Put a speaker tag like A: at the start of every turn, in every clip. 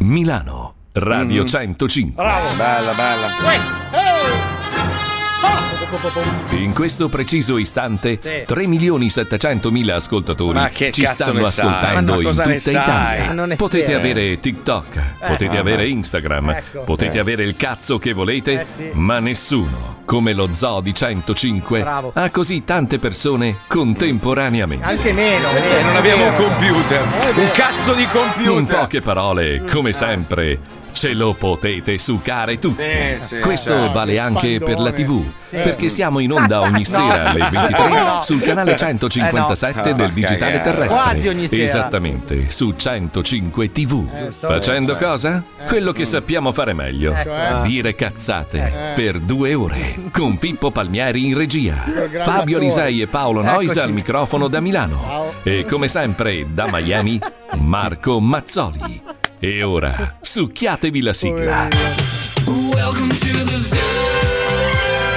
A: Milano, Radio 105.
B: Bravo.
C: Bella, bella.
A: In questo preciso istante,
B: Sì.
A: 3 milioni 700 mila ascoltatori
C: Ma che
A: ci stanno ascoltando in tutta? Italia. Potete avere TikTok, potete
C: ah,
A: avere
C: ah.
A: Instagram,
C: Ecco.
A: potete
C: Eh.
A: avere il cazzo che volete,
C: Eh, sì.
A: ma nessuno, come lo Zoo di 105,
B: Bravo.
A: ha così tante persone contemporaneamente.
B: Anzi, meno.
C: Eh, non abbiamo un computer.
B: Eh,
C: Un cazzo di
A: In
C: computer.
A: poche parole, come sempre, ce lo potete sucare tutti.
C: Sì, sì,
A: Questo
C: certo.
A: vale anche per la TV,
B: Sì.
A: perché siamo in onda ogni sera alle 23
B: No.
A: sul canale 157
C: Eh no.
A: del
C: Ah,
A: digitale terrestre.
B: Quasi ogni sera.
A: Esattamente, su 105 TV.
B: Giusto.
A: Facendo cosa? Quello che sappiamo fare meglio.
B: Ecco.
A: Dire cazzate per due ore con Pippo Palmieri in regia. Fabio Lisei e Paolo Nois al microfono da Milano e come sempre da Miami Marco Mazzoli. E ora succhiatevi la sigla.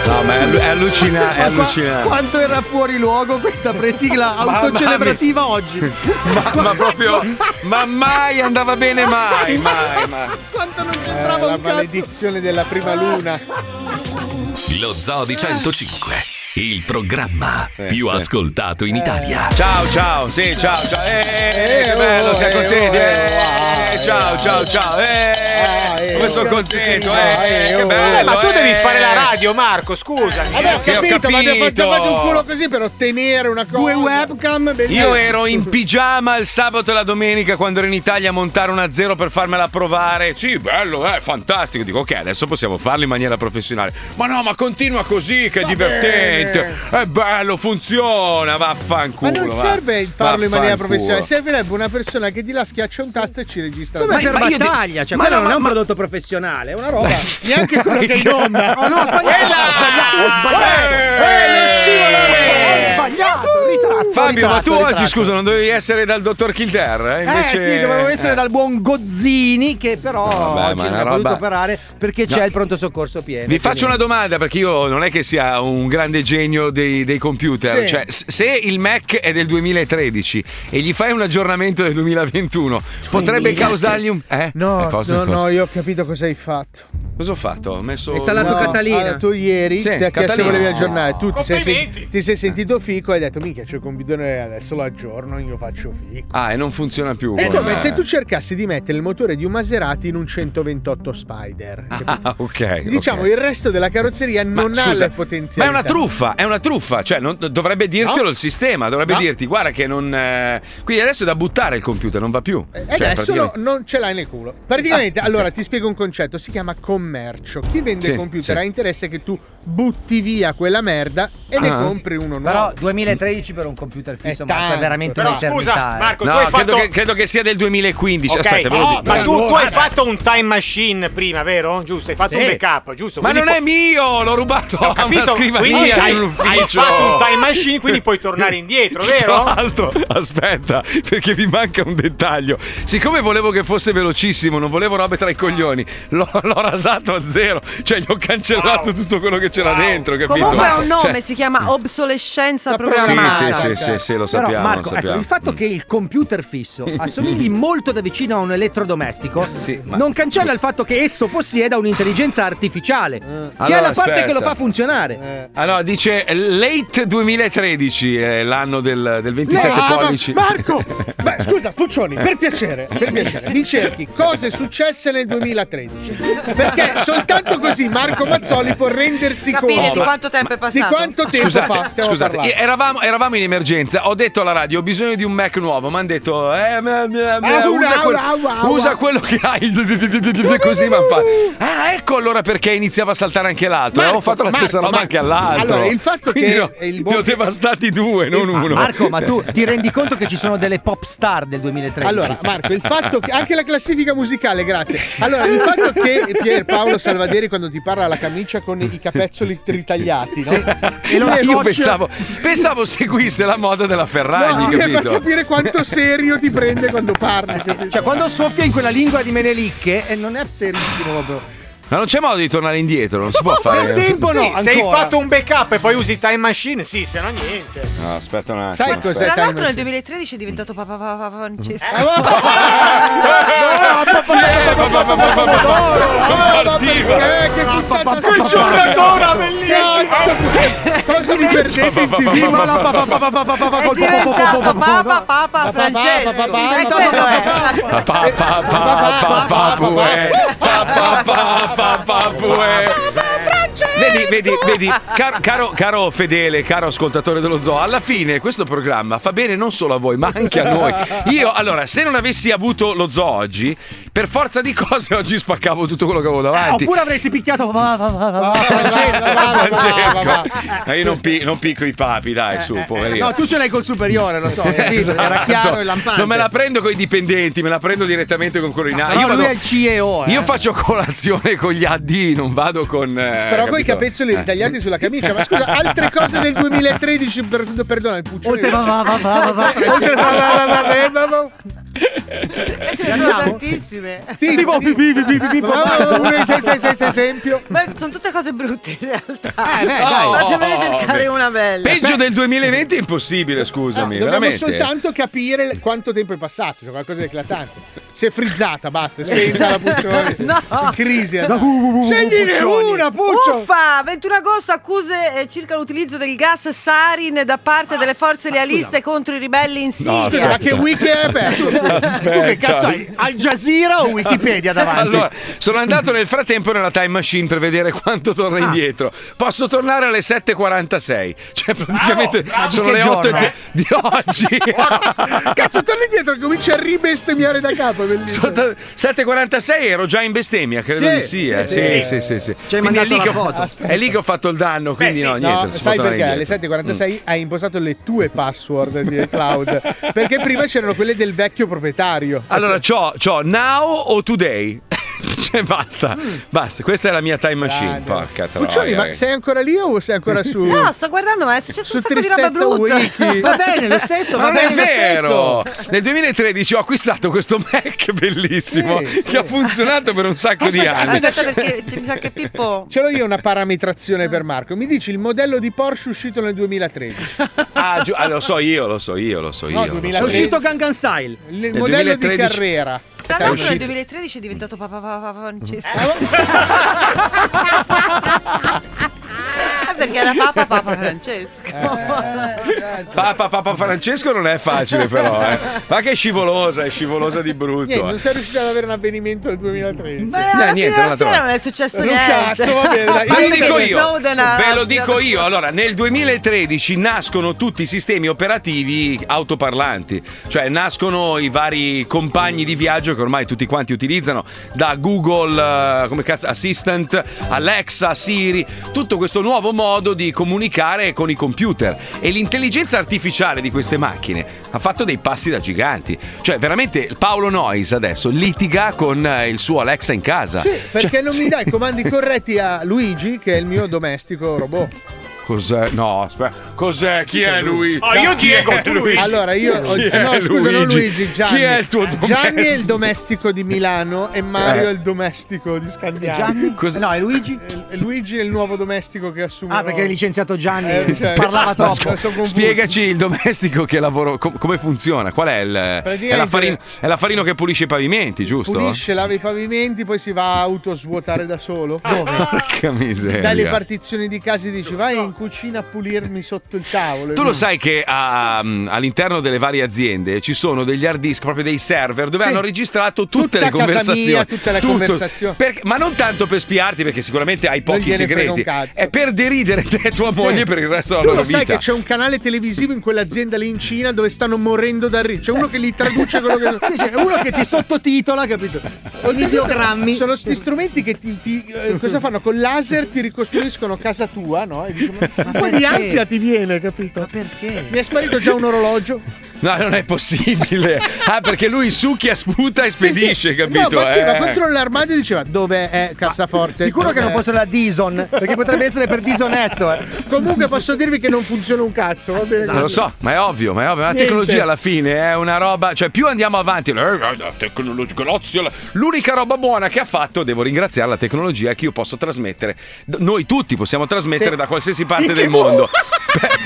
C: No, ma è, allu- è allucinante. È allucinante.
B: quanto era fuori luogo questa presigla autocelebrativa oggi?
C: Ma, ma proprio. Ma mai andava bene, mai, mai, mai.
B: Quanto non c'entrava
D: la
B: un cazzo?
D: maledizione della prima luna.
A: Lo Zoo di 105, il programma
C: Sì,
A: più
C: sì.
A: ascoltato in Italia.
C: Ciao, ciao, sì, ciao, ciao. Eh, che
D: oh,
C: bello, siamo
D: eh,
C: contenti.
D: oh,
C: Eh,
D: eh,
C: ciao,
D: eh,
C: ciao, ciao. Eh,
D: Ah, eh,
C: come sono contento. Eh,
D: eh,
C: che
D: oh,
C: bello.
E: ma tu devi
C: eh.
E: fare la radio, Marco, scusami.
D: Vabbè, ho
C: Sì, ho
D: capito, ma abbiamo fatto,
C: capito.
D: fatto un culo così per ottenere una cosa.
B: Due webcam, bellissimo.
C: Io ero in pigiama il sabato e la domenica quando ero in Italia a montare una zero per farmela provare. Sì, bello, eh, fantastico. Dico, ok, adesso possiamo farlo in maniera professionale. Ma no, ma continua così, che è divertente. È bello, funziona, vaffanculo.
D: Ma non
C: va.
D: serve farlo in maniera professionale, servirebbe una persona che di là schiaccia un tasto e ci registra.
B: Come
C: Ma-
B: per
C: ma
B: battaglia, cioè
C: ma
B: quello
C: no,
B: non è un prodotto professionale, è una roba.
D: Neanche quello che è in onda.
B: Oh no, ho sbagliato, ho sbagliato, ho sbagliato.
D: Eh, lo scivolone!
B: Sbagliato, ritratto.
C: Fabio, ma
B: ritratto,
C: tu oggi,
B: ritratto.
C: scusa, non dovevi essere dal dottor Kildare? Eh, invece...
B: Eh sì, dovevo essere
C: eh.
B: dal buon Gozzini che però
C: Vabbè, ma
B: oggi non ha potuto
C: roba-
B: operare perché c'è
C: No.
B: il pronto soccorso pieno.
C: Vi faccio una domanda perché io non è che sia un grande genio dei, dei computer.
D: Sì.
C: Cioè, se il Mac è del 2013 e gli fai un aggiornamento del 2021, potrebbe
B: 2003.
C: causargli un. Eh?
D: No,
C: Eh, cosa,
D: no,
C: cosa?
D: no, io ho capito cosa hai fatto.
C: Cosa ho fatto? Ho messo.
B: Hai installato
D: No,
B: Catalina.
D: allora, tu ieri
C: Sì,
D: ti ha chiesto se
C: Catalina.
D: volevi aggiornare. Tu ti sei, ti sei sentito fico e hai detto: Minchia, c'è il computer adesso lo aggiorno, io faccio fico.
C: Ah, e non funziona più.
D: È
C: come me.
D: se tu cercassi di mettere il motore di un Maserati in un 128 Spider.
C: Ah, ok.
D: Diciamo,
C: ok.
D: il resto della carrozzeria
C: Ma
D: non ha
C: scusa,
D: le potenzialità.
C: Ma è una truffa, è una truffa. Cioè, non- dovrebbe dirtelo
D: No.
C: il sistema, dovrebbe
D: No.
C: dirti, guarda che non. eh, Quindi adesso è da buttare il computer, non va più.
D: E
C: Cioè,
D: adesso no-
C: praticamente-
D: non ce l'hai nel culo. Praticamente,
C: Ah,
D: allora
C: ok.
D: ti spiego un concetto: si chiama commercio. Chi vende
C: Sì,
D: computer
C: sì.
D: ha interesse che tu butti via quella merda e ne
C: Ah.
D: compri uno nuovo.
B: Però 2013 per un computer fisso
D: È
B: Marco, è veramente
D: però
B: un'eternità.
E: Scusa. Marco,
C: No,
E: tu hai
C: credo,
E: fatto.
C: che, credo che sia del 2015.
E: Ok,
C: Aspetta, ve lo
E: oh,
C: dico.
E: ma tu, tu hai fatto un time machine prima, vero? Giusto, hai fatto
B: Sì.
E: un backup, giusto?
C: Ma
E: Quindi
C: non è
E: pu-
C: mio, l'ho rubato
E: Ho
C: a una
E: capito, quindi
C: scrivania
E: hai,
C: in un
E: hai fatto un time machine, quindi puoi tornare indietro, vero?
C: Tra l'altro, aspetta, perché mi manca un dettaglio. Siccome volevo che fosse velocissimo, non volevo robe tra i coglioni, l'ho, l'ho rasato a zero. Cioè, gli ho cancellato tutto quello che c'era dentro, capito?
F: Comunque ha un nome,
C: Cioè,
F: si chiama obsolescenza
C: Sì,
F: programmata.
C: sì, sì, sì, sì, lo
B: Però
C: sappiamo.
B: Marco,
C: lo
B: ecco,
C: sappiamo.
B: il fatto che il computer fisso assomigli molto da vicino a un elettrodomestico
C: Sì, ma-
B: non cancella il fatto che esso possieda un'intelligenza artificiale, che
C: Allora,
B: è la parte
C: aspetta.
B: che lo fa funzionare.
C: Allora, dice late 2013 è l'anno del, del 27
D: Ah, ma-
C: pollici.
D: Marco! Beh, scusa, Puccioni, per piacere, per piacere, mi cerchi cose successe nel 2013. Perché soltanto così Marco Mazzoli può rendersi
F: Capire
D: conto
F: di quanto tempo è
D: di
F: passato.
D: quanto tempo fa
C: Scusate,
D: stiamo
C: scusate
D: parlando.
C: Eravamo, eravamo in emergenza. Ho detto alla radio: ho bisogno di un Mac nuovo. Mi hanno detto: eh, me- me- me-
D: Au,
C: usa,
D: au,
C: quel-
D: au, au,
C: usa quello che hai. Così mi hanno fatto. Ah, ecco allora perché iniziava a saltare anche l'altro. Avevo fatto la
D: Marco,
C: stessa roba
D: Marco.
C: anche all'altro.
D: Allora, il fatto
C: Quindi
D: che
C: no,
D: il
C: ne
D: buon-
C: ho devastati due, non
B: Ma-
C: uno.
B: Marco, ma tu ti rendi conto che ci sono delle pop star del 2013?
D: Allora, Marco, il fatto che anche la classifica musicale, grazie. Allora, il fatto che Pierpaolo Salvaderi quando ti parla la camicia con i capezzoli ritagliati, no?
B: E lo
C: Io
B: scotch-
C: pensavo, pensavo seguisse la moda della Ferragni,
D: No, per
C: capito?
D: capire quanto serio ti prende quando parli.
B: Cioè, quando soffia in quella lingua di Menelicche, eh, non è serissimo proprio.
C: Ma non c'è modo di tornare indietro, non si può fare.
B: Per tempo
E: sì,
B: no.
E: Se hai fatto un backup e poi usi Time Machine, sì, se no niente.
C: No, aspetta un attimo.
D: Sai cos'è?
F: Tra l'altro nel 2013 è diventato papà Papa Francesco.
D: Che
E: giornatona bellissima!
D: Cosa vi perdete in tv?
B: Viva la Papa Papa Francesco! Papa Papa Papa
C: Papa Papa Papa Papa pa, pue. Vedi, vedi, vedi, caro, caro, caro fedele, caro ascoltatore dello zoo, alla fine questo programma fa bene non solo a voi, ma anche a noi. Io, allora, se non avessi avuto lo zoo oggi, per forza di cose oggi spaccavo tutto quello che avevo davanti.
B: Oppure avresti picchiato. va, va, va, va.
D: Francesco, va, va, va,
C: Francesco,
D: va,
C: Ma io non, pi- non picco i papi, dai, su, poverino.
B: No, tu ce l'hai col superiore, lo so, capito? Era
C: Esatto.
B: chiaro e lampante.
C: Non me la prendo con i dipendenti, me la prendo direttamente con quello in alto.
B: Però
C: Io,
B: lui
C: vado-
B: è il CEO, eh.
C: io faccio colazione con gli AD, non vado con. eh,
D: Però con i? Capezzoli ritagliati sulla camicia. Ma scusa, altre cose del 2013, per, perdona, il puccione.
B: Oltre va, va, va, va, va, va.
D: Oltre va, va, va, va, va, va, va.
F: E ce ne sono tantissime.
B: Tipo,
D: sei esempio.
F: Ma sono tutte cose brutte in realtà.
B: Eh, beh, dai.
C: Oh,
F: Fatemene
C: oh,
F: cercare una bella.
C: Peggio del 2020 è impossibile, scusami,
D: Dobbiamo soltanto capire quanto tempo è passato, cioè qualcosa di eclatante. Si è frizzata, basta, è spenta la Puccioni.
F: No.
D: In crisi. eh.
B: No,
D: Scegliene una, Puccio.
F: Uffa! 21 agosto accuse eh, circa l'utilizzo del gas sarin da parte delle forze lealiste contro i ribelli in Siria.
D: Ma che wiki è aperto?
B: Tu che cazzo hai? Al Jazeera o Wikipedia davanti?
C: Allora, sono andato nel frattempo nella time machine per vedere quanto torna
B: Ah.
C: indietro. Posso tornare alle 7.46. Cioè, praticamente sono
B: che
C: le 8
B: giorno?
C: di oggi.
D: Cazzo, torni indietro che cominci a ribestemmiare da capo.
C: Sono 7.46 ero già in bestemmia, credo
D: Sì,
C: di sì. eh.
D: sì,
C: Sì,
D: sì.
C: sì, sì, sì.
B: Ci hai
C: Quindi è lì ho-.
D: Aspetta.
C: È lì che ho fatto il danno, quindi
E: sì.
C: no, niente.
D: No, sai perché alle
C: indietro.
D: 7.46 hai impostato le tue password di cloud? Perché prima c'erano quelle del vecchio proprietario.
C: Allora, c'ho, c'ho now o today? cioè, basta, basta. Questa è la mia time machine.
D: Grande.
C: Porca troia.
D: Puccioni, ma sei ancora lì o sei ancora su?
F: No, sto guardando, ma è successo
D: su
F: un sacco di roba brutta.
D: wiki.
B: Va bene, lo stesso,
C: Ma
B: va
C: è
B: bene lo
C: vero! Nel 2013 ho acquistato questo Mac bellissimo
D: Sì, sì.
C: che ha funzionato per un sacco di
D: Aspetta,
C: anni.
D: aspetta,
F: Aspetta perché mi sa che Pippo...
D: Ce l'ho io una parametrazione per Marco. Mi dici il modello di Porsche uscito nel 2013?
C: Ah, giù- ah, lo so io, lo so io, lo so io.
D: No,
C: lo so
D: 2013.
B: È uscito Gangnam Style.
D: Il
C: Nel
D: modello
C: 2013.
D: di Carrera.
F: Tra l'altro nel
D: uscito-
F: 2013 è diventato papà papà Francesco. perché era Papa Papa Francesco.
C: Papa, Papa Francesco non è facile però, eh. Ma che scivolosa, è scivolosa di brutto.
D: Niente,
C: eh.
D: non sei riuscito ad avere un avvenimento nel 2013.
F: Ma alla
C: niente,
F: fine
C: non
F: non è successo niente.
D: cazzo, va bene, dai.
C: Ve lo dico io, ve lo dico io. Allora, nel 2013 nascono tutti i sistemi operativi autoparlanti, cioè nascono i vari compagni di viaggio che ormai tutti quanti utilizzano, da Google, eh, come cazzo, Assistant, Alexa, Siri, tutto questo nuovo modo di comunicare con i computer. E l'intelligenza artificiale di queste macchine ha fatto dei passi da giganti. Cioè, veramente Paolo Noyes adesso litiga con eh, il suo Alexa in casa.
D: Sì, perché
C: Cioè,
D: non
C: sì.
D: mi dai i comandi corretti a Luigi, che è il mio domestico robot.
C: Cos'è? No, aspetta. Cos'è? Chi è lui?
E: Ah, io
C: Chi
E: Diego,
C: è
E: tu Luigi.
D: Allora io ho,
C: Chi
D: eh, no,
C: è
D: scusa, non
C: Luigi?
D: Gianni.
C: Chi è il tuo
D: Gianni è il
C: domestico?
D: domestico di Milano e Mario
C: Eh.
D: è il domestico di Scandiano.
B: Gianni?
C: Cos'è?
B: No, è Luigi?
D: E Luigi è il nuovo domestico che assume.
B: Ah, perché hai licenziato Gianni.
D: Eh, cioè-
B: Parlava troppo.
D: confuso.
C: Spiegaci il domestico che lavoro, com- come funziona? Qual è il. È
D: Praticamente-
C: l'affarino, è l'affarino che pulisce i pavimenti, giusto?
D: Pulisce, lava i pavimenti, poi si va a autosvuotare da solo.
C: Porca miseria.
D: Dai le partizioni di casa e dici vai in cucina a pulirmi sotto il tavolo.
C: Tu lo sai che mm, all'interno delle varie aziende ci sono degli hard disk, proprio dei server, dove
D: Sì.
C: hanno registrato tutte
D: Tutta
C: le
D: a casa
C: conversazioni.
D: mia, tutte le conversazioni.
C: Per- ma non tanto per spiarti, perché sicuramente hai pochi segreti. È per deridere te e tua moglie per il resto
D: Tu
C: della
D: lo
C: loro
D: sai
C: vita.
D: che c'è un canale televisivo in quell'azienda lì in Cina dove stanno morendo da ridere. C'è uno che li traduce quello che.
B: Sì, c'è uno che ti sottotitola, capito? Con ideogrammi.
D: Sono sti strumenti che ti, ti, eh, cosa fanno? Con laser ti ricostruiscono casa tua, no? E dici, ma un po' di ansia ti viene, capito?
B: Ma perché?
D: Mi è sparito già un orologio.
C: No, non è possibile. Ah, perché lui succhia, sputa e spedisce,
D: Sì, sì.
C: capito?
D: No, batteva
C: Eh.
D: contro l'armadio e diceva dove è cassaforte.
B: Sicuro che non
D: Dov'è?
B: fosse la Dison, perché potrebbe essere per disonesto. Eh.
D: Comunque posso dirvi che non funziona un cazzo, va bene?
C: Ma Lo so, ma è ovvio, ma è ovvio. La
D: Niente.
C: tecnologia alla fine è una roba. Cioè, più andiamo avanti. eh, la tecnologia, grazie L'unica roba buona che ha fatto, devo ringraziare la tecnologia, che io posso trasmettere. Noi tutti possiamo trasmettere
D: Sì.
C: da qualsiasi parte del mondo.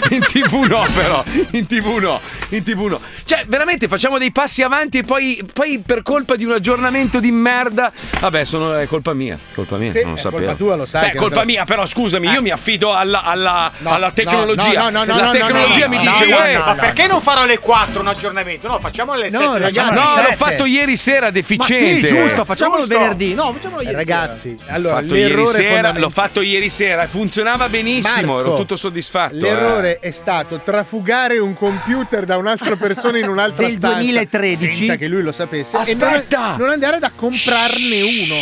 C: In tv no, però. In tv no. In tv no. Cioè, veramente facciamo dei passi avanti e poi, poi per colpa di un aggiornamento di merda. Vabbè, sono, è colpa mia. Colpa mia,
G: Sì,
C: non lo sapevo.
G: colpa tua, lo sai
C: Beh, colpa mia, però scusami, io mi affido alla, alla-
G: No,
C: alla
G: no,
C: tecnologia.
G: no, no, no,
C: La
G: no,
C: tecnologia
G: no,
C: mi
G: no,
C: dice,
G: no,
C: "Uè,
G: no,
E: Ma perché non fare alle 4 un aggiornamento? No, facciamo alle 7.
G: ragazzi,
E: facciamo alle
C: No, l'ho fatto ieri sera, deficiente.
B: Sì, giusto, facciamolo
E: Giusto.
B: venerdì. No, facciamolo ieri
G: Ragazzi,
C: L'ho
G: allora l'errore
C: sera, l'ho fatto ieri sera funzionava benissimo,
G: Marco,
C: ero tutto soddisfatto. eh.
G: È stato trafugare un computer da un'altra persona in un'altra
B: Del
G: stanza
B: 2013.
G: senza che lui lo sapesse
C: Aspetta!
G: non, non andare ad comprarne uno.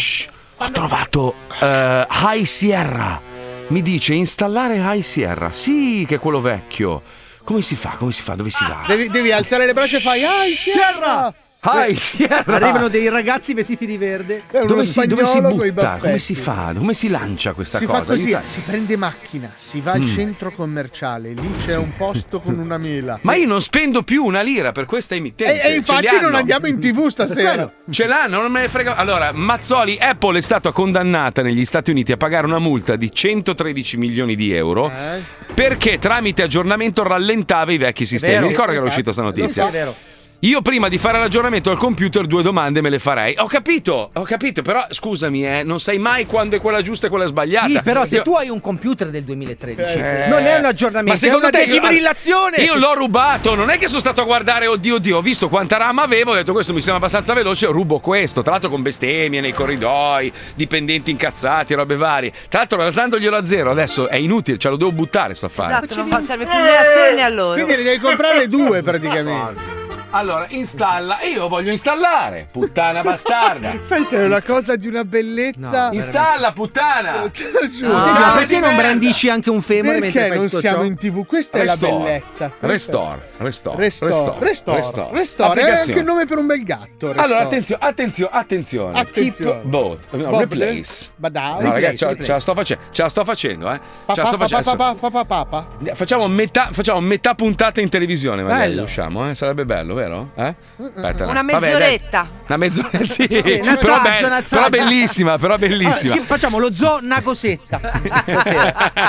C: Ho trovato eh, High Sierra. Mi dice installare High Sierra. Sì, che è quello vecchio. Come si fa? Come si fa? Dove si va?
G: Devi, devi alzare le braccia e fai Ah, Sierra!
C: High Sierra.
B: Arrivano dei ragazzi vestiti di verde.
G: Uno
C: Dove si, dove si butta? Come si fa? Come si lancia questa
G: Si
C: cosa?
G: fa così, si prende macchina, si va al
C: Mm.
G: centro commerciale, lì c'è un posto con una mela.
C: Ma io non spendo più una lira per questa emittente.
G: E, e infatti non andiamo in tv stasera.
C: Ce l'hanno, non me ne frega. Allora, Mazzoli, Apple è stata condannata negli Stati Uniti a pagare una multa di 113 milioni di euro
G: Eh?
C: perché tramite aggiornamento rallentava i vecchi sistemi. ricordo che era uscita sta
B: Sì,
C: notizia.
B: è vero.
C: Io prima di fare l'aggiornamento al computer due domande me le farei. Ho capito, ho capito, però scusami, eh, non sai mai quando è quella giusta e quella sbagliata.
B: Sì, però se
C: Io-
B: tu hai un computer del 2013,
G: Eh,
B: non è un aggiornamento,
C: Ma secondo
B: è una
C: te io-
B: defibrillazione.
C: Io l'ho rubato, non è che sono stato a guardare, oddio, oddio, ho visto quanta RAM avevo, ho detto questo mi sembra abbastanza veloce, rubo questo. Tra l'altro con bestemmie nei corridoi, dipendenti incazzati, robe varie. Tra l'altro rasandoglielo a zero, adesso è inutile, ce lo devo buttare sto affare.
F: Esatto, non serve più né a te né a loro.
G: Quindi ne devi comprare due praticamente.
C: Allora, installa, io voglio installare, puttana bastarda.
G: Sai che è una cosa di una bellezza.
C: Installa, puttana.
G: Te lo giuro.
B: Senti,
C: Ah,
B: perché non brandisci anche un femore
G: Perché non siamo
B: ciò?
G: in tv? Questa è la bellezza. Questa-
C: Restore, restore,
G: Restore, restore, restore. È
C: Applicazione.
G: anche il nome per un bel gatto.
C: Allora,
G: restore.
C: attenzione, attenzione, attenzione.
G: Attenzione.
C: Keep both. No,
G: Bob-
C: replace.
G: Ma dai,
C: No,
G: replace,
C: ragazzi, ce la-
B: replace.
C: ce la sto facendo, ce la sto facendo, eh.
G: Pa-
C: Ce la sto facendo. Facciamo metà, facciamo metà puntata in televisione, magari
B: Bello.
C: riusciamo, eh? Sarebbe bello, vero? Eh? Aspetta,
F: Una
C: vabbè,
F: mezz'oretta.
C: Una mezz'oretta, sì.
B: un
C: però, be- però bellissima, però bellissima.
B: schi- facciamo lo zoo Nagosetta.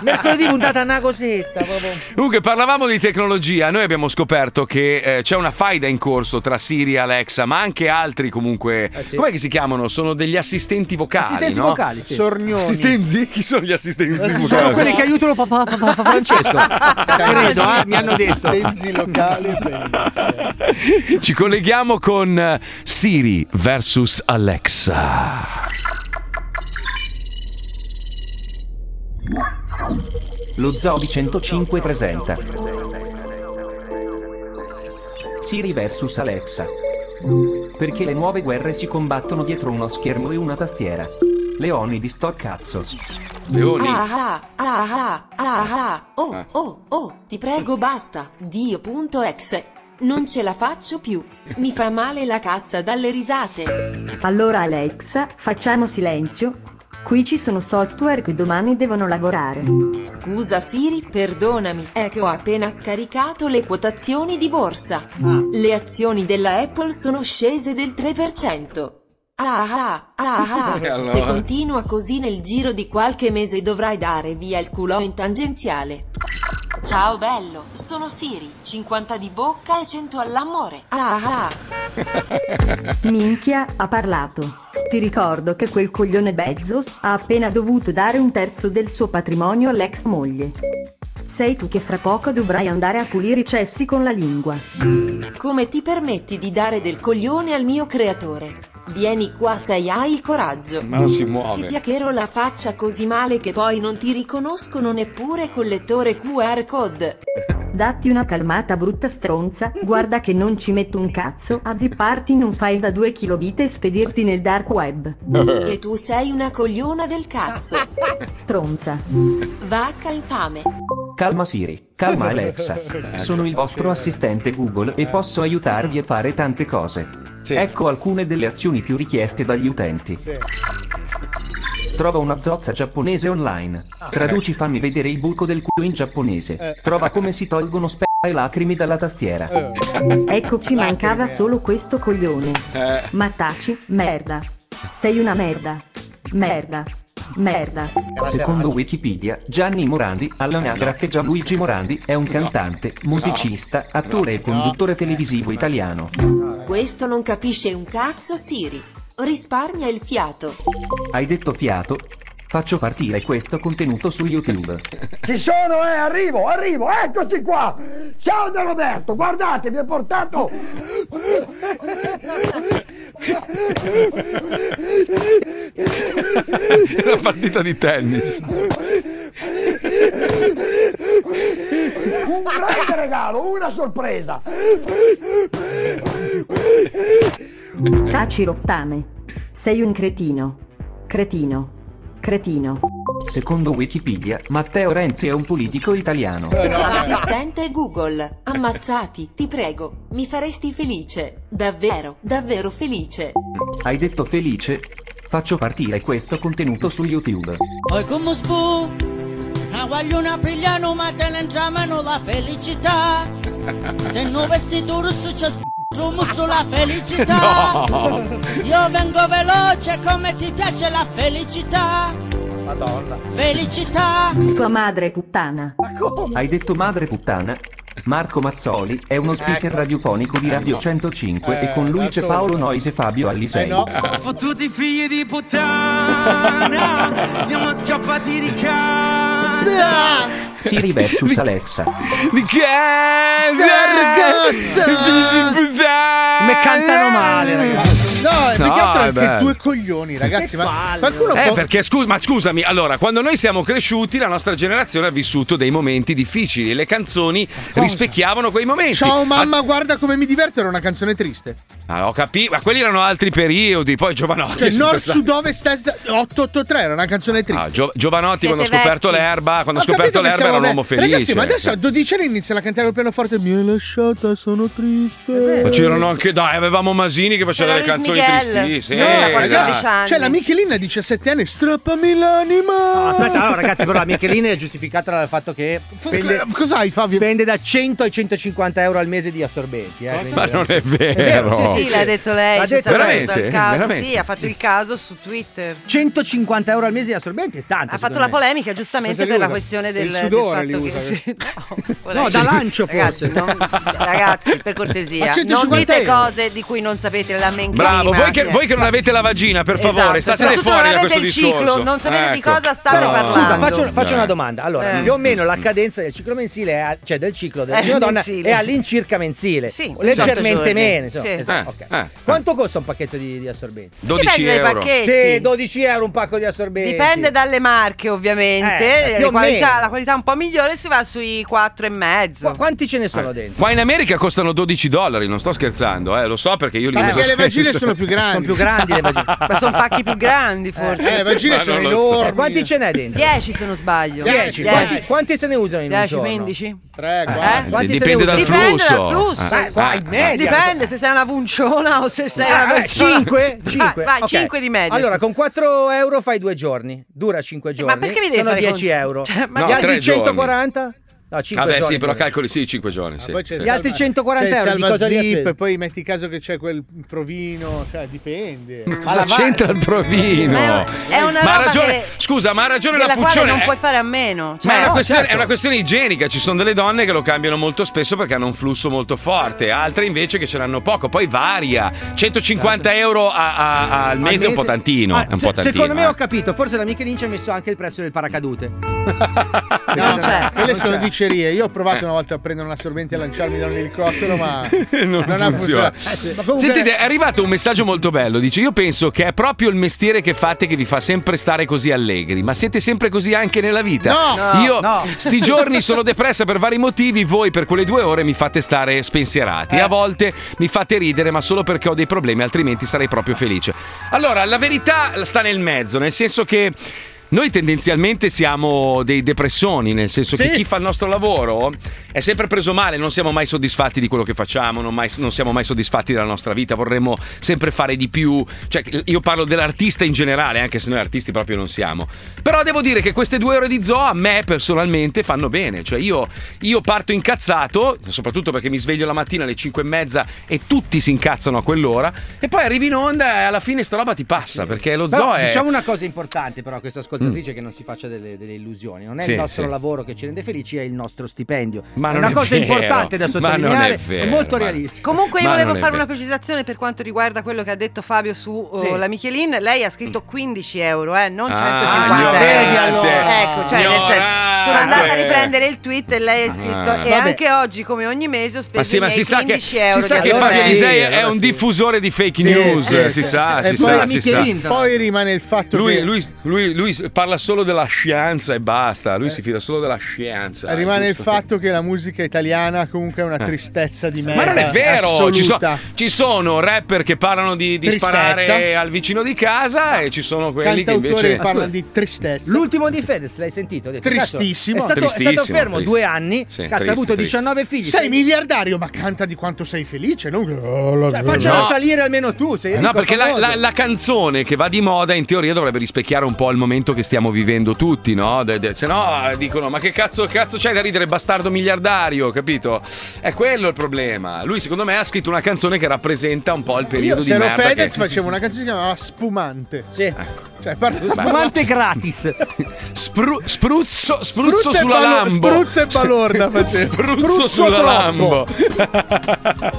B: Mercoledì puntata Nagosetta.
C: Comunque, parlavamo di tecnologia. Noi abbiamo scoperto che eh, c'è una faida in corso tra Siri e Alexa, ma anche altri comunque.
B: Eh sì.
C: Com'è che si chiamano? Sono degli assistenti vocali.
B: Assistenzi
C: no?
B: vocali, sì.
G: Sornioni.
C: Assistenzi? Chi sono gli assistenti vocali?
B: Sono quelli che aiutano papà, papà, papà Francesco. Credo, eh, mi hanno detto.
G: Assistenzi locali, bellissimo.
C: Ci colleghiamo con eh, Siri versus Alexa.
H: Lo Zoo di 105 presenta Siri vs Alexa. Perché le nuove guerre si combattono dietro uno schermo e una tastiera. Leoni di sto cazzo.
C: Leoni.
I: Ah ah ah ah ah oh
C: Eh.
I: oh oh ti prego basta Dio.exe non ce la faccio più. Mi fa male la cassa dalle risate.
J: Allora Alexa, facciamo silenzio. Qui ci sono software che domani devono lavorare.
I: scusa Siri perdonami. È che ho appena scaricato le quotazioni di borsa. Le azioni della Apple sono scese del 3% Ah ah ah ah
C: allora?
I: se continua così nel giro di qualche mese dovrai dare via il culo in tangenziale Ciao bello, sono Siri, 50 di bocca e 100 all'amore. Ah ah.
J: Minchia, ha parlato. Ti ricordo che quel coglione Bezos ha appena dovuto dare un terzo del suo patrimonio all'ex moglie. Sei tu che fra poco dovrai andare a pulire i cessi con la lingua.
I: Come ti permetti di dare del coglione al mio creatore? Vieni qua se hai il coraggio.
C: Ma non si
I: Che
C: muove.
I: ti hackerò la faccia così male che poi non ti riconoscono neppure col lettore QR code.
J: Datti una calmata brutta stronza, guarda che non ci metto un cazzo a zipparti in un file da 2 kilobit e spedirti nel dark web.
I: E tu sei una cogliona del cazzo.
J: Stronza.
I: Vacca infame.
H: Calma Siri, calma Alexa. Sono il vostro assistente Google e posso aiutarvi a fare tante cose.
C: Sì.
H: Ecco alcune delle azioni più richieste dagli utenti.
G: Sì.
H: Trova una zozza giapponese online. Traduci fammi vedere il buco del culo in giapponese. Trova come si tolgono sperma e lacrime dalla tastiera.
G: Eh,
J: Eccoci mancava
G: Lacrime.
J: solo questo coglione.
C: Eh,
J: Ma taci, merda. Sei una merda. Merda. Merda.
H: Secondo Wikipedia, Gianni Morandi, all'anagrafe Gianluigi Morandi, è un cantante, musicista, attore e conduttore televisivo italiano.
I: Questo non capisce un cazzo Siri. Risparmia il fiato.
H: Hai detto fiato? Faccio partire questo contenuto su YouTube.
K: Ci sono, eh, arrivo, arrivo, eccoci qua! Ciao Da Roberto, guardate, mi ha portato...
C: Una partita di tennis.
K: Un grande regalo, una sorpresa!
J: Taci rottame. Sei un cretino. Cretino. Cretino.
H: Secondo Wikipedia, Matteo Renzi è un politico italiano.
I: Assistente Google. Ammazzati, ti prego. Mi faresti felice. Davvero, davvero felice.
H: Hai detto felice? Faccio partire questo contenuto su YouTube.
L: Poi come spu, la vogliono pigliano ma te ne entrano la felicità. Se non vestito rosso c'è sputo sulla felicità.
C: No.
L: Io vengo veloce come ti piace la felicità.
B: Madonna.
L: Felicità.
J: Tua madre puttana.
H: Hai detto madre puttana? Marco Mazzoli è uno speaker radiofonico di Radio 105 e con lui c'è Paolo Nois e Fabio Allisei.
M: Fottuti figli di puttana, siamo scappati di casa.
H: Siri versus Alexa.
C: Di
B: Come cantano male, ragazzi.
G: No, è
C: No,
G: che altro
C: è
G: anche
C: bello.
G: due coglioni, ragazzi. Ma qualcuno
C: Eh,
G: può.
C: perché scusa, ma scusami, allora, quando noi siamo cresciuti, la nostra generazione ha vissuto dei momenti difficili e le canzoni rispecchiavano quei momenti.
G: Ciao mamma, guarda come mi diverto. Era una canzone triste.
C: Ah, ho capito, ma quelli erano altri periodi, poi Giovanotti.
G: Cioè,
C: è
G: nord, sud, ovest, est, 883. Era una canzone triste.
C: Ah, Gio- Giovanotti
G: Siete
C: quando ha scoperto
G: vecchi.
C: l'erba, quando ha scoperto l'erba era un uomo felice.
G: Ragazzi, ma adesso a 12 anni iniziano a cantare il pianoforte. Mi hai lasciata, sono triste.
C: Ma c'erano anche, dai, avevamo Masini che faceva delle canzoni tristissime.
G: No,
C: Eh,
G: guarda,
C: dai.
G: Cioè, la Michelina a 17 anni, strappami l'anima.
B: No, aspetta, allora, ragazzi, però la Michelin è giustificata dal fatto che spende,
G: Cos'hai, Fabio?
B: spende da 100 a 150 euro al mese di assorbenti. Eh,
C: Ma non è vero.
F: Sì, sì, l'ha detto lei.
B: L'ha detto
C: veramente?
F: il caso.
C: Veramente?
F: Sì, ha fatto il caso su Twitter.
B: 150 euro al mese di assorbenti è tanto.
F: Ha fatto la polemica giustamente per la questione del,
B: Il
F: del
B: sudore
F: fatto
B: li
F: che sì, no,
B: No, da lancio
F: ragazzi,
B: forse.
F: non- ragazzi, per cortesia,
B: 150
F: non dite
B: euro.
F: cose di cui non sapete la men
C: Bravo, voi che, voi che non avete la vagina, per favore,
F: Esatto, soprattutto
C: fuori
F: non
C: da
F: avete
C: questo
F: il ciclo, non sapete di
C: Ecco.
F: cosa state
C: No,
F: parlando.
B: Scusa, faccio, una domanda. Allora,
F: Eh.
B: più o meno la cadenza del ciclo mensile, è cioè del ciclo della
F: Eh,
B: donna,
F: mensile.
B: è all'incirca mensile.
F: Sì,
B: leggermente meno.
F: Sì.
B: esatto,
C: Eh,
B: ok.
C: eh,
B: Quanto costa un pacchetto di, di assorbenti?
C: 12
F: Dipende
C: euro.
B: Sì, 12 euro un pacco di assorbenti.
F: Dipende dalle marche, ovviamente.
B: Eh, o
F: qualità- la qualità un po' migliore si va sui 4 e mezzo.
B: Qu- Quanti ce ne sono dentro?
C: Qua in America costano 12 dollari, non sto scherzando, eh, lo so perché io li uso
G: Perché le vagine sono più grandi.
B: Sono più grandi le vagine.
F: Ma sono pacchi più grandi, forse.
G: Eh, le vagine
C: Ma
G: sono
C: so.
G: enormi.
B: Eh, Quanti ce n'è dentro?
F: 10 se non sbaglio.
B: 10. Quanti, quanti se ne usano in un
F: 10,
B: giorno?
F: 15.
G: 3,
F: Eh?
G: 4.
B: Quanti se
C: Dipende
B: ne
C: dal
B: usano?
F: Dipende
C: flusso.
F: dal flusso.
C: Eh,
B: Eh,
C: eh.
F: Dipende se sei una vunciona o se sei una persona.
B: 5? 5?
F: Vai, vai 5 di media.
B: Allora, con 4 euro fai due giorni. Dura 5 giorni.
F: ma perché mi devi
B: Sono
F: fare
B: 10
F: conti?
B: euro.
F: Cioè, ma
B: Gli
C: No,
B: altri
C: tre giorni.
B: 140? No, 5
C: Vabbè,
B: giorni.
C: sì, però calcoli sì, 5 giorni, sì.
G: Poi c'è il
B: Gli altri
G: salva-
B: 140
G: c'è il
B: euro di cosa spesi?
G: poi metti caso che c'è quel provino, cioè dipende.
C: Cosa c'entra il provino?
F: Ma è una
C: ma ha
F: roba
C: ragione,
F: che-
C: scusa, ma ha ragione la Puccione.
F: non
C: eh,
F: puoi fare a meno.
C: Ma
F: Cioè,
C: è una,
B: no,
C: questione,
B: certo.
C: è una questione igienica, ci sono delle donne che lo cambiano molto spesso perché hanno un flusso molto forte, altre invece che ce l'hanno poco, poi varia. 150 euro a- a- al mese è un po' tantino.
B: Ah,
C: è un
B: se-
C: po' tantino
B: secondo me
C: eh.
B: ho capito, forse la Michelin ci ha messo anche il prezzo del paracadute.
G: No,
F: c'è,
G: quelle
B: non
G: sono
B: c'è.
G: dicerie. Io ho provato una volta a prendere un assorbente e a lanciarmi da un elicottero, ma
C: non,
G: non ha
C: funziona.
G: funzionato. Ma comunque-
C: Sentite, è arrivato un messaggio molto bello. Dice: Io penso che è proprio il mestiere che fate che vi fa sempre stare così allegri. Ma siete sempre così anche nella vita?
G: No,
C: Io,
B: no.
C: sti giorni, sono depressa per vari motivi. Voi, per quelle due ore, mi fate stare spensierati.
G: Eh.
C: A volte mi fate ridere, ma solo perché ho dei problemi, altrimenti sarei proprio felice. Allora, la verità sta nel mezzo, nel senso che. Noi tendenzialmente siamo dei depressoni, nel senso che
G: Sì.
C: chi fa il nostro lavoro è sempre preso male, non siamo mai soddisfatti di quello che facciamo, non, mai- non siamo mai soddisfatti della nostra vita, vorremmo sempre fare di più. Cioè, io parlo dell'artista in generale, anche se noi artisti proprio non siamo. Però devo dire che queste due ore di zoo a me personalmente fanno bene. Cioè, io, io parto incazzato, soprattutto perché mi sveglio la mattina alle 5 e mezza e tutti si incazzano a quell'ora, e poi arrivi in onda e alla fine sta roba ti passa, perché lo
B: Però
C: zoo è.
B: diciamo una cosa importante però questo ascoltatore ascoltatrice che non si faccia delle, delle illusioni. Non è
C: Sì,
B: il nostro
C: sì.
B: lavoro che ci rende felici, è il nostro stipendio.
C: Ma
B: è
C: non
B: una
C: è
B: cosa
C: vero,
B: importante da
C: ma non è
B: sottolineare,
C: vero,
B: molto
C: ma-
B: realistica.
F: Comunque io
C: Ma
F: volevo fare una precisazione per quanto riguarda quello che ha detto Fabio su uh,
B: Sì.
F: la Michelin. Lei ha scritto 15 euro, eh, non
C: Ah,
F: 150
C: ignorante.
F: euro. Ecco, cioè nel senso, sono andata a riprendere il tweet e lei ha scritto
C: Ah.
F: e
B: Vabbè.
F: anche oggi come ogni mese ho speso
C: Ma sì, ma
F: miei
C: si sa che,
F: 15 euro
C: si sa che
B: allora
C: Fabio Lisei è
B: allora
C: un diffusore di fake news, si sa, si
G: poi
C: sa, si sa.
G: Poi rimane il fatto
C: Lui,
G: che
C: lui- lui- lui parla solo della scienza e basta, lui si fida solo della scienza.
G: rimane il fatto che la musica italiana comunque è una tristezza di merda.
C: Ma non è vero, ci, so- ci sono rapper che parlano di, di sparare al vicino di casa e ci sono quelli che invece...
G: che parlano di tristezza.
B: L'ultimo di Fedez, l'hai sentito? Detto,
G: Tristissimo.
B: È stato, è stato
C: Tristissimo,
B: fermo
C: triste.
B: due anni.
C: Sì,
B: cazzo,
C: triste,
B: ha avuto
C: triste.
B: 19 figli.
G: Sei miliardario, ma canta di quanto sei felice, non che-
B: Cioè, faccelo
C: No.
B: salire almeno tu. Sei
C: No, perché la, la- la canzone che va di moda in teoria dovrebbe rispecchiare un po' il momento che stiamo vivendo tutti, no? De- de- se no dicono ma che cazzo, cazzo c'hai da ridere bastardo miliardario, capito? È quello il problema. Lui secondo me ha scritto una canzone che rappresenta un po' il periodo
G: Io
C: di
G: se ero
C: merda
G: Fedez
C: che-
G: facevo una canzone che si chiamava Spumante.
B: Sì.
G: Cioè, parla-
B: Spumante gratis.
C: Spru- spruzzo, spruzzo
G: Spruzzo
C: sulla
G: balo-
C: Lambo.
G: spruzzo e balorda facevo.
C: Spruzzo
B: Spruzzo
C: sulla
B: troppo.
C: Lambo.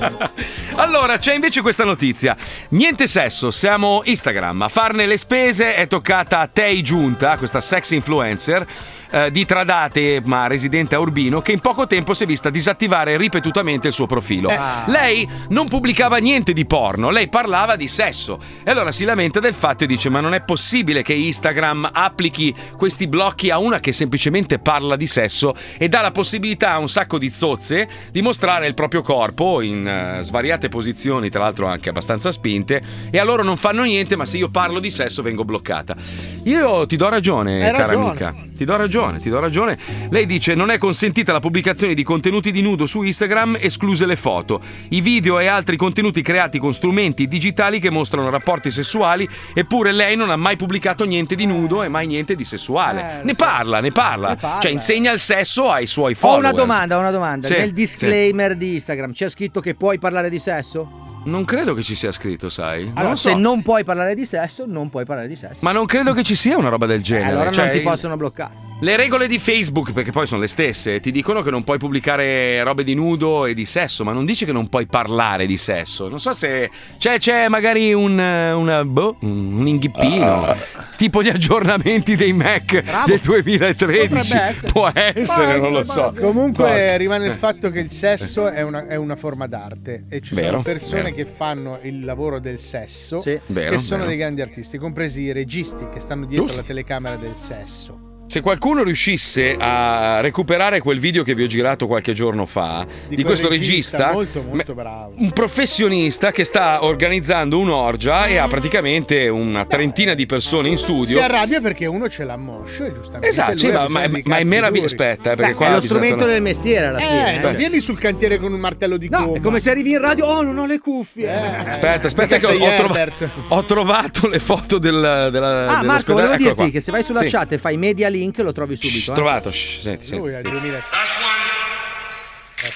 C: allora, c'è invece questa notizia. Niente sesso, siamo Instagram. A farne le spese è toccata a Tei Giunta, questa sex influencer. Eh, di Tradate, ma residente a Urbino, che in poco tempo si è vista disattivare ripetutamente il suo profilo. Lei non pubblicava niente di porno, lei parlava di sesso. E allora si lamenta del fatto e dice: Ma non è possibile che Instagram applichi questi blocchi a una che semplicemente parla di sesso e dà la possibilità a un sacco di zozze di mostrare il proprio corpo in eh, svariate posizioni, tra l'altro anche abbastanza spinte, e a loro non fanno niente, ma se io parlo di sesso vengo bloccata. Io ti do ragione,
G: Hai
C: cara
G: ragione.
C: amica. Ti do ragione, ti do ragione. Lei dice: Non è consentita la pubblicazione di contenuti di nudo su Instagram, escluse le foto, i video e altri contenuti creati con strumenti digitali che mostrano rapporti sessuali. Eppure lei non ha mai pubblicato niente di nudo e mai niente di sessuale.
B: Eh,
C: ne
B: so.
C: parla, ne parla.
B: Ne parla.
C: Cioè, insegna il sesso ai suoi
B: Ho
C: follower.
B: una domanda, ho una domanda.
C: Sì,
B: Nel disclaimer di Instagram c'è scritto che puoi parlare di sesso?
C: Non credo che ci sia scritto, sai. Non
B: Allora,
C: so.
B: se non puoi parlare di sesso, non puoi parlare di sesso.
C: Ma non credo che ci sia una roba del
B: Eh,
C: genere.
B: allora
C: Cioè,
B: non ti possono bloccare.
C: Le regole di Facebook, perché poi sono le stesse, ti dicono che non puoi pubblicare robe di nudo e di sesso, ma non dice che non puoi parlare di sesso. Non so se c'è, c'è magari un, una, boh, un inghippino, tipo gli aggiornamenti dei Mac del 2013.
G: Potrebbe essere.
C: Può essere, non lo so.
G: Comunque
C: Guarda.
G: rimane il
C: Eh.
G: fatto che il sesso è una, è una forma d'arte e ci
C: Vero,
G: sono persone
C: vero.
G: che fanno il lavoro del sesso
B: Sì.
C: Vero,
G: che sono
C: vero.
G: dei grandi artisti, compresi i registi che stanno dietro
C: Giusto.
G: la telecamera del sesso.
C: Se qualcuno riuscisse a recuperare quel video che vi ho girato qualche giorno fa di,
G: quel
C: questo regista,
G: molto molto
C: me-
G: bravo.
C: un professionista che sta organizzando un'orgia e ha praticamente una trentina di persone in
G: Si
C: studio.
G: arrabbia perché uno ce l'ha moscio e giustamente
C: Esatto, sì, ma, ma-
G: di
C: ma è meraviglioso. Aspetta, eh, perché
B: Beh,
C: qua
B: è lo strumento del mestiere alla fine.
G: Eh,
B: eh.
G: vieni sul cantiere con un martello di
B: No,
G: gomma.
B: è come se arrivi in radio, oh non ho le cuffie.
C: Aspetta, aspetta,
G: Perché
C: che ho, trova- ho trovato le foto del, della.
B: Ah, Marco,
C: dell'ospedale.
B: volevo
C: Eccolo
B: dirti
C: qua.
B: che se vai sulla
C: Sì.
B: chat e fai media link lo trovi subito.
C: Shh,
B: eh.
C: trovato, shh, senti, senti.
G: Lui
C: senti.
G: 2000.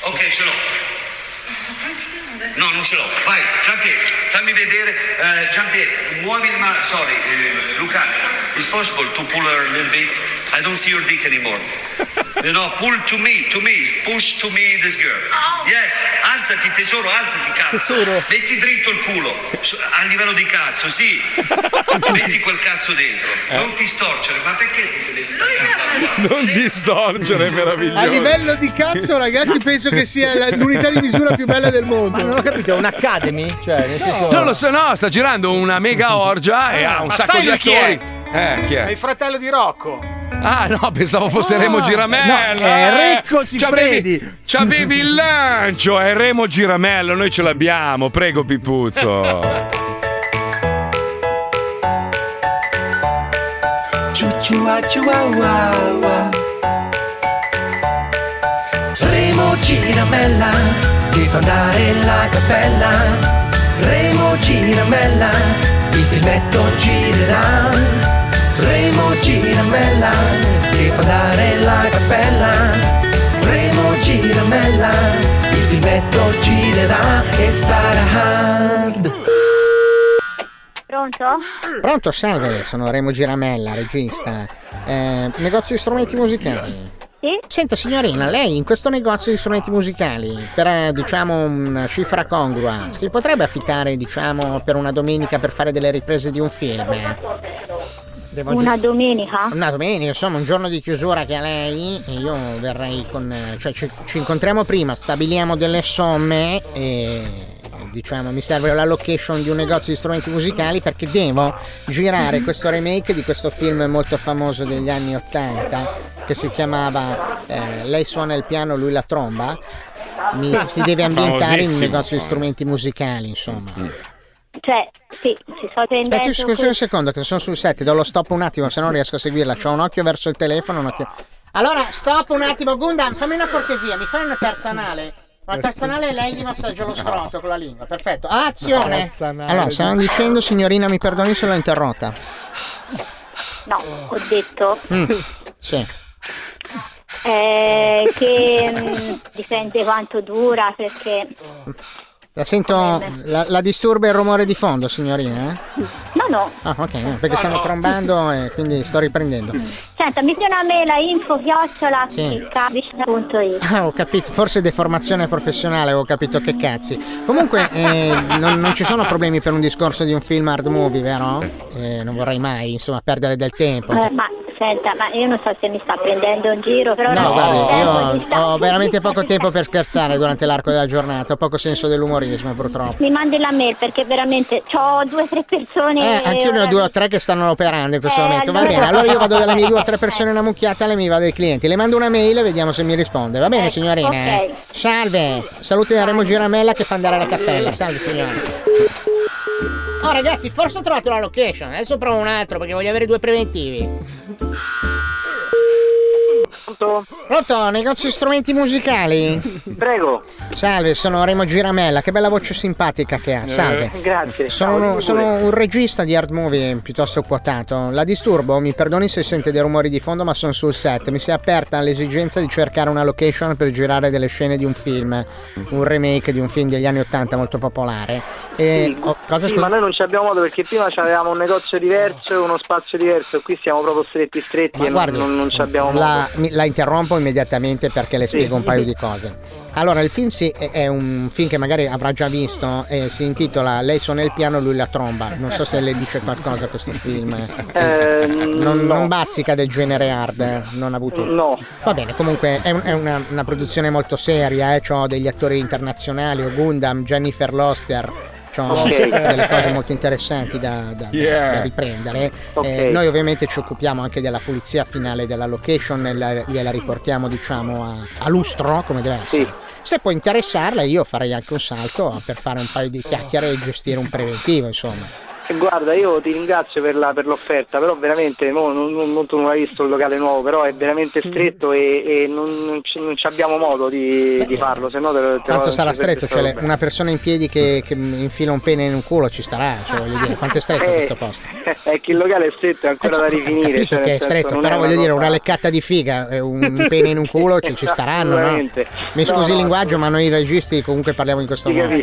N: Ok, ce l'ho. No, non ce l'ho. Vai, Giampiero, fammi vedere. Eh, Giampiero, muovi il ma... Sorry, eh, Luca, it's possible to pull her a little bit? I don't see your dick anymore. You know, pull to me, to me, push to me this girl. Yes, alzati tesoro, alzati cazzo.
G: Tesoro.
N: Metti dritto il culo, a livello di cazzo, sì. Metti quel cazzo dentro. Non ti storcere, ma perché ti sei staccato?
C: Non distorcere, è meraviglioso.
G: A livello di cazzo, ragazzi, penso che sia l'unità di misura più bella del mondo.
B: Ma non ho capito, è un academy? Cioè, nel senso...
C: Non lo so, no, sta girando una mega orgia e ha un
E: ma
C: sacco
E: sai
C: di
E: lui chi
C: attori.
E: è?
C: Eh, chi
E: È
C: è?
E: il fratello di Rocco.
C: Ah, no, pensavo fosse Remo Giramello.
B: no, è
C: eh.
B: Recco Siffredi.
C: C'avevi, il lancio, è Remo Giramello, noi ce l'abbiamo. Prego, Pipuzzo.
O: Remo Giramella ti fa andare la cappella Remo Giramella il filmetto girerà Remo Giramella ti fa andare la cappella Remo Giramella il filmetto girerà e sarà hard
P: Pronto?
G: Pronto, salve, sono Remo Giramella, regista. Eh, negozio di strumenti musicali.
P: Sì?
G: Senta signorina, lei in questo negozio di strumenti musicali, per eh, diciamo una cifra congrua, si potrebbe affittare diciamo per una domenica per fare delle riprese di un film? Devo
P: Una
G: dire-
P: domenica?
G: Una domenica, insomma, un giorno di chiusura che ha lei e io verrei con... eh, cioè ci, ci incontriamo prima, stabiliamo delle somme e diciamo mi serve la location di un negozio di strumenti musicali perché devo girare questo remake di questo film molto famoso degli anni 80 che si chiamava eh, Lei suona il piano, lui la tromba. Mi, si deve ambientare in un negozio di strumenti musicali, insomma.
P: Cioè, sì, ci sto prendendo...
G: Aspetti, scusi un secondo, che sono sul set, do lo stop un attimo, se no non riesco a seguirla. C'ho un occhio verso il telefono, un occhio. Allora, stop un attimo, Gundam, fammi una cortesia, mi fai una terza anale? Una terza anale e lei gli massaggia lo scroto con la lingua, perfetto. Azione! Terza anale. Allora, stavamo dicendo, signorina, mi perdoni se l'ho interrotta.
P: No, ho detto
G: Mm, sì.
P: eh, che mm, dipende quanto dura perché...
G: La sento. La, la disturba il rumore di fondo, signorina? eh?
P: No, no,
G: Ah, ok, no, perché stanno trombando e quindi sto riprendendo.
P: senta, mi tiene a me la info chiocciola
G: Sì. Ah, ho capito, forse deformazione professionale, ho capito che cazzi. Comunque, eh, non, non ci sono problemi per un discorso di un film hard movie, vero? Eh, non vorrei mai, insomma, perdere del tempo.
P: Eh, ma senta, ma io non so se mi sta prendendo in giro, però
G: No,
P: non
G: guardi, io ho veramente poco tempo per scherzare durante l'arco della giornata, ho poco senso dell'umorismo purtroppo.
P: Mi mandi la mail perché veramente ho due o tre persone.
G: Eh, anch'io ne ho due o tre che stanno operando in questo
P: Eh,
G: momento. Va
P: allora-
G: bene, allora io vado dalle mie due o tre persone una mucchiata, lei mi va dai clienti. Le mando una mail e vediamo se mi risponde. Va bene,
P: Ecco,
G: signorina?
P: ok.
G: Salve, saluti da Remo Giramella che fa andare alla cappella. Salve, signora. Oh, ragazzi, forse ho trovato la location. Adesso provo un altro perché voglio avere due preventivi.
Q: Pronto?
G: Pronto, negozio strumenti musicali?
Q: Prego.
G: Salve, sono Remo Giramella, che bella voce simpatica che ha. Salve.
Q: Eh, grazie.
G: Sono, sono un regista di hard movie piuttosto quotato. La disturbo, mi perdoni se sente dei rumori di fondo, ma sono sul set. Mi si è aperta l'esigenza di cercare una location per girare delle scene di un film, un remake di un film degli anni 80 molto popolare. E oh, cosa
Q: Sì,
G: scusa?
Q: ma noi non ci abbiamo modo perché prima avevamo un negozio diverso e uno spazio diverso qui siamo proprio stretti stretti
G: Ma
Q: e
G: guardi,
Q: non, non ci abbiamo modo.
G: la, la interrompo immediatamente perché le
Q: Sì.
G: spiego un paio di cose. Allora, il film sì, è, un film che magari avrà già visto, e si intitola Lei suona il piano, lui la tromba. Non so se le dice qualcosa questo film.
Q: Eh,
G: non,
Q: no.
G: non bazzica del genere hard, eh, non ha avuto.
Q: No.
G: Va bene, comunque è, un- è una, una produzione molto seria, eh, ho degli attori internazionali, Gundam, Jennifer Loster. C'ho
Q: Ok.
G: delle cose molto interessanti da, da-
Q: Yeah.
G: da riprendere.
Q: Ok.
G: Eh, noi ovviamente ci occupiamo anche della pulizia finale della location la- gliela riportiamo diciamo a, a lustro come deve essere. Se può interessarla io farei anche un salto per fare un paio di chiacchiere e gestire un preventivo insomma.
Q: Eh, Guarda, io ti ringrazio per, la- per l'offerta, però veramente mo, non, non, tu non hai visto il locale nuovo, però è veramente
G: Mm.
Q: stretto e, e non, non ci, non ci abbiamo modo di, di farlo, se no te, lo- te
G: Quanto
Q: lo-
G: sarà stretto? Cioè, una persona in piedi che, che infila un pene in un culo ci starà, cioè, voglio dire, quanto è stretto
Q: Eh,
G: questo posto?
Q: È che il locale è stretto, è ancora da
G: Ho
Q: rifinire. cioè,
G: che è stretto, però
Q: è
G: voglio dire, una leccata di figa, e un pene in un culo ci, ci staranno, no? Mi
Q: No,
G: scusi il
Q: no,
G: linguaggio, ma noi registi comunque parliamo in questo modo.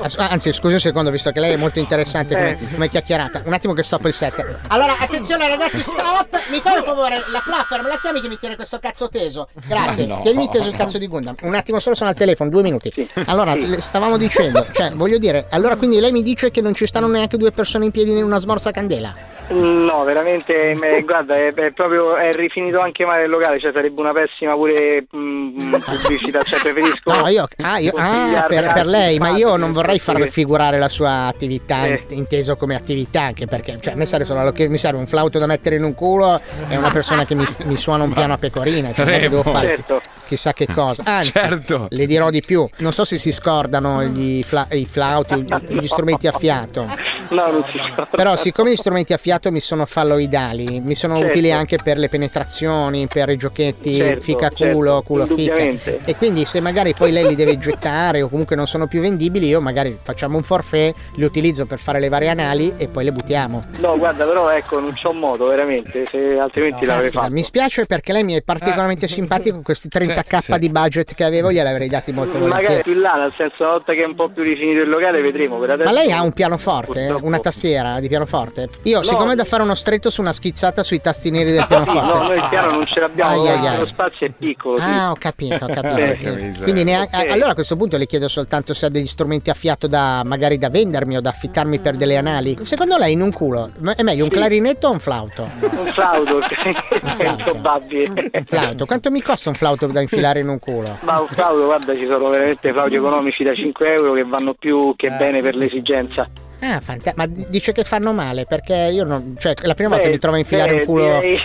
G: Ass- Anzi, scusi un secondo, visto che lei è molto interessante come,
Q: Eh.
G: come chiacchierata. Un attimo che stop il set. Allora, attenzione ragazzi, stop! Mi fai un favore, la me la chiami che mi tiene questo cazzo teso? Grazie.
Q: No.
G: Tienimi teso il cazzo di Gundam. Un attimo solo sono al telefono, due minuti. Allora, stavamo dicendo, cioè, voglio dire, allora quindi lei mi dice che non ci stanno neanche due persone in piedi in una smorza candela?
Q: No, veramente, guarda, è, è proprio è rifinito anche male il locale, cioè sarebbe una pessima pure mm, pubblicità, cioè preferisco
G: No, io, ah, io- ah, per, per lei, ma io non vorrei far figurare la sua attività
Q: Eh.
G: in- inteso come attività, anche perché cioè, a me serve, solo che mi serve un flauto da mettere in un culo e una persona che mi, mi suona un piano a pecorina, cioè devo fare
Q: Certo.
G: chissà che cosa. Anzi,
C: Certo.
G: le dirò di più, non so se si scordano gli, fla- i flauti, gli, gli strumenti a fiato.
Q: No, non si.
G: Però siccome gli strumenti a fiato mi sono falloidali, mi sono
Q: Certo.
G: utili anche per le penetrazioni, per i giochetti
Q: Certo,
G: fica
Q: certo,
G: culo, culo fica. E quindi se magari poi lei li deve gettare o comunque non sono più vendibili, io magari facciamo un forfait, li utilizzo per fare le varie anali e poi le buttiamo.
Q: No, guarda, però ecco, non c'ho modo veramente, se altrimenti l'avrei
G: Caspita,
Q: fatto.
G: mi spiace perché lei mi è particolarmente simpatico, questi 30k
Q: Sì, sì.
G: di budget che avevo glieli avrei dati molto
Q: Magari
G: volentieri.
Q: più in là, nel senso una volta che è un po' più rifinito il locale vedremo. Per
G: Ma
Q: adesso-
G: lei ha un pianoforte? Una tastiera di pianoforte? Io,
Q: No.
G: siccome ho da fare uno stretto su una schizzata sui tasti neri del pianoforte.
Q: No, noi il piano non ce l'abbiamo,
G: Ai, ai,
Q: lo spazio è piccolo.
G: Ah, ho capito, ho capito. Quindi neanche-
Q: Ok.
G: allora a questo punto le chiedo soltanto se ha degli strumenti a fiato da magari da vendermi o da affittarmi per delle anali. Secondo lei in un culo è meglio un
Q: Sì.
G: clarinetto o un flauto?
Q: Un flauto, è improbabile.
G: Un flauto. Quanto mi costa un flauto da infilare in un culo?
Q: Ma un flauto, guarda, ci sono veramente flauti economici da 5 euro che vanno più che bene per l'esigenza.
G: Ah, fanta- ma di- dice che fanno male perché io non. cioè, la prima volta
Q: Beh,
G: mi trovo a infilare
Q: beh,
G: un culo.
Q: Direi,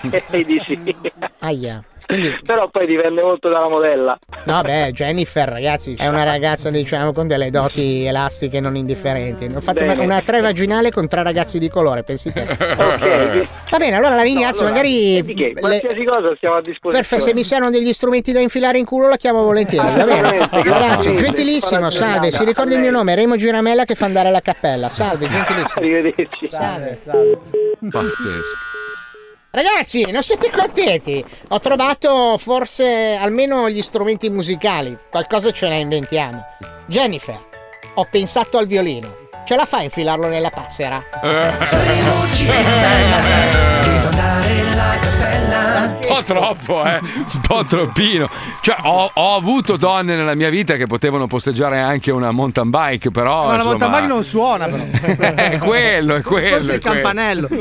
Q: direi di sì.
G: Aia. Quindi,
Q: Però poi dipende molto dalla modella.
G: no, beh, Jennifer, ragazzi, è una ragazza, diciamo, con delle doti elastiche non indifferenti. Ho fatto una, una tre vaginale con tre ragazzi di colore, pensi te.
Q: Ok.
G: Va bene, allora la ringrazio,
Q: allora,
G: magari.
Q: che?
G: le-
Q: Qualsiasi cosa stiamo a disposizione.
G: Perfetto, se mi servono degli strumenti da infilare in culo la chiamo volentieri, va bene? Grazie, gentilissimo, salve, si ricorda il mio nome, Remo Giramella che fa andare alla cappella. Salve, gentilissimo.
Q: Arrivederci.
G: Salve,
C: Pazzesco.
G: Ragazzi, non siete contenti? Ho trovato forse almeno gli strumenti musicali. Qualcosa ce ne inventiamo. Jennifer, ho pensato al violino. Ce la fai a infilarlo nella passera?
C: Un po' troppo, eh. Un po' troppino. Cioè, ho, ho avuto donne nella mia vita che potevano posteggiare anche una mountain bike, però.
B: Ma la
C: insomma,
B: mountain bike non suona, però.
C: È quello, è quello.
B: Forse
C: è
B: il
C: quello.
B: campanello.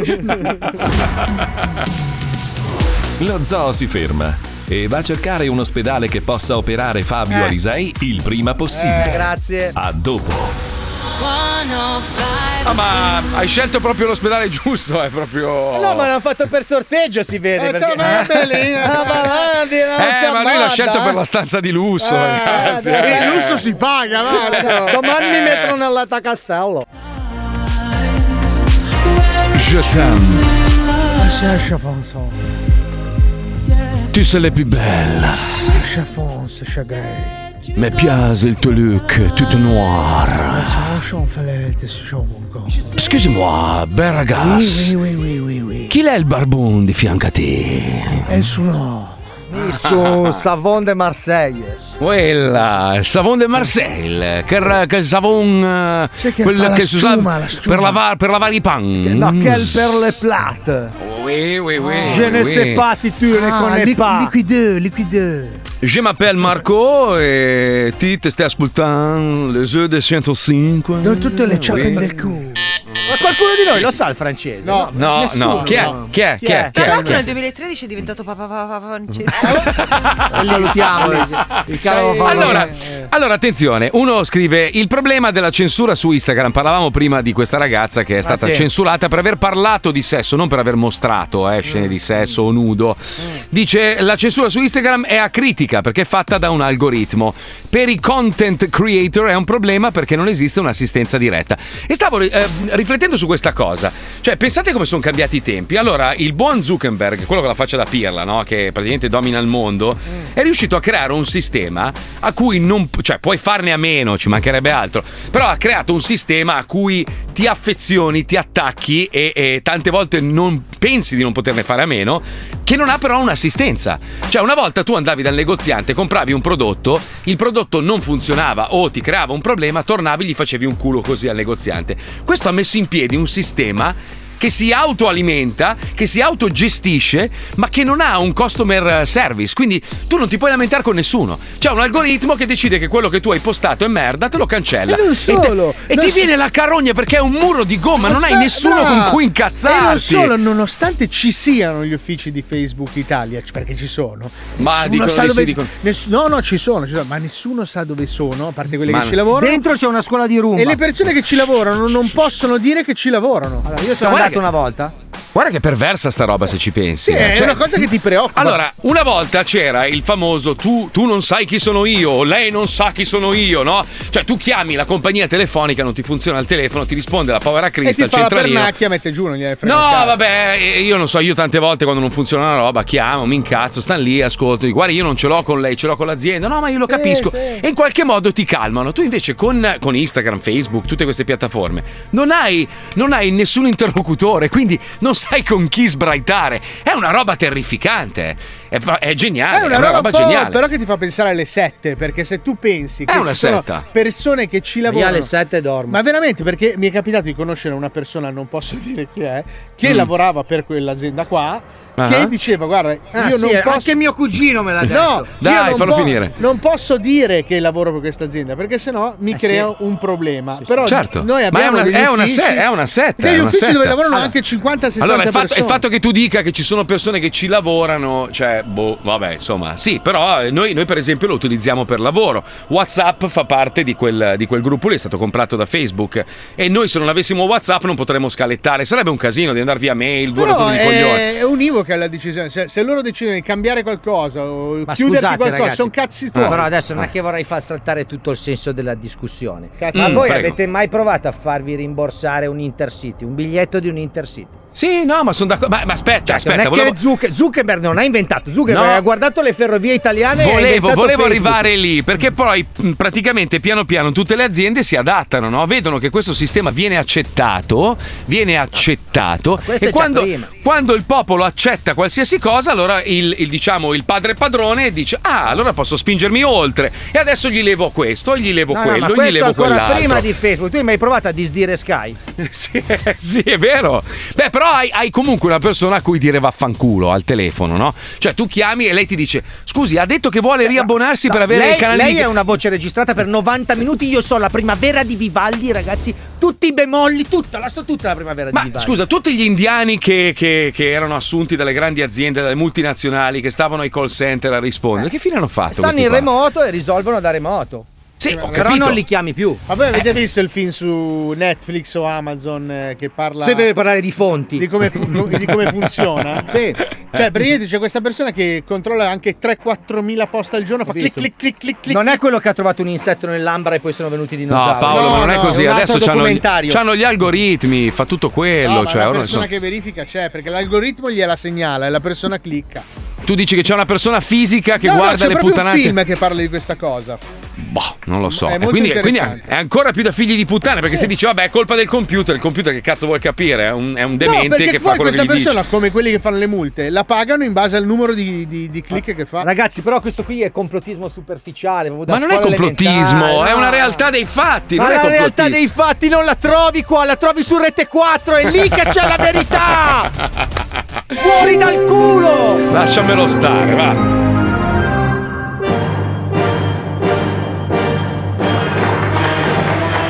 A: Lo zoo si ferma e va a cercare un ospedale che possa operare Fabio
B: Eh.
A: Alisei il prima possibile.
B: Eh, grazie.
A: A dopo.
C: Ah, ma hai scelto proprio l'ospedale giusto, è proprio.
B: No, ma l'hanno fatto per sorteggio, si vede.
C: Eh,
B: perché...
C: bene.
B: Ah, avanti,
C: Eh, ma lui l'ha scelto per la stanza di lusso, ragazzi.
B: dai,
C: eh.
B: il lusso si paga, va. Domani mi mettono nell'alta castello.
C: Je t'aime.
B: Sasha Fonso.
C: Tu sei la più bella.
B: Sasha Fonso, Sasha.
C: Mi piace il tuo look tutto noir. Excuse-moi, bel ragazzo.
B: Oui, oui, oui, oui, oui.
C: Chi è il di fianco a te?
B: Su Savon de Marseille.
C: Quella, il savon de Marseille, che, ra- che il savon eh,
B: Sai che
C: quello
B: fa la
C: che si
B: schiuma.
C: per, lavar- per lavare i pan.
B: No, quel per le plate.
C: Oui, oui, oui.
B: Je ne sais pas si tu ne
G: Ah,
B: connais pas. Liquideux, liquideux.
C: Je m'appelle Marco e ti stai ascoltando les œufs de 105.
B: Da tutte le ciappe
C: Oui.
B: del culo. Ma qualcuno di noi lo sa il francese?
C: No, no, no. Chi è? Chi è? Chi è? Chi
F: Tra l'altro nel 2013 è diventato papà papà Francesco.
B: Lo salutiamo. Il caro
C: Allora, allora, attenzione, uno scrive il problema della censura su Instagram. Parlavamo prima di questa ragazza che è stata
B: sì.
C: censurata per aver parlato di sesso, non per aver mostrato eh, scene di sesso o nudo. Dice la censura su Instagram è acritica perché è fatta da un algoritmo. Per i content creator è un problema perché non esiste un'assistenza diretta. E stavo eh, riflettendo su questa cosa. Cioè, pensate come sono cambiati i tempi. Allora, il buon Zuckerberg, quello con la faccia da pirla, no? che praticamente domina il mondo, è riuscito a creare un sistema a cui non. cioè, puoi farne a meno, ci mancherebbe altro. Però ha creato un sistema a cui ti affezioni, ti attacchi e, e tante volte non pensi di non poterne fare a meno, che non ha però un'assistenza. Cioè, una volta tu andavi dal negoziante, compravi un prodotto, il prodotto non funzionava o ti creava un problema, tornavi e gli facevi un culo così al negoziante. Questo ha messo in piedi un sistema che si autoalimenta, che si autogestisce, ma che non ha un customer service. Quindi tu non ti puoi lamentare con nessuno. C'è un algoritmo che decide che quello che tu hai postato è merda, te lo cancella.
B: E non solo,
C: te- E,
B: non
C: ti
B: so-
C: viene la carogna perché è un muro di gomma, non hai nessuno
B: no.
C: con cui incazzarti.
B: E non solo, nonostante ci siano gli uffici di Facebook Italia, perché ci sono.
C: Ma dicono
B: sa dove
C: sì, dicono-
B: ness- No, no, ci sono, ci sono, ma nessuno sa dove sono, a parte quelli
C: Ma
B: che
C: no.
B: ci lavorano.
D: Dentro c'è una scuola di rumba.
B: E le persone che ci lavorano non possono dire che ci lavorano.
D: Allora, io sono
C: guarda che-
D: una volta.
C: Guarda che perversa sta roba se ci pensi.
B: Sì,
C: eh.
B: è
C: Cioè-
B: una cosa che ti preoccupa.
C: Allora, una volta c'era il famoso tu, tu non sai chi sono io, o lei non sa chi sono io, no? Cioè, tu chiami la compagnia telefonica, non ti funziona il telefono, ti risponde la povera
B: e
C: Crista
B: ti
C: al
B: fa la
C: centralino.
B: pernacchia, mette giù, non gliene frega
C: No, vabbè, io non so, io tante volte quando non funziona una roba chiamo, mi incazzo, stanno lì, ascolto, dico, guarda, io non ce l'ho con lei, ce l'ho con l'azienda. No, ma io lo
B: Sì,
C: capisco.
B: sì.
C: E in qualche modo ti calmano. Tu invece con, con Instagram, Facebook, tutte queste piattaforme, non hai, non hai nessun interlocutore, quindi non sai con chi sbraitare. È una roba terrificante. È, è geniale.
D: È una, roba, un po',
C: geniale.
D: però che ti fa pensare alle sette, perché se tu pensi che
C: È una
D: ci sono
C: setta.
D: persone che ci
B: Io
D: lavorano
B: alle 7 dormo.
D: Ma veramente, perché mi è capitato di conoscere una persona, non posso dire chi è, che
B: Mm.
D: lavorava per quell'azienda qua.
B: Ah.
D: Che diceva: Guarda,
B: Ah,
D: io
B: sì,
D: non posso.
B: anche mio cugino me l'ha detto.
D: No,
C: Dai,
D: io non
C: fallo finire.
D: Non posso dire che lavoro per questa azienda perché sennò mi
B: Eh,
D: crea
B: sì.
D: un problema. Però
C: Certo.
D: noi
C: Ma è
D: abbiamo
C: una-
D: degli
C: è una
D: uffici-
C: se- è una setta,
D: Degli
C: è una
D: uffici dove
C: setta.
D: lavorano
C: Allora-
D: anche 50-60
C: Allora, il fatto,
D: persone.
C: il fatto che tu dica che ci sono persone che ci lavorano, cioè, boh, vabbè, insomma, sì, però eh, noi, noi, per esempio lo utilizziamo per lavoro. WhatsApp fa parte di quel, di quel gruppo lì, è stato comprato da Facebook. E noi, se non avessimo WhatsApp, non potremmo scalettare. Sarebbe un casino di andare via mail, due
D: Però
C: rotture di coglioni.
D: è, è univoca la decisione. Se, se loro decidono di cambiare qualcosa o
B: Ma
D: chiuderti
B: scusate,
D: qualcosa,
B: ragazzi,
D: sono cazzi tuoi.
B: Però adesso non è che vorrei far saltare tutto il senso della discussione.
D: Cazzo.
B: Ma
C: Mm,
B: voi
C: prego.
B: avete mai provato a farvi rimborsare un Intercity, un biglietto di un Intercity?
C: Sì, no, ma sono d'accordo. Ma, ma aspetta,
B: Cioè, non
C: aspetta,
B: è
C: volevo...
B: che Zuck- Zuckerberg non ha inventato, Zuckerberg
C: No.
B: ha guardato le ferrovie italiane e
C: Volevo, volevo
B: Facebook.
C: arrivare lì perché poi praticamente piano piano tutte le aziende si adattano, no? vedono che questo sistema viene accettato, viene accettato e quando, quando il popolo accetta qualsiasi cosa, allora il, il, diciamo, il padre padrone dice ah allora posso spingermi oltre e adesso gli levo questo, gli levo
B: No, no,
C: quello,
B: ma
C: gli levo
B: ancora
C: quell'altro.
B: prima di Facebook. Tu hai mai provato a disdire Sky?
C: sì, sì, è vero. Beh, però hai, hai comunque una persona a cui dire vaffanculo al telefono, no? Cioè tu chiami e lei ti dice scusi, ha detto che vuole riabbonarsi per avere
B: lei,
C: il canale
B: lei
C: di...
B: è una voce registrata per 90 minuti. Io so la primavera di Vivaldi, ragazzi. Tutti i bemolli, tutta, la so tutta la primavera
C: Ma
B: di Vivaldi.
C: scusa, tutti gli indiani che, che- che erano assunti dalle grandi aziende, dalle multinazionali, che stavano ai call center a rispondere, che fine hanno fatto?
B: stanno in
C: qua?
B: remoto e risolvono da remoto.
C: Sì, ho
B: però
C: capito.
B: non li chiami più.
D: Ma voi avete visto il film su Netflix o Amazon eh, che parla
B: Se deve parlare di fonti.
D: di come, fu- di come funziona?
B: Sì.
D: Cioè, praticamente c'è questa persona che controlla anche 3-4 mila post al giorno, fa clic
B: visto.
D: clic clic clic clic.
B: Non è quello che ha trovato un insetto nell'ambra e poi sono venuti i
C: No. Paolo, ma non è così.
B: è
C: Adesso c'hanno gli, c'hanno gli algoritmi, fa tutto quello.
D: No, ma
C: cioè,
D: la persona
C: so-
D: che verifica c'è perché l'algoritmo gliela segnala e la persona clicca.
C: Tu dici che c'è una persona fisica che
D: no, no,
C: guarda
D: c'è
C: le
D: proprio
C: puttanate.
D: un film che parla di questa cosa.
C: Boh, non lo so.
D: È molto
C: quindi, quindi è ancora più da figli di puttane perché
D: Sì.
C: se dice vabbè è colpa del computer, il computer che cazzo vuol capire? È un, è un
D: No,
C: demente
D: perché
C: che fa quello che
D: questa
C: gli dici.
D: persona, come quelli che fanno le multe, la pagano in base al numero di, di- di click che fa.
B: Ragazzi, però questo qui è complottismo superficiale.
C: Ma non è complottismo, è
B: no.
C: una realtà dei fatti.
B: Ma
C: non è
B: la realtà dei fatti non la trovi qua, la trovi su Rete 4, è lì che c'è la verità! Fuori dal culo!
C: Lasciamelo stare, va.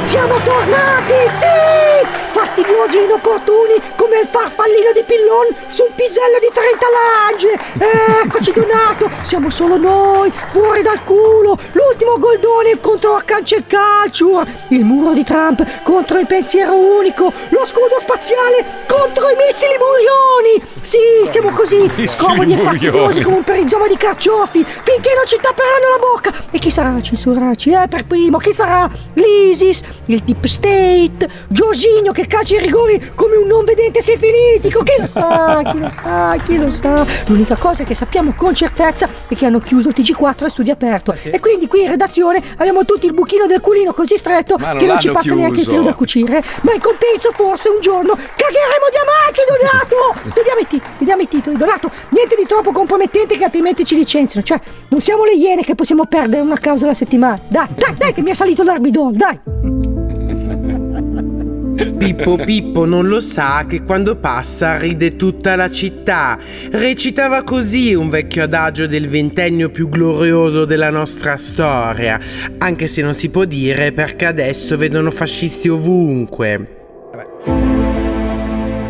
K: Siamo tornati, sì! Fastidiosi e inopportuni come il farfallino di Pillon sul pisello di 30 lance! Eccoci Donato, siamo solo noi, fuori dal culo! L'ultimo goldone contro Arcance Culture, il muro di Trump contro il pensiero unico, lo scudo spaziale contro i missili burioni! Sì, siamo così,
R: Missili
K: comodi e fastidiosi come un perizoma di carciofi, finché non ci tapperanno la bocca! E chi sarà a censurarci, eh, per primo? Chi sarà? L'ISIS, il Deep State, Giorginio che calcia i rigori come un non vedente sifilitico, chi lo sa, chi lo sa, chi lo sa. L'unica cosa che sappiamo con certezza è che hanno chiuso il TG4 e studio aperto. E quindi qui in redazione abbiamo tutti il buchino del culino così stretto
R: non
K: che non ci passa neanche il
R: chiuso.
K: filo da cucire. Ma in compenso forse un giorno cagheremo diamanti, Donato! vediamo, i tit- vediamo i titoli, Donato. Niente di troppo compromettente che altrimenti ci licenziano. Cioè, non siamo le iene che possiamo perdere una causa alla settimana. Dai, dai, dai, che mi è salito l'arbidol, dai!
S: Pippo Pippo non lo sa che quando passa ride tutta la città. Recitava così un vecchio adagio del ventennio più glorioso della nostra storia, anche se non si può dire perché adesso vedono fascisti ovunque.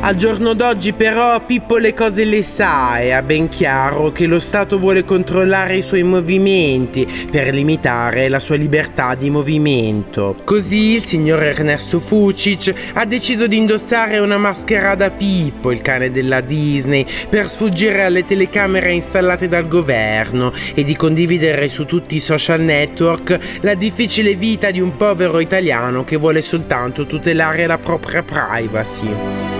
S: Al giorno d'oggi però Pippo le cose le sa e ha ben chiaro che lo Stato vuole controllare i suoi movimenti per limitare la sua libertà di movimento. Così il signor Ernesto Fucic ha deciso di indossare una maschera da Pippo, il cane della Disney, per sfuggire alle telecamere installate dal governo e di condividere su tutti i social network la difficile vita di un povero italiano che vuole soltanto tutelare la propria privacy.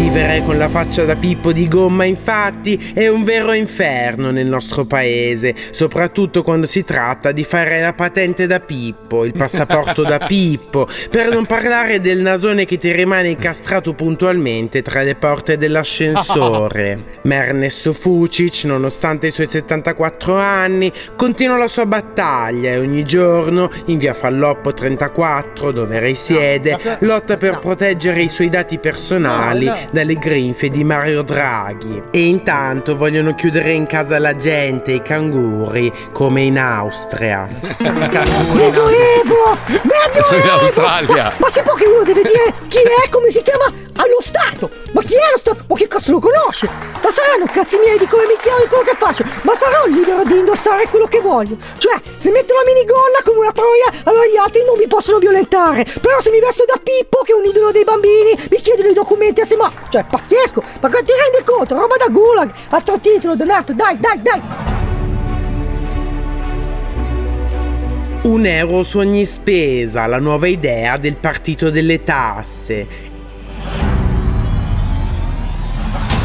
S: Vivere con la faccia da Pippo di gomma, infatti, è un vero inferno nel nostro paese, soprattutto quando si tratta di fare la patente da Pippo, il passaporto da Pippo, per non parlare del nasone che ti rimane incastrato puntualmente tra le porte dell'ascensore. Mernes Fucic, nonostante i suoi 74 anni, continua la sua battaglia e ogni giorno, in via Falloppo 34, dove risiede, lotta per proteggere i suoi dati personali dalle grinfie di Mario Draghi. E intanto vogliono chiudere in casa la gente, i canguri, come in Austria.
K: Medioevo! Medioevo!
C: Sono in Australia.
K: Ma, ma se poi che uno deve dire chi è, come si chiama, allo Stato! Ma chi è lo Stato? Ma che cazzo lo conosce? Ma saranno cazzi miei di come mi chiamo e quello che faccio? Ma sarò libero di indossare quello che voglio? Cioè, se metto la minigonna come una troia, allora gli altri non mi possono violentare. Però se mi vesto da Pippo, che è un idolo dei bambini, mi chiedono i documenti a semaforo. Cioè, pazzesco! Ma ti rendi conto? Roba da gulag! Altro titolo, Donato, dai, dai, dai!
S: Un euro su ogni spesa, la nuova idea del partito delle tasse.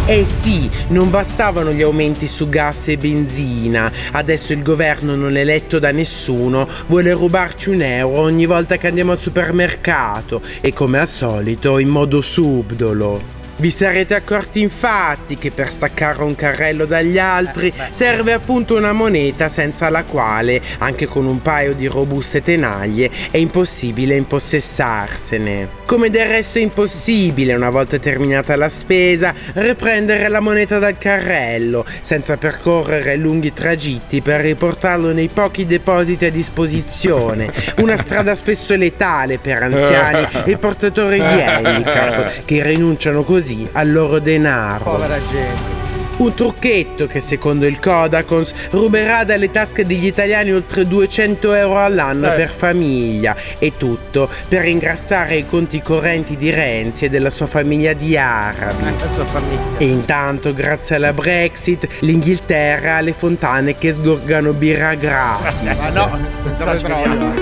S: Eh sì, non bastavano gli aumenti su gas e benzina. Adesso il governo non eletto da nessuno vuole rubarci un euro ogni volta che andiamo al supermercato e come al solito in modo subdolo. Vi sarete accorti infatti che per staccare un carrello dagli altri serve appunto una moneta senza la quale, anche con un paio di robuste tenaglie, è impossibile impossessarsene. Come del resto è impossibile, una volta terminata la spesa, riprendere la moneta dal carrello, senza percorrere lunghi tragitti per riportarlo nei pochi depositi a disposizione. Una strada spesso letale per anziani e portatori di handicap che rinunciano così al loro denaro.
B: Povera gente.
S: Un trucchetto che secondo il Codacons ruberà dalle tasche degli italiani oltre 200 euro all'anno
B: Eh.
S: per famiglia e tutto per ingrassare i conti correnti di Renzi e della sua famiglia di arabi.
B: Adesso fammi.
S: E intanto, grazie alla Brexit, l'Inghilterra ha le fontane che sgorgano birra gratis.
B: Ma no, senza petrolio.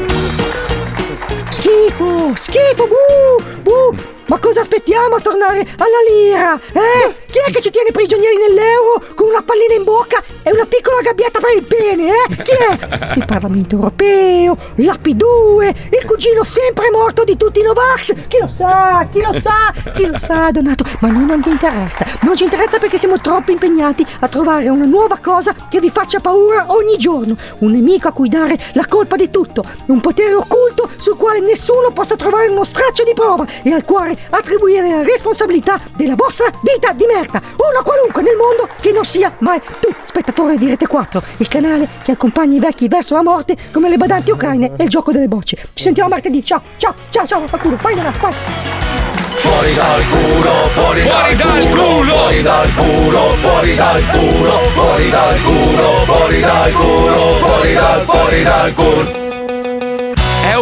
K: Schifo, schifo, buh, buh. Ma cosa aspettiamo a tornare alla lira? Eh? Chi è che ci tiene prigionieri nell'euro con una pallina in bocca e una piccola gabbietta per il pene, eh? Chi è? Il Parlamento Europeo, la P2, il cugino sempre morto di tutti i Novax. Chi lo sa? Chi lo sa? Chi lo sa, Donato? Ma noi non ti interessa. Non ci interessa perché siamo troppo impegnati a trovare una nuova cosa che vi faccia paura ogni giorno. Un nemico a cui dare la colpa di tutto. Un potere occulto sul quale nessuno possa trovare uno straccio di prova e al quale attribuire la responsabilità della vostra vita di merda. Uno qualunque nel mondo che non sia mai tu, spettatore di Rete 4, il canale che accompagna i vecchi verso la morte come le badanti ucraine e il gioco delle bocce. Ci sentiamo martedì. Ciao, ciao, ciao, ciao, fa culo. Vai, Donato, vai.
O: Fuori dal culo, fuori,
C: Fuori dal culo!
O: fuori dal culo, fuori dal culo, fuori dal culo, fuori dal culo, fuori dal, fuori dal culo.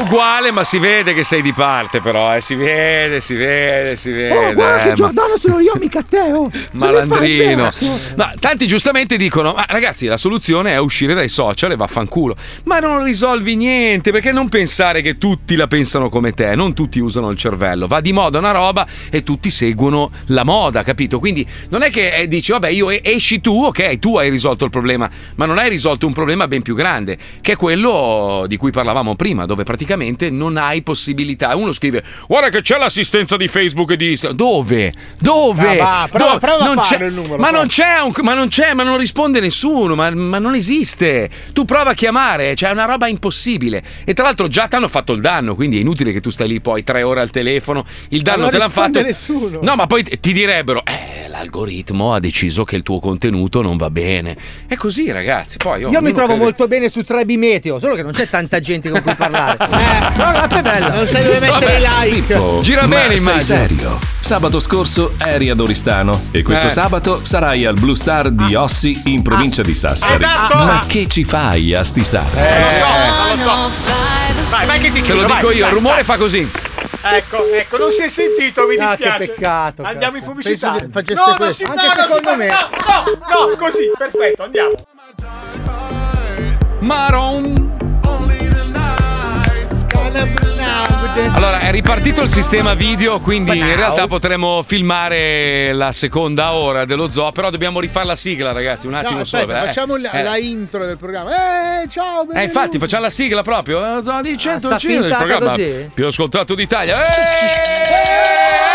C: Uguale, ma si vede che sei di parte, però, eh. Si vede, si vede, si vede.
K: Oh, guarda
C: eh,
K: che
C: ma-
K: Giordano sono io, mica te, oh.
C: Malandrino. Ma tanti giustamente dicono: Ma ragazzi, la soluzione è uscire dai social e vaffanculo. Ma non risolvi niente, perché non pensare che tutti la pensano come te, non tutti usano il cervello. Va di moda una roba e tutti seguono la moda, capito? Quindi non è che eh, dici, vabbè, io esci tu, ok, tu hai risolto il problema, ma non hai risolto un problema ben più grande, che è quello di cui parlavamo prima, dove praticamente non hai possibilità. Uno scrive: Guarda che c'è l'assistenza di Facebook e di Instagram. Dove? Dove?
B: Ah, va, prova-
C: Dove?
B: prova a
C: Non c'è-
B: numero,
C: ma non c'è, un- ma non c'è, ma non risponde nessuno, ma, ma non esiste. Tu prova a chiamare, cioè è una roba impossibile. E tra l'altro già ti hanno fatto il danno, quindi è inutile che tu stai lì poi tre ore al telefono, il danno
B: non
C: te l'hanno
B: risponde
C: fatto.
B: nessuno.
C: No, ma poi ti direbbero, eh, l'algoritmo ha deciso che il tuo contenuto non va bene. È così, ragazzi. Poi, oh,
B: Io mi trovo
C: crede-
B: molto bene su Trebi Meteo, solo che non c'è tanta gente con cui parlare. Eh, però l'app è bella. Non sai dove mettere i like.
A: Pippo,
C: Gira
A: ma
C: bene,
A: sei
C: immagino.
A: serio? Sabato scorso eri ad Oristano e questo
C: Eh.
A: sabato sarai al Blue Star di Ossi in provincia di Sassari.
E: Esatto.
A: Ma che ci fai a stisare?
E: Non lo so, non lo so. Vai, vai che ti
C: Te
E: chiudo,
C: lo
E: vai,
C: dico io,
E: vai,
C: il rumore
E: vai.
C: fa così.
E: Ecco, ecco, non si è sentito, mi
B: Ah, che
E: dispiace.
B: peccato,
E: Andiamo in pubblicità. No, non
B: questo.
E: si,
B: Anche
E: no, si
B: secondo me.
E: No, no, no, così, perfetto, andiamo.
C: Maron. Allora, è ripartito il sistema video, quindi in realtà potremo filmare la seconda ora dello zoo, però dobbiamo rifare la sigla, ragazzi, un attimo
D: No,
C: solo.
D: aspetta,
C: eh.
D: facciamo la,
C: Eh.
D: la intro del programma. Eh, ciao,
C: Eh,
D: benvenuti.
C: infatti, facciamo la sigla proprio. eh, Lo zoo di 100
D: sta
C: il programma
D: così?
C: più ascoltato d'Italia. Eh,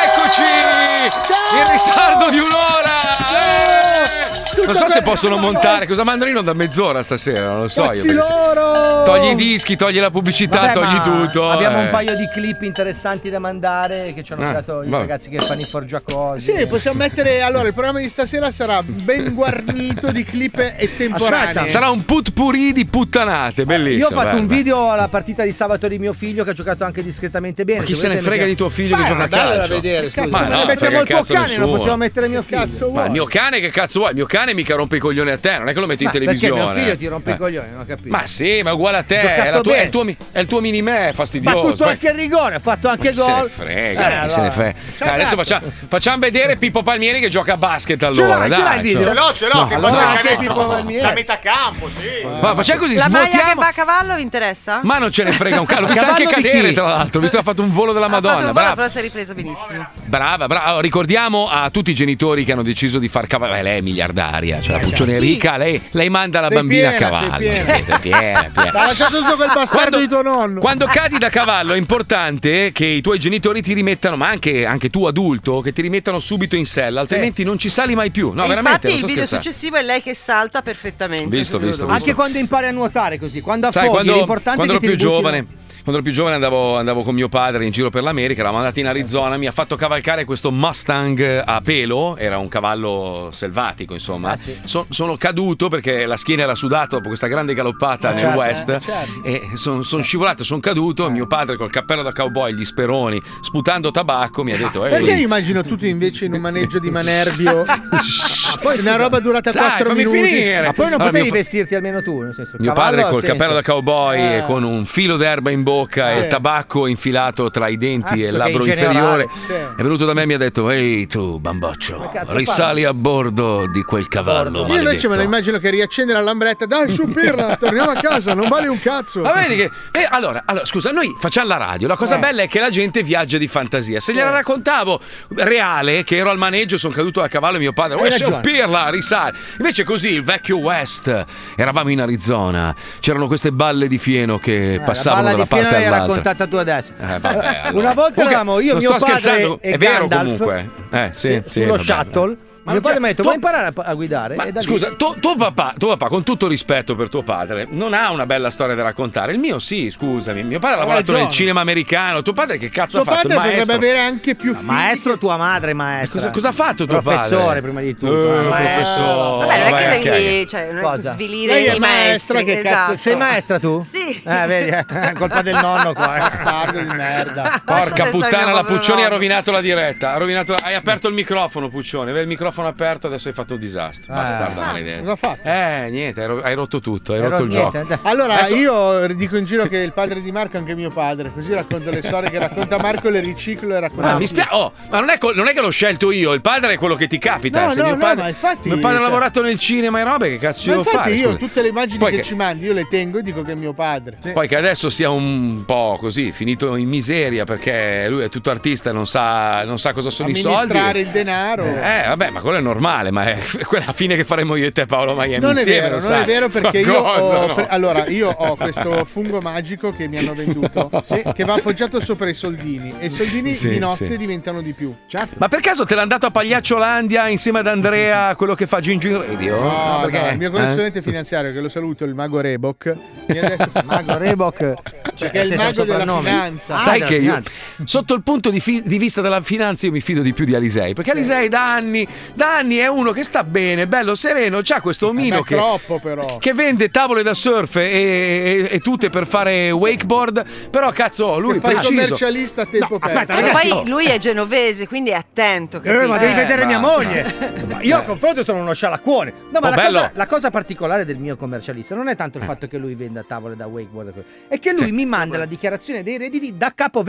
C: eccoci! In ritardo di un'ora! Eh! Non so se possono montare. Cosa mandano da mezz'ora stasera? Non lo so. Io
D: Cazzi
C: se-
D: loro!
C: Togli i dischi, togli la pubblicità,
B: Vabbè,
C: togli tutto.
B: Abbiamo
C: eh.
B: un paio di clip interessanti da mandare che ci hanno
C: Ah,
B: mandato i
C: vabbè.
B: ragazzi che fanno i forgiacosi.
D: Sì, possiamo mettere. Allora, il programma di stasera sarà ben guarnito di clip estemporanee.
B: Aspetta.
C: Sarà un putpurì di puttanate, bellissimo.
B: Io ho fatto un
C: bello.
B: video alla partita di sabato di mio figlio che ha giocato anche discretamente bene.
C: Ma chi
B: Se
C: se ne frega di tuo figlio che
B: Beh,
C: gioca a calcio?
B: vedere.
C: Che cazzo, ma no,
B: mettiamo il tuo
C: cazzo
B: cane, non possiamo mettere mio figlio.
C: Ma il mio cane che cazzo vuoi? Il mio cane mica rompe i coglioni a te, non è che lo metti in
B: Ma perché
C: televisione.
B: mio figlio ti rompe
C: Eh.
B: i coglioni, non ho capito.
C: Ma sì, ma è uguale a te, è, la tua- è il tuo, è il tuo mini me, fastidioso.
B: Tutto
C: Poi-
B: anche il rigore, ha fatto anche
C: chi se ne
B: gol.
C: frega,
B: Eh,
C: chi se ne
B: allora.
C: frega. Eh, adesso facciamo, facciamo vedere Pippo Palmieri che gioca a basket
B: Ce
C: allora.
B: ce
C: dai,
B: l'hai il video?
C: cioè.
E: Ce l'ho, ce l'ho,
C: No,
E: che
C: allora-
E: il
C: anche
E: canestro
C: Pippo Palmieri.
E: da metà campo, sì.
C: Ma facciamo così,
F: La maglia che va a cavallo vi interessa?
C: Ma non ce ne frega un cazzo. L'ho vista anche cadere, tra l'altro. Visto che ha fatto un volo della
F: Ha fatto
C: Madonna. Brava.
F: però si è ripresa benissimo.
C: Brava, brava. Allora, ricordiamo a tutti i genitori che hanno deciso di far cavallo. Eh, lei è miliardaria, cioè la Puccione
D: Chi?
C: ricca, lei, lei manda la
D: Sei
C: bambina
D: piena,
C: a cavallo.
D: piena.
C: Sì, piena, piena.
D: Ha lasciato tutto quel bastardo
C: Quando-
D: di tuo nonno.
C: Quando cadi da cavallo è importante che i tuoi genitori ti rimettano, ma anche, anche tu adulto, che ti rimettano subito in sella, altrimenti non ci sali mai più. No,
F: E
C: veramente,
F: infatti il video
C: scherzando.
F: successivo è lei che salta perfettamente.
C: Visto, visto,
F: video.
B: Anche quando impari a nuotare così, quando
C: Sai,
B: affoghi,
C: quando,
B: l'importante
C: quando
B: è
C: ero
B: che
C: più
B: ti ributtino-
C: giovane. Quando ero più giovane andavo, andavo con mio padre in giro per l'America, eravamo andati in Arizona, mi ha fatto cavalcare questo Mustang a pelo, era un cavallo selvatico insomma.
B: Ah, sì.
C: So- sono caduto perché la schiena era sudata dopo questa grande galoppata
B: Eh,
C: nel
B: certo,
C: west
B: eh, certo.
C: e sono scivolato, sono caduto, mio padre col cappello da cowboy, gli speroni, sputando tabacco mi ha detto
D: Perché
C: "Ehi,
D: immagino tutti invece in un maneggio di Manerbio? poi una roba durata
C: Sai,
D: 4
C: fammi
D: minuti.
C: finire.
B: Ma poi non
C: Allora,
B: potevi
C: mio
B: vestirti almeno tu, nel senso,
C: Mio padre col
B: senso.
C: cappello da cowboy
B: Eh.
C: e con un filo d'erba in bocca
D: Sì.
C: e il tabacco infilato tra i denti e
B: Cazzo,
C: il labbro inferiore.
D: Sì.
C: È venuto da me e mi ha detto: Ehi tu, bamboccio, risali a bordo di quel cavallo.
D: Io invece me lo
C: maledetto."
D: immagino che riaccende la lambretta. Dai, su Pirla, torniamo a casa, non vale un cazzo.
C: Ma vedi che. eh, allora, allora, scusa, noi facciamo la radio. La cosa
D: Eh.
C: bella è che la gente viaggia di fantasia. Se gliela raccontavo reale, che ero al maneggio, sono caduto dal cavallo e mio padre,
B: Hai ragione.
C: Pirla, risale. Invece così, il vecchio West, eravamo in Arizona, c'erano queste balle di fieno che
B: Eh,
C: passavano
B: la
C: dalla
B: balla di
C: parte
B: fieno l'hai
C: all'altra.
B: raccontata tu adesso.
C: Eh, vabbè, allora.
B: Una volta eravamo io,
C: non
B: mio
C: sto
B: padre
C: scherzando,
B: e
C: è vero
B: Gandalf
C: comunque. Eh, sì, sì,
B: sullo
C: vabbè.
B: shuttle.
C: Ma
B: mio padre mi ha detto:
C: tu-
B: Vuoi imparare a, a guidare?
C: Ma
B: E da lì-
C: scusa, tuo, tuo papà, tuo papà, con tutto rispetto per tuo padre, non ha una bella storia da raccontare. Il mio sì, scusami. Mio padre ha lavorato
D: ragione.
C: nel cinema americano. Tuo padre che cazzo
D: Suo
C: ha fatto?
D: padre
C: Il
D: potrebbe avere anche più figli.
B: Maestro, tua madre, maestro.
C: Cosa, cosa ha fatto tuo
B: Professore,
C: padre?
B: prima di tutto.
C: Eh,
B: Eh,
C: professore.
F: Vabbè, non è che devi cioè, non svilire
D: Lei è
F: i
D: maestra,
F: maestri.
D: che cazzo-
F: esatto.
B: Sei maestra tu?
F: Sì.
B: Eh, vedi, è colpa del nonno qua. eh.
D: Bastardo di merda.
C: Porca puttana, la Puccioni ha rovinato la diretta. Ha rovinato la- Hai aperto il microfono, Puccioni. Avevi il microfono aperto, adesso hai fatto un disastro.
B: Ah.
C: Bastardo maledetto.
D: Cosa ha fatto?
C: Eh, niente, hai ro- hai rotto tutto, hai
B: Ero-
C: rotto il
B: niente,
C: gioco.
D: Allora,
C: Adesso-
D: io dico in giro che il padre di Marco è anche mio padre, così racconto le storie che racconta Marco, le riciclo e racconto.
C: Ma mi spiace, oh, ma non è, col- non è che l'ho scelto io, il padre è quello che ti capita.
D: No,
C: Se
D: no,
C: mio
D: no,
C: padre,
D: ma infatti-
C: mio padre ha
D: cioè-
C: lavorato nel cinema e robe, che cazzo ci
D: Ma
C: devo
D: infatti
C: fare?
D: io
C: scusa?
D: tutte le immagini
C: Poi
D: che,
C: che-
D: ci mandi, io le tengo e dico che è mio padre.
C: Poi che adesso sia un po' così, finito in miseria perché lui è tutto artista e non sa, non sa cosa sono i soldi.
D: Amministrare il denaro.
C: Eh, vabbè, ma quello è normale, ma è quella fine che faremo io e te, Paolo Miami.
D: Non è
C: insieme,
D: vero,
C: lo
D: non
C: sai.
D: è vero perché io
C: cosa,
D: ho,
C: no?
D: pre- allora, io ho questo fungo magico che mi hanno venduto che va appoggiato sopra i soldini e i soldini
C: Sì,
D: di notte
C: sì.
D: diventano di più.
C: Ma per caso te l'ha andato a Pagliacciolandia insieme ad Andrea, quello che fa Gingi in Radio?
D: No,
C: perché?
D: no, il mio
C: Eh?
D: consulente finanziario, che lo saluto, il mago Rebok, mi ha detto
B: Mago Reebok.
D: Cioè, che è il mago della finanza.
C: Sai
B: della
C: che io, sotto il punto di, fi- di vista della finanza, io mi fido di più di Alisei. Perché Alisei da anni, da anni è uno che sta bene, bello, sereno. C'ha questo omino
D: Ma è
C: che,
D: troppo
C: che vende tavole da surf e, e- e tutte per fare wakeboard. Però cazzo, lui
D: Che
C: è
D: fa il
C: preciso.
D: commercialista a tempo perso.
B: aspetta, ragazzi,
F: poi lui è genovese, quindi è attento.
B: Eh, ma devi
C: Eh,
B: vedere mia
C: basta.
B: moglie. Ma Io a confronto sono uno scialacquone. No, ma
C: Oh,
B: la,
C: bello.
B: cosa, la cosa particolare del mio commercialista non è tanto il fatto che lui venda tavole da wakeboard, è che lui mi manda la dichiarazione dei redditi da capo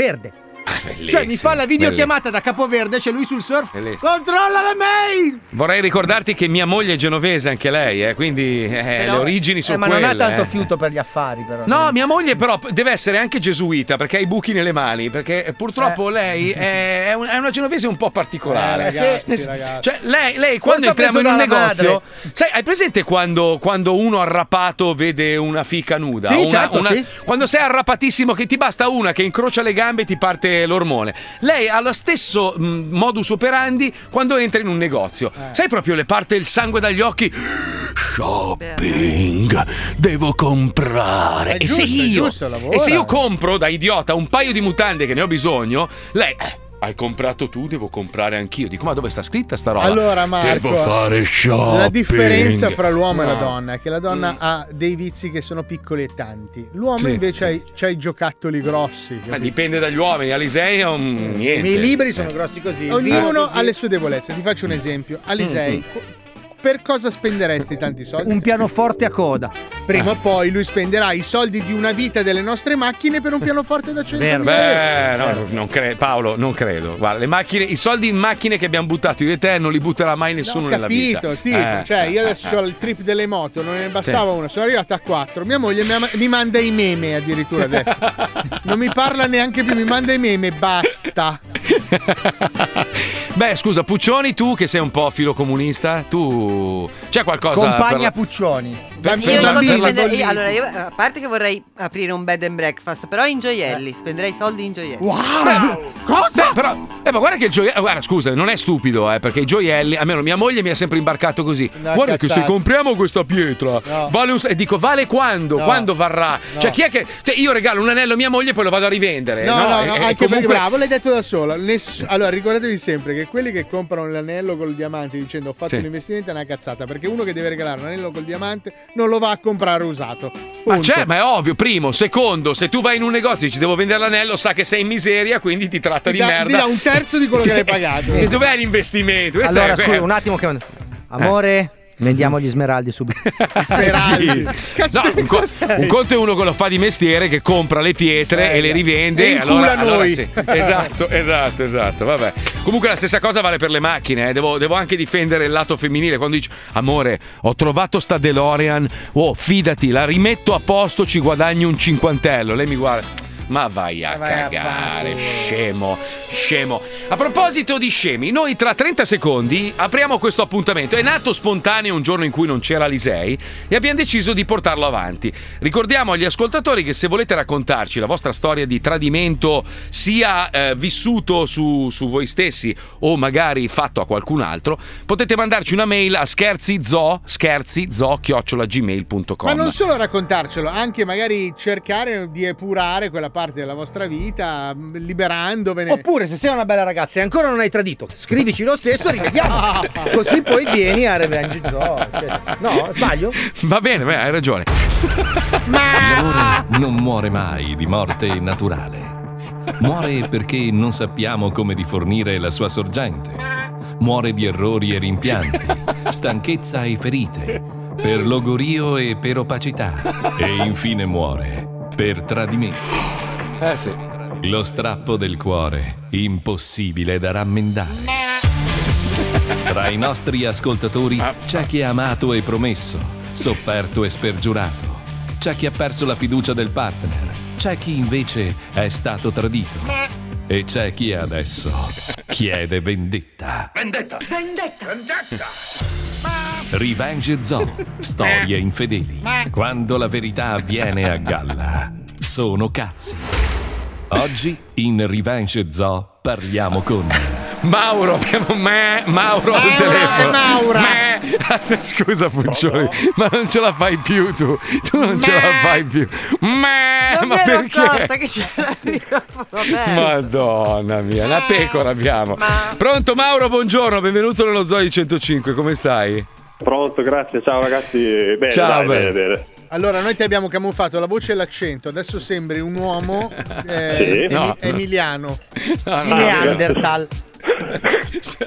B: verde. Cioè, mi fa la videochiamata da Capoverde, c'è lui sul surf.
C: Bellissimo.
B: Controlla le mail!
C: Vorrei ricordarti che mia moglie è genovese anche lei, eh, quindi eh,
B: Però-
C: le origini sono
B: eh, ma
C: quelle.
B: non ha tanto
C: eh.
B: fiuto per gli affari, però.
C: No, mia moglie però deve essere anche gesuita perché ha i buchi nelle mani, perché purtroppo lei è, un- è una genovese un po' particolare.
D: Eh, ragazzi,
C: Nel-
D: ragazzi.
C: Cioè, lei, lei quando entriamo in un negozio, sai, hai presente quando, quando uno arrapato vede una fica nuda?
B: Sì,
C: Una-
B: certo,
C: una-
B: sì.
C: Quando sei arrapatissimo che ti basta una che incrocia le gambe e ti parte l'ormone. Lei ha lo stesso mh, modus operandi quando entra in un negozio.
B: Eh.
C: Sai proprio le parte il sangue dagli occhi? Shopping, devo comprare.
D: È
C: e, se
D: giusto,
C: io,
D: giusto,
C: e se io compro da idiota un paio di mutande che ne ho bisogno, lei. eh, hai comprato tu, devo comprare anch'io. Dico, ma dove sta scritta sta roba?
D: Allora, Marco,
C: devo fare shopping.
D: La differenza fra l'uomo e la
C: No.
D: donna è che la donna ha dei vizi che sono piccoli e tanti. L'uomo
C: Sì,
D: invece
C: sì.
D: ha, c'ha i giocattoli grossi.
C: Ma dipende dagli uomini. Alisei è un niente.
B: I miei libri sono grossi così.
D: Ognuno
B: così.
D: ha le sue debolezze. Ti faccio un esempio. Alisei,
C: Mm,
D: co- per cosa spenderesti tanti soldi?
B: Un pianoforte a coda.
D: Prima
C: Ah.
D: o poi lui spenderà i soldi di una vita delle nostre macchine per un pianoforte da 100
B: Vero.
C: Beh, no, non credo, Paolo, non credo. Guarda, le macchine, i soldi in macchine che abbiamo buttato io e te non li butterà mai nessuno
D: Ho
C: nella vita.
D: capito, tipo,
C: Eh,
D: cioè io adesso ho il trip delle moto, non ne bastava una, sono arrivato a quattro. Mia moglie mi, manda i meme addirittura adesso. non mi parla neanche più, mi manda i meme, basta.
C: Beh, scusa, Puccioni, tu che sei un po' filocomunista, tu c'è qualcosa per
B: Compagna
C: la-
B: Puccioni.
C: per- per
F: Io cosa
C: per la-
F: spenderei- io- allora, io, a parte che vorrei aprire un bed and breakfast, però in gioielli, spenderei soldi in gioielli.
C: Cosa? però, eh, ma guarda che il gioiello. Guarda, scusa, non è stupido, eh, perché i gioielli. Almeno mia moglie mi ha sempre imbarcato così.
D: Una
C: guarda che se compriamo questa pietra,
D: No.
C: vale un. E dico, vale quando?
D: No.
C: Quando varrà?
D: No.
C: Cioè, chi è che. cioè, io regalo un anello a mia moglie e poi lo vado a rivendere.
D: No, no, no,
C: E-
D: anche
C: comunque-
D: bravo, l'hai detto da sola. Ness- allora, ricordatevi sempre che quelli che comprano l'anello col diamante dicendo ho fatto
C: Sì.
D: un investimento è una cazzata, perché uno che deve regalare un anello col diamante non lo va a comprare usato.
C: Ma,
D: Punto.
C: c'è, ma è ovvio, primo, secondo, se tu vai in un negozio e ci devo vendere l'anello, sa che sei in miseria, quindi ti tratta
D: Ti
C: di
D: dà-
C: merda.
D: ti dà un terzo di quello che l'hai pagato.
C: E dov'è l'investimento? Questo
B: Allora,
C: è-
B: scusa, un attimo che. Amore, vendiamo gli smeraldi subito.
D: Smeraldi. Cazzo
C: No, un, co- un conto è uno che lo fa di mestiere, che compra le pietre
D: Eh,
C: e le rivende.
D: e
C: allora, allora
D: noi.
C: sì. Esatto, esatto, esatto. Vabbè. Comunque la stessa cosa vale per le macchine. eh. Devo, devo anche difendere il lato femminile. Quando dici, amore, ho trovato sta DeLorean. Oh, fidati, la rimetto a posto, ci guadagni un cinquantello. Lei mi guarda. Ma vai a
B: vai a
C: cagare, scemo, scemo. A proposito di scemi, noi tra 30 secondi apriamo questo appuntamento. È nato spontaneo un giorno in cui non c'era Lisei e abbiamo deciso di portarlo avanti. Ricordiamo agli ascoltatori che se volete raccontarci la vostra storia di tradimento, sia eh, vissuto su, su voi stessi o magari fatto a qualcun altro, potete mandarci una mail a scherzizo, scherzizo, chiocciolagmail.com.
D: Ma non solo raccontarcelo, anche magari cercare di epurare quella parte della vostra vita, liberandovene.
B: Oppure, se sei una bella ragazza e ancora non hai tradito, scrivici lo stesso e rivediamo. Così poi vieni a Revenge Zoo. eccetera. No, sbaglio?
C: Va bene, beh, hai ragione.
A: L'amore non muore mai di morte naturale. Muore perché non sappiamo come rifornire la sua sorgente. Muore di errori e rimpianti, stanchezza e ferite, per logorio e per opacità. E infine muore per tradimento.
C: Eh sì.
A: Lo strappo del cuore, impossibile da rammendare. Tra i nostri ascoltatori c'è chi ha amato e promesso, sofferto e spergiurato. C'è chi ha perso la fiducia del partner. C'è chi invece è stato tradito. E c'è chi adesso chiede vendetta.
O: Vendetta! Vendetta! Vendetta!
A: Revenge Zoo. Storie infedeli. Quando la verità avviene a galla, sono cazzi. Oggi in Revenge Zoo parliamo con
C: Mauro, abbiamo me, Mauro al
D: Maura,
C: telefono.
D: Maura.
C: Me. Scusa Puccioli, ma non ce la fai più tu. Tu non ce la fai più. Me,
F: Non
C: ma perché?
F: che aperto.
C: Madonna mia, una pecora abbiamo. Pronto Mauro, buongiorno, benvenuto nello Zoo di 105, come stai?
R: Pronto, grazie, ciao ragazzi. Bene,
C: Ciao,
R: dai,
C: bene.
R: bene, bene.
D: Allora, noi ti abbiamo camuffato la voce e l'accento, adesso sembri un uomo eh,
R: Sì?
D: emi-
R: No.
D: emiliano.
C: No,
B: Di Neanderthal.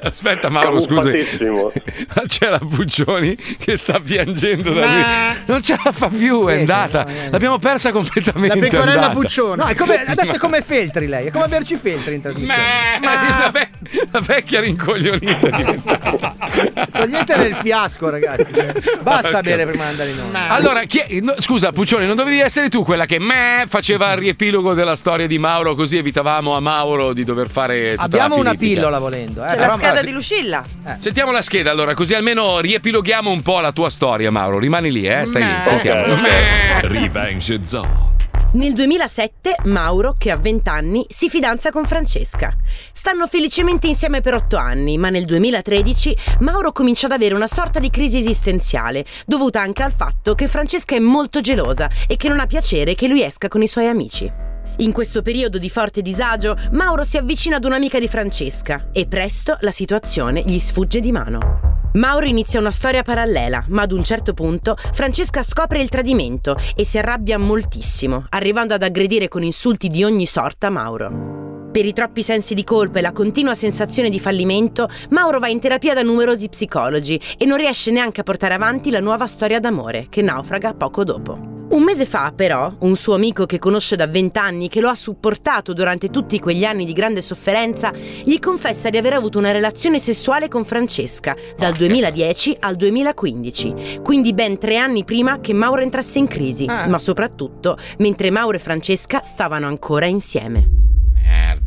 C: Aspetta, Mauro, scusi.
R: Camuffatissimo.
C: C'è la Puccioni che sta piangendo da lì. Non ce la fa più, è andata. L'abbiamo persa completamente.
D: La pecorella
C: andata.
D: Puccione.
B: No, è come, adesso è come Feltri lei, è come averci Feltri in trasmissione.
C: La, ve- la vecchia rincoglionita di questa
B: Toglietele il fiasco, ragazzi. cioè, basta
C: Porca-
B: bere prima di andare in onda.
C: Allora, chi- no, scusa, Puccioni, non dovevi essere tu quella che me faceva il riepilogo della storia di Mauro, così evitavamo a Mauro di dover fare tutta
B: Abbiamo
C: la
B: una
C: filippica.
B: Pillola volendo. Eh.
F: C'è la scheda di Lucilla.
C: Sentiamo la scheda allora, così almeno riepiloghiamo un po' la tua storia, Mauro. Rimani lì, eh, stai lì, sentiamo.
A: Ok, ok.
C: Meh.
A: Revenge Zoo.
T: Nel 2007 Mauro, che ha 20 anni, si fidanza con Francesca. Stanno felicemente insieme per 8 anni, ma nel 2013 Mauro comincia ad avere una sorta di crisi esistenziale, dovuta anche al fatto che Francesca è molto gelosa e che non ha piacere che lui esca con i suoi amici. In questo periodo di forte disagio, Mauro si avvicina ad un'amica di Francesca e presto la situazione gli sfugge di mano. Mauro inizia una storia parallela, ma ad un certo punto Francesca scopre il tradimento e si arrabbia moltissimo, arrivando ad aggredire con insulti di ogni sorta Mauro. Per i troppi sensi di colpa e la continua sensazione di fallimento, Mauro va in terapia da numerosi psicologi e non riesce neanche a portare avanti la nuova storia d'amore, che naufraga poco dopo. Un mese fa, però, un suo amico che conosce da vent'anni, che lo ha supportato durante tutti quegli anni di grande sofferenza, gli confessa di aver avuto una relazione sessuale con Francesca dal 2010 al 2015, quindi ben tre anni prima che Mauro entrasse in crisi, ma soprattutto mentre Mauro e Francesca stavano ancora insieme.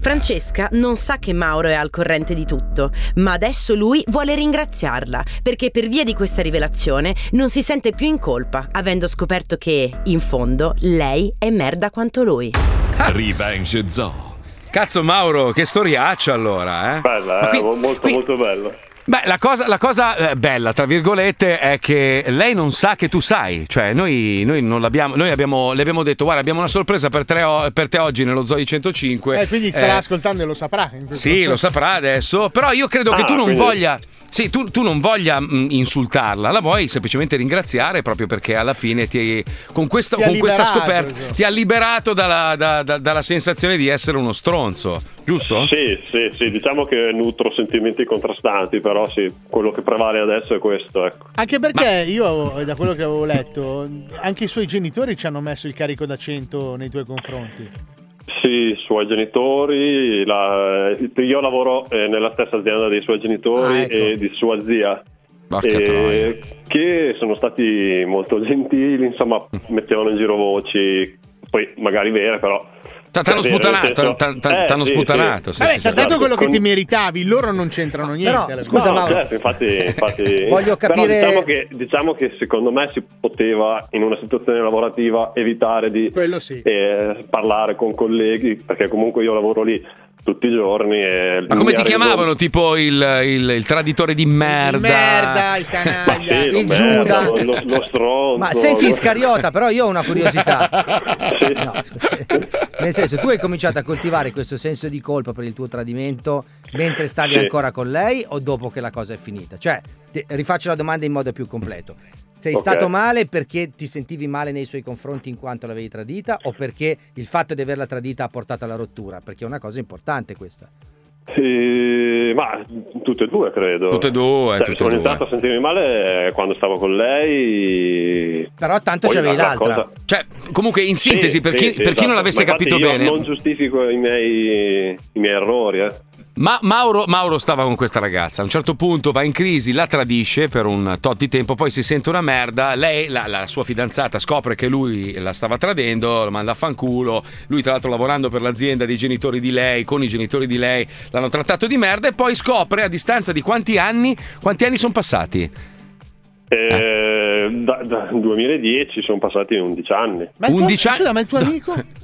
T: Francesca non sa che Mauro è al corrente di tutto, ma adesso lui vuole ringraziarla perché per via di questa rivelazione non si sente più in colpa, avendo scoperto che, in fondo, lei è merda quanto lui.
A: Revenge Zoo.
C: Cazzo Mauro, che storiaccia allora, eh?
R: Bella, eh,
C: qui-
R: molto,
C: qui-
R: molto bella.
C: Beh, la cosa, la cosa, eh, bella, tra virgolette, è che lei non sa che tu sai. Cioè, noi, noi non l'abbiamo. Noi abbiamo, le abbiamo detto: guarda, abbiamo una sorpresa per, te, o- per te oggi nello Zoe 105.
D: Eh, quindi starà
C: Eh,
D: ascoltando e lo saprà. in questo
C: Sì, lo saprà adesso. Però io credo che
D: Ah,
C: tu non
D: quindi-
C: voglia. Sì, tu, tu non voglia mh, insultarla, la vuoi semplicemente ringraziare proprio perché alla fine ti, con, questa,
R: Ti ha
C: con questa
R: liberato,
C: scoperta
R: esatto.
C: ti ha liberato dalla, da- da- dalla sensazione di essere uno stronzo, giusto?
R: Sì, sì, sì, diciamo che nutro sentimenti contrastanti, però sì, quello che prevale adesso è questo, ecco.
D: Anche perché io, da quello che avevo letto, anche i suoi genitori ci hanno messo il carico d'accento nei tuoi confronti.
R: Sì, i suoi genitori, la- io lavoro eh, nella stessa azienda dei suoi genitori
D: Ah, ecco.
R: e di sua zia. Eh, che sono stati molto gentili, insomma, mettevano in giro voci, poi magari vere, però.
C: T'hanno sputanato,
R: Eh,
C: t'hanno
R: sì,
C: sputanato,
R: sì.
C: sì,
D: Vabbè,
C: sì,
D: dato quello che ti meritavi, loro non c'entrano niente.
B: Però, scusa.
R: No,
B: Mauro.
R: certo, infatti, infatti
B: Voglio capire-
R: diciamo che, diciamo che secondo me si poteva in una situazione lavorativa evitare di eh, parlare con colleghi, perché comunque io lavoro lì tutti i giorni. E
C: Ma come ti
R: arrivo-
C: chiamavano? Tipo il, il- il traditore di merda?
D: merda, il canaglia.
R: sì,
B: Il
R: merda,
B: Giuda.
R: Lo, lo, lo stronzo.
B: Ma senti
R: lo-
B: Iscariota, però io ho una curiosità. No, scusa. Nel senso, tu hai cominciato a coltivare questo senso di colpa per il tuo tradimento mentre stavi
R: Sì.
B: ancora con lei o dopo che la cosa è finita? Cioè, rifaccio la domanda in modo più completo. Sei
R: Ok.
B: stato male perché ti sentivi male nei suoi confronti in quanto l'avevi tradita o perché il fatto di averla tradita ha portato alla rottura? Perché è una cosa importante questa.
R: Sì, ma tutte e due credo.
C: Tutte e due,
R: Cioè,
C: tutte
R: ho
C: due.
R: iniziato a sentirmi male quando stavo con lei.
B: Però tanto
R: Poi
B: c'avevi
R: la- la
B: l'altra.
R: cosa-
C: Cioè, comunque, in sintesi,
R: Sì,
C: per
R: sì,
C: chi,
R: sì,
C: per chi non
R: esatto.
C: l'avesse
R: Ma infatti
C: capito
R: io
C: bene,
R: Non giustifico i miei, i miei errori, eh.
C: Ma Mauro, Mauro stava con questa ragazza. A un certo punto va in crisi, la tradisce per un tot di tempo, poi si sente una merda. Lei, la, la sua fidanzata, scopre che lui la stava tradendo, lo manda a fanculo. Lui, tra l'altro, lavorando per l'azienda dei genitori di lei, con i genitori di lei, l'hanno trattato di merda. E poi scopre a distanza di quanti anni? Quanti anni sono passati?
R: Eh, da, da 2010 sono passati 11 anni.
D: Ma il tuo,
C: 11 anni-
D: ma il tuo amico?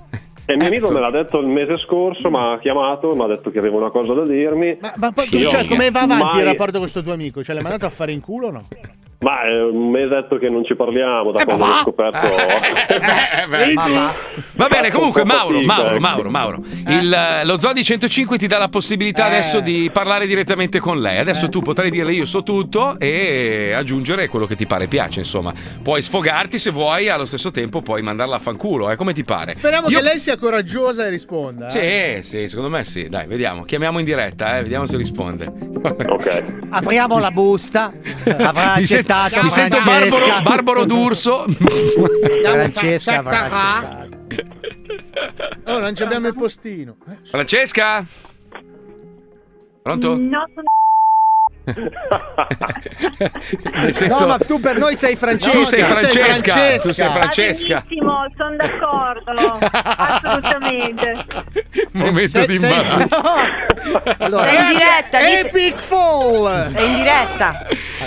R: E il mio amico me l'ha detto il mese scorso, mi ha chiamato e mi ha detto che aveva una cosa da dirmi.
D: Ma, ma poi,
R: Io
D: cioè, come va avanti
R: mai-
D: il rapporto con questo tuo amico? Cioè, l'hai mandato a fare in culo o no?
R: Ma è un mesetto che non ci parliamo da
C: Eh,
R: quando ho scoperto.
C: beh.
R: Ma va.
C: Va bene, comunque Mauro, Mauro,
R: ecco.
C: Mauro, Mauro, il, eh, lo Zodi 105 ti dà la possibilità
D: Eh.
C: adesso di parlare direttamente con lei. Adesso
D: Eh.
C: tu potrai dirle io so tutto e aggiungere quello che ti pare piace, insomma. Puoi sfogarti se vuoi, allo stesso tempo puoi mandarla a fanculo, eh, come ti pare.
D: Speriamo
C: Io-
D: che lei sia coraggiosa e risponda. eh.
C: Sì, sì, secondo me sì. Dai, vediamo. Chiamiamo in diretta, eh, vediamo se risponde.
R: Ok.
B: Apriamo la busta. Avrà
C: Mi sento-
B: accettato
C: mi sento
B: Francesca.
C: Barbaro, Barbaro D'Urso.
B: Francesca avrà accettato.
D: Oh, non ci abbiamo il postino.
C: Francesca? Pronto?
P: No, sono
C: senso-
B: No, ma tu per noi sei Francesca.
C: Tu sei Francesca. Tu sei Francesca.
P: benissimo, sono d'accordo. Assolutamente.
C: Momento di imbarazzo.
B: Allora,
F: Sei in diretta, dite-
D: Epic Fall!
F: È in diretta.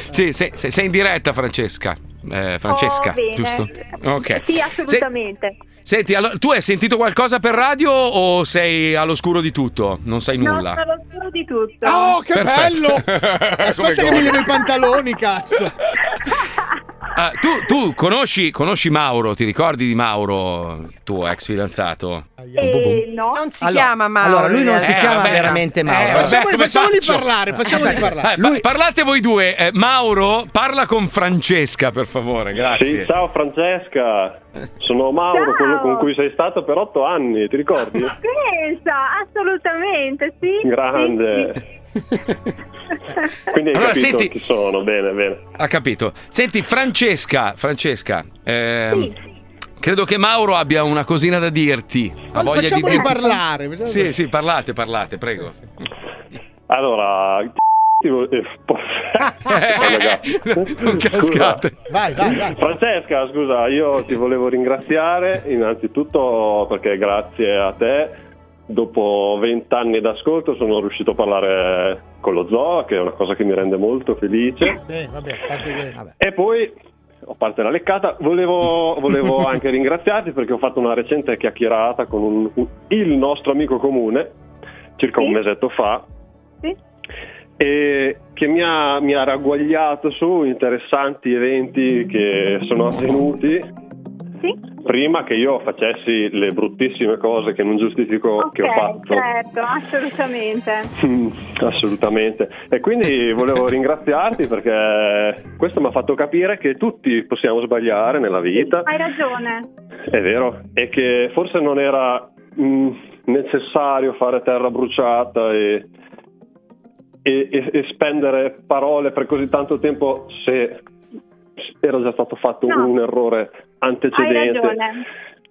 C: Sì, sei, sei- sei in diretta, Francesca. Eh, Francesca,
P: Oh,
C: giusto? Ok.
P: Sì, assolutamente.
C: Senti, allora, tu hai sentito qualcosa per radio o sei all'oscuro di tutto? Non sai nulla?
P: No, sono solo di tutto.
D: Oh, che
C: Perfetto.
D: bello!
C: Come
D: Aspetta che mi levo i pantaloni, cazzo.
C: Ah, tu tu conosci, conosci Mauro? Ti ricordi di Mauro, il tuo ex fidanzato?
P: Eh, no.
F: Non si
B: Allora-
F: chiama Mauro.
B: allora, lui non si
C: Eh,
B: chiama
C: vabbè,
B: veramente Mauro.
C: eh, vabbè,
D: Facciamoli, facciamoli parlare, facciamoli parlare.
C: Eh, pa- parlate voi due. Eh, Mauro, parla con Francesca, per favore, grazie.
R: Sì, ciao Francesca, sono Mauro, quello con cui sei stato per otto anni, ti ricordi?
P: Pensa, assolutamente, sì.
R: Grande. Quindi hai
C: Allora,
R: capito
C: senti-
R: chi sono, bene, bene.
C: Ha capito. Senti, Francesca, Francesca, ehm, credo che Mauro abbia una cosina da dirti. Ha voglia di
D: Facciamoli
C: dirti.
D: parlare. facciamoli
C: Sì, sì, parlate, parlate, prego.
R: Allora, ti vo- eh,
C: Non cascate.
D: Vai, vai, vai.
R: Francesca, scusa, io ti volevo ringraziare innanzitutto perché grazie a te, dopo vent'anni d'ascolto, sono riuscito a parlare con lo zoo, che è una cosa che mi rende molto felice.
D: Sì, vabbè, questo.
R: E poi, a parte la leccata, volevo, volevo anche ringraziarti perché ho fatto una recente chiacchierata con un- un- il nostro amico comune, circa un mesetto fa,
P: Sì.
R: e che mi ha, mi ha ragguagliato su interessanti eventi che sono avvenuti prima che io facessi le bruttissime cose che non giustifico che ho fatto.
P: certo, assolutamente.
R: Assolutamente. E quindi volevo ringraziarti perché questo mi ha fatto capire che tutti possiamo sbagliare nella vita,
P: Hai ragione.
R: è vero, e che forse non era mm, necessario fare terra bruciata e, e- e- e spendere parole per così tanto tempo se era già stato fatto
P: No.
R: un errore antecedente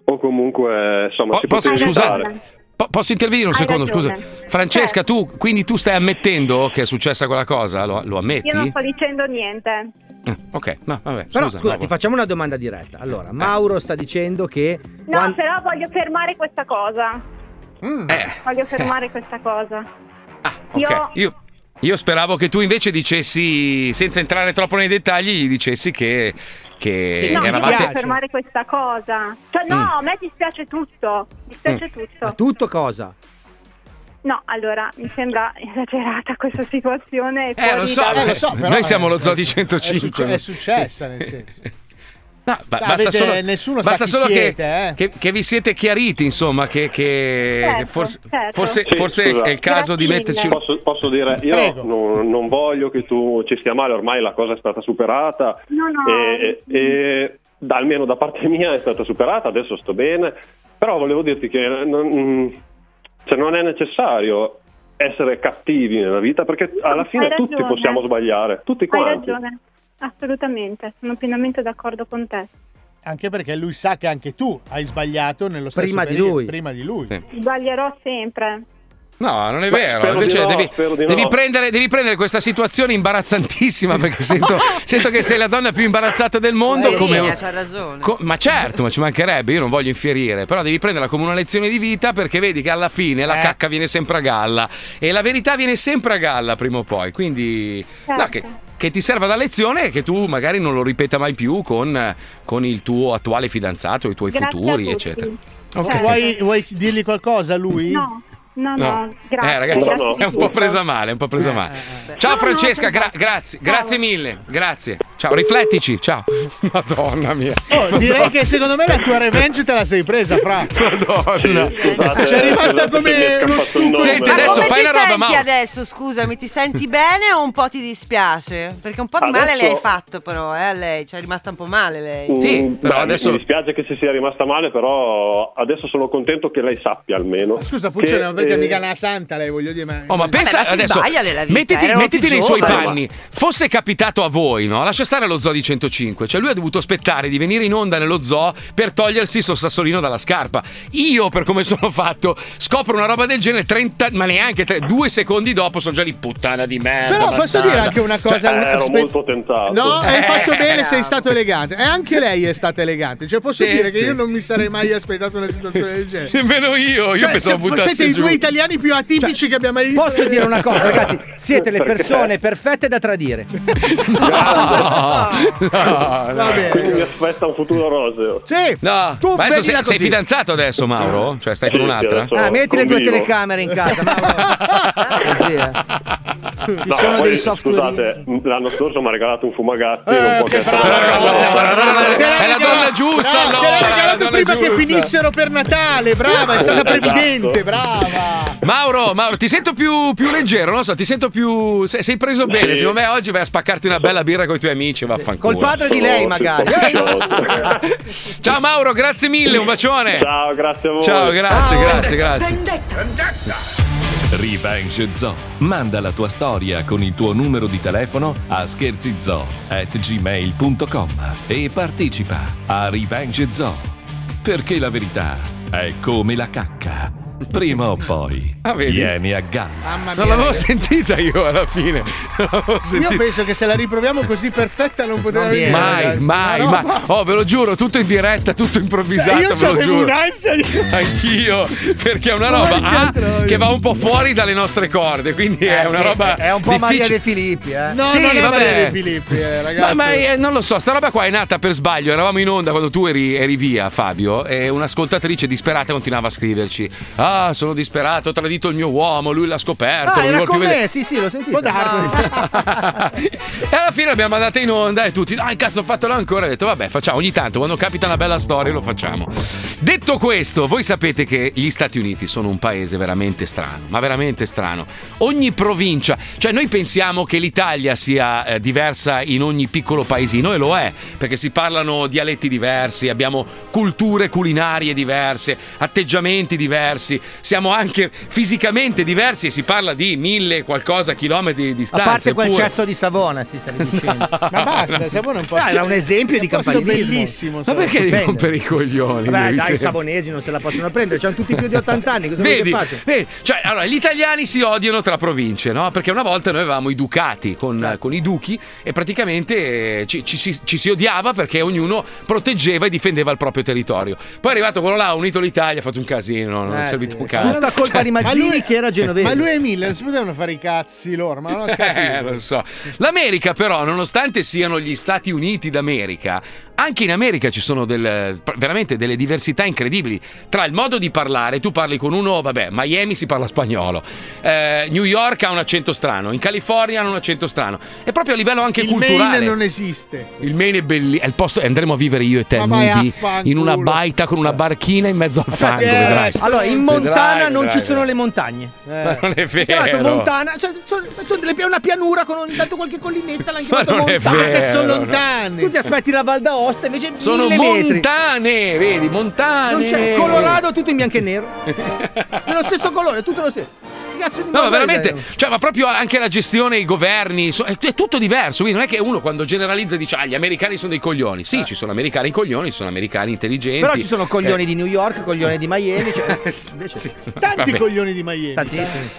R: o comunque insomma
C: Po-
R: si
C: posso, scusate, po- posso intervenire un
P: Hai
C: secondo?
P: ragione.
C: Scusa. Francesca, tu quindi tu stai ammettendo che è successa quella cosa? Lo, lo ammetti?
P: Io non sto dicendo niente.
C: Eh, ok, no, vabbè.
B: Però
C: scusa,
B: scusa,
C: no,
B: ti facciamo una domanda diretta. Allora, Mauro sta dicendo che
P: No,
B: quan-
P: però voglio fermare questa cosa.
C: Eh,
P: Voglio fermare questa cosa.
C: ok.
P: Io
C: Io, io speravo che tu invece dicessi, senza entrare troppo nei dettagli, gli dicessi che, che
P: No,
C: eravate...
P: voglio fermare questa cosa. Cioè, no,
C: Mm.
P: a me dispiace tutto. Dispiace tutto.
B: Ma tutto cosa?
P: No, allora, mi sembra esagerata questa situazione.
C: Eh,
P: fuori
C: lo so,
P: da-
D: Eh, lo so, però
C: noi
D: è-
C: siamo lo Zodi
D: È,
C: 105.
D: succe- è successa, nel senso.
C: No, ba- basta solo,
D: nessuno
C: basta
D: sa chi
C: solo che,
D: siete, eh.
C: che- che vi siete chiariti, insomma, che, che
P: Certo,
C: forse,
P: certo.
C: forse,
R: Sì,
C: forse è il caso di
P: Grazie
C: metterci...
P: mille.
R: Posso, posso dire, io non, non voglio che tu ci stia male, ormai la cosa è stata superata
P: No, no.
R: e, e- e da- almeno da parte mia è stata superata, adesso sto bene, però volevo dirti che non, cioè non è necessario essere cattivi nella vita perché alla fine
P: hai
R: tutti possiamo sbagliare, tutti
P: Hai
R: quanti.
P: ragione. Assolutamente, sono pienamente d'accordo con te.
D: Anche perché lui sa che anche tu hai sbagliato nello stesso
B: Prima di
D: periodo,
B: lui.
D: Prima di lui.
P: Sbaglierò sempre.
C: No, non è
R: Beh,
C: vero.
R: di
C: Invece
R: no,
C: devi,
R: di
C: devi
R: no.
C: prendere, devi prendere questa situazione imbarazzantissima perché sento, sento che sei la donna più imbarazzata del mondo.
F: Eh,
C: come-
F: c'ha ragione.
C: co- ma certo, ma ci mancherebbe, io non voglio infierire, però devi prenderla come una lezione di vita perché vedi che alla fine la
D: Eh.
C: cacca viene sempre a galla e la verità viene sempre a galla prima o poi. Quindi,
P: Certo.
C: no, che, che ti serva da lezione e che tu magari non lo ripeta mai più con, con il tuo attuale fidanzato, i tuoi
P: Grazie
C: futuri, eccetera.
P: Certo.
C: Ok.
D: Vuoi, vuoi dirgli qualcosa a lui?
P: No, no, no,
C: No.
P: grazie.
C: Eh, ragazzi,
P: grazie
R: no,
C: è un po' presa male, è un po' presa male. Ciao
P: No, no,
C: Francesca, gra- grazie,
P: Ciao.
C: grazie mille, grazie. Ciao, riflettici. Ciao. Madonna mia.
D: Oh, direi che secondo me la tua revenge te la sei presa, fra.
C: Madonna.
D: C'è rimasta come uno stupido.
C: Senti,
F: Ma
C: adesso
F: come
C: fai
F: ti
C: una roba,
F: senti
C: Mauro.
F: adesso? Scusami, ti senti bene o un po' ti dispiace? Perché un po' di male le hai
R: Adesso-
F: fatto, però, eh, a lei. Cioè, è rimasta un po' male lei.
R: Mm, beh, mi- Mi dispiace che si sia rimasta male, però adesso sono contento che lei sappia almeno.
D: Scusa, Puccione,
R: che,
D: ma perché
R: eh,
D: mica una santa lei, voglio dire. Ma...
C: Oh, ma pensa
F: ma si
C: adesso.
F: sbaglia nella vita,
C: mettiti mettiti nei suoi panni. Fosse capitato a voi, no? Lascia stare lo zoo di 105. Cioè, lui ha dovuto aspettare di venire in onda nello zoo per togliersi il suo sassolino dalla scarpa. Io, per come sono fatto, scopro una roba del genere 30, ma neanche tre- due secondi dopo sono già lì puttana di merda.
D: Però posso dire anche una cosa.
C: Cioè,
D: un-
R: ero
D: spe-
R: molto tentato.
D: No, hai
C: Eh,
D: fatto bene, sei stato elegante. E anche lei è stata elegante. Cioè, posso
C: Sì,
D: dire che
C: sì.
D: io non mi sarei mai aspettato una situazione del genere.
C: Nemmeno io, io
D: Cioè,
C: pensavo
D: se-
C: buttassi
D: siete i
C: giù.
D: Due italiani più atipici che abbiamo mai visto.
B: Posso dire una cosa, ragazzi? Siete le persone perfette da tradire.
C: No, no.
R: Quindi mi aspetta un futuro roseo.
D: Sì.
C: No,
B: Tu
C: ma adesso sei, sei fidanzato adesso, Mauro? Cioè, stai con
R: Sì, sì,
C: un'altra?
R: adesso
B: Ah, metti le due telecamere in casa. Mauro. Così, eh. Ci
R: No,
B: sono
R: poi,
B: dei software.
R: Scusate, l'anno scorso mi ha regalato un fumagazzi.
D: Eh,
R: non può che
D: che
R: essere
C: È la donna giusta,
D: No, te l'ha regalato prima che finissero per Natale. Brava, è stata
R: Esatto.
D: previdente, brava.
C: Mauro, Mauro, ti sento più, più leggero, non so, ti sento più. Sei, sei preso bene.
R: Sì.
C: Secondo me oggi vai a spaccarti una bella birra con i tuoi amici. Vaffanculo.
B: Col padre di lei, magari.
C: Ciao Mauro, grazie mille, un bacione.
R: Ciao, grazie a voi.
C: Ciao, grazie, grazie, grazie.
A: Revenge Zoo. Manda la tua storia con il tuo numero di telefono a scherzizoo at gmail.com e partecipa a Revenge Zoo. Perché la verità è come la cacca. Prima o poi
C: Ah, vedi?
A: viene a galla.
C: Non l'avevo sentita io alla fine.
D: Io penso che se la riproviamo così perfetta non poteva
B: Non
D: venire.
C: Mai, mai,
D: Ma no,
C: mai.
D: ma-
C: Oh, ve lo giuro, tutto in diretta, tutto improvvisato,
D: Cioè, io
C: ve lo giuro.
D: un'ansia di...
C: Anch'io, perché è una roba ah, che va un po' fuori dalle nostre corde, quindi è una
B: sì,
C: roba
B: È un po' Maria
C: difficile.
B: De Filippi, eh.
D: No,
C: Sì,
D: non è
C: vabbè.
D: Maria De Filippi, eh,
C: Ma,
D: ragazzi.
C: ma, eh, non lo so, sta roba qua è nata per sbaglio. Eravamo in onda quando tu eri, eri via, Fabio, e un'ascoltatrice disperata continuava a scriverci: Ah, sono disperato, ho tradito il mio uomo, lui l'ha scoperto.
B: Ah,
C: non
B: era con
C: vedere."
B: me, sì, sì, l'ho sentito.
D: Può darsi.
C: e alla fine l'abbiamo mandata in onda e tutti, ah cazzo, fatelo ancora. Ho detto, vabbè, facciamo ogni tanto, quando capita una bella storia lo facciamo. Detto questo, voi sapete che gli Stati Uniti sono un paese veramente strano, ma veramente strano. Ogni provincia, cioè noi pensiamo che l'Italia sia eh, diversa in ogni piccolo paesino e lo è, perché si parlano dialetti diversi, abbiamo culture culinarie diverse, atteggiamenti diversi, siamo anche fisicamente diversi e si parla di mille e qualcosa chilometri di
B: A
C: distanza.
B: parte quel
C: eppure-
B: cesso di Savona, si stavi dicendo.
D: Ma basta, Savona è un po'.
B: Ah, era un esempio di campanilismo.
D: bellissimo.
C: Ma perché devi rompere i coglioni?
B: Beh, dai, i savonesi non se la possono prendere, hanno tutti più di 80 anni, cosa vuoi che
C: Vedi,
B: faccia?
C: vedi, cioè, allora, gli italiani si odiano tra province, no? Perché una volta noi avevamo i ducati con, con i duchi e praticamente eh, ci, ci si- ci si odiava perché ognuno proteggeva e difendeva il proprio territorio. Poi è arrivato quello là, ha unito l'Italia, ha fatto un casino, non è
B: Eh,
C: servito
B: sì.
C: cazzo.
B: Tutta colpa
C: Cioè,
B: di
D: Ma
B: Mazzini
D: lui-
B: che era genovese.
D: Ma lui e Mille non si potevano fare i cazzi loro, ma non ho
C: Eh,
D: capito.
C: lo so. L'America, però, nonostante siano gli Stati Uniti d'America, anche in America ci sono del- veramente delle diversità incredibili tra il modo di parlare. Tu parli con uno, vabbè, Miami si parla spagnolo, eh, New York ha un accento strano, in California hanno un accento strano. E proprio a livello anche
D: Il
C: culturale.
D: Maine non esiste.
C: Il Maine è bellissimo. È il posto. Andremo a vivere io e te nudi in una baita con una barchina in mezzo al fango.
D: eh,
C: vedrai.
B: Allora, in Montana non ci sono le montagne.
C: Ma non è
B: Chiamato
C: vero.
B: Montana, cioè, sono, sono una pianura con ogni tanto qualche collinetta, l'hanno chiamato
C: è
B: Montana.
C: vero,
B: che sono
C: no.
B: lontane. Tu ti aspetti la Val d'Aosta, invece
C: Sono
B: mille metri.
C: montane, vedi, montane.
B: Non c'è Colorado tutto in bianco e nero. Dello stesso colore, tutto lo stesso. Cazzo di
C: No, ma veramente, cioè, ma proprio anche la gestione, i governi, so- è, è tutto diverso. Quindi non è che uno quando generalizza dice, ah, gli americani sono dei coglioni. Sì, ci sono americani coglioni, ci sono americani intelligenti.
B: Però ci sono coglioni
C: Eh,
B: di New York, coglioni di Miami. Cioè, invece,
D: Tanti
C: vabbè.
D: coglioni di Miami.
B: tantissimi.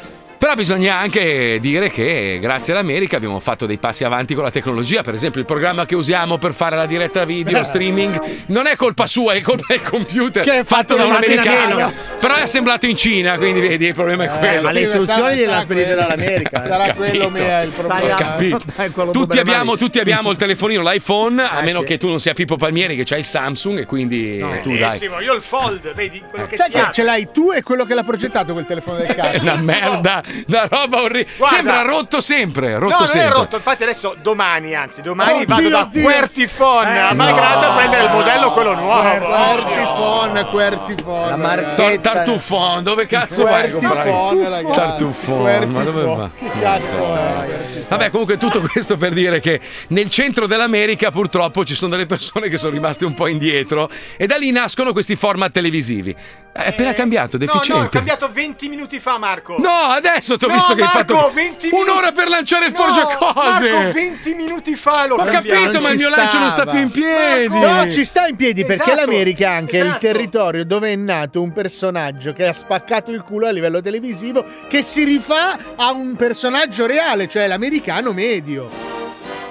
C: Però bisogna anche dire che grazie all'America abbiamo fatto dei passi avanti con la tecnologia. Per esempio, il programma che usiamo per fare la diretta video streaming non è colpa sua, è colpa del computer
D: Che è
C: fatto da un americano.
D: America.
C: Però è assemblato in Cina, quindi vedi, il problema è quello.
B: ma le istruzioni
D: sarà-
B: gliele ha
D: sarà
B: spedite
D: quello.
B: dall'America. eh.
D: Sarà
C: Capito.
D: quello mea il problema.
B: ah,
C: Capito.
B: eh,
C: Tutti abbiamo, tutti abbiamo il telefonino, l'iPhone, a
B: Eh,
C: meno che tu non sia Pippo Palmieri che c'ha il Samsung e quindi tu dai.
E: Bellissimo, io il fold, vedi quello che
D: Sai
E: si
D: che
E: ha.
D: ce l'hai tu e quello che l'ha progettato quel telefono del
C: È
D: cazzo.
C: una merda, Una roba orribile.
E: Guarda.
C: Sembra rotto sempre. Rotto
E: no, non
C: sempre.
E: è rotto. Infatti, adesso domani, anzi, domani
D: Oddio,
E: vado da
D: oddio.
E: Quertifon a
D: Eh,
E: Malgrado
C: no.
E: a prendere il modello, quello nuovo.
D: Quertifon, Quertifon.
C: Tar- Tartuffon, dove cazzo vai a
D: ragazzi.
C: Tartuffon, ma dove va?
D: Che cazzo è?
C: Vabbè, comunque tutto questo per dire che nel centro dell'America purtroppo ci sono delle persone che sono rimaste un po' indietro e da lì nascono questi format televisivi. È appena cambiato,
E: No,
C: deficiente.
E: no, ho cambiato 20 minuti fa, Marco.
C: No, adesso ti ho
E: No,
C: visto che hai
E: Marco,
C: fatto
E: 20 minuti.
C: un'ora per lanciare il
E: No,
C: forgiacose.
E: Marco, 20 minuti fa l'ho
C: Ho
E: cambiato.
C: capito, ma il mio lancio non sta più in piedi.
D: No, ci sta in piedi perché
E: Esatto,
D: l'America è anche il
E: esatto.
D: territorio dove è nato un personaggio che ha spaccato il culo a livello televisivo che si rifà a un personaggio reale, cioè l'americano medio.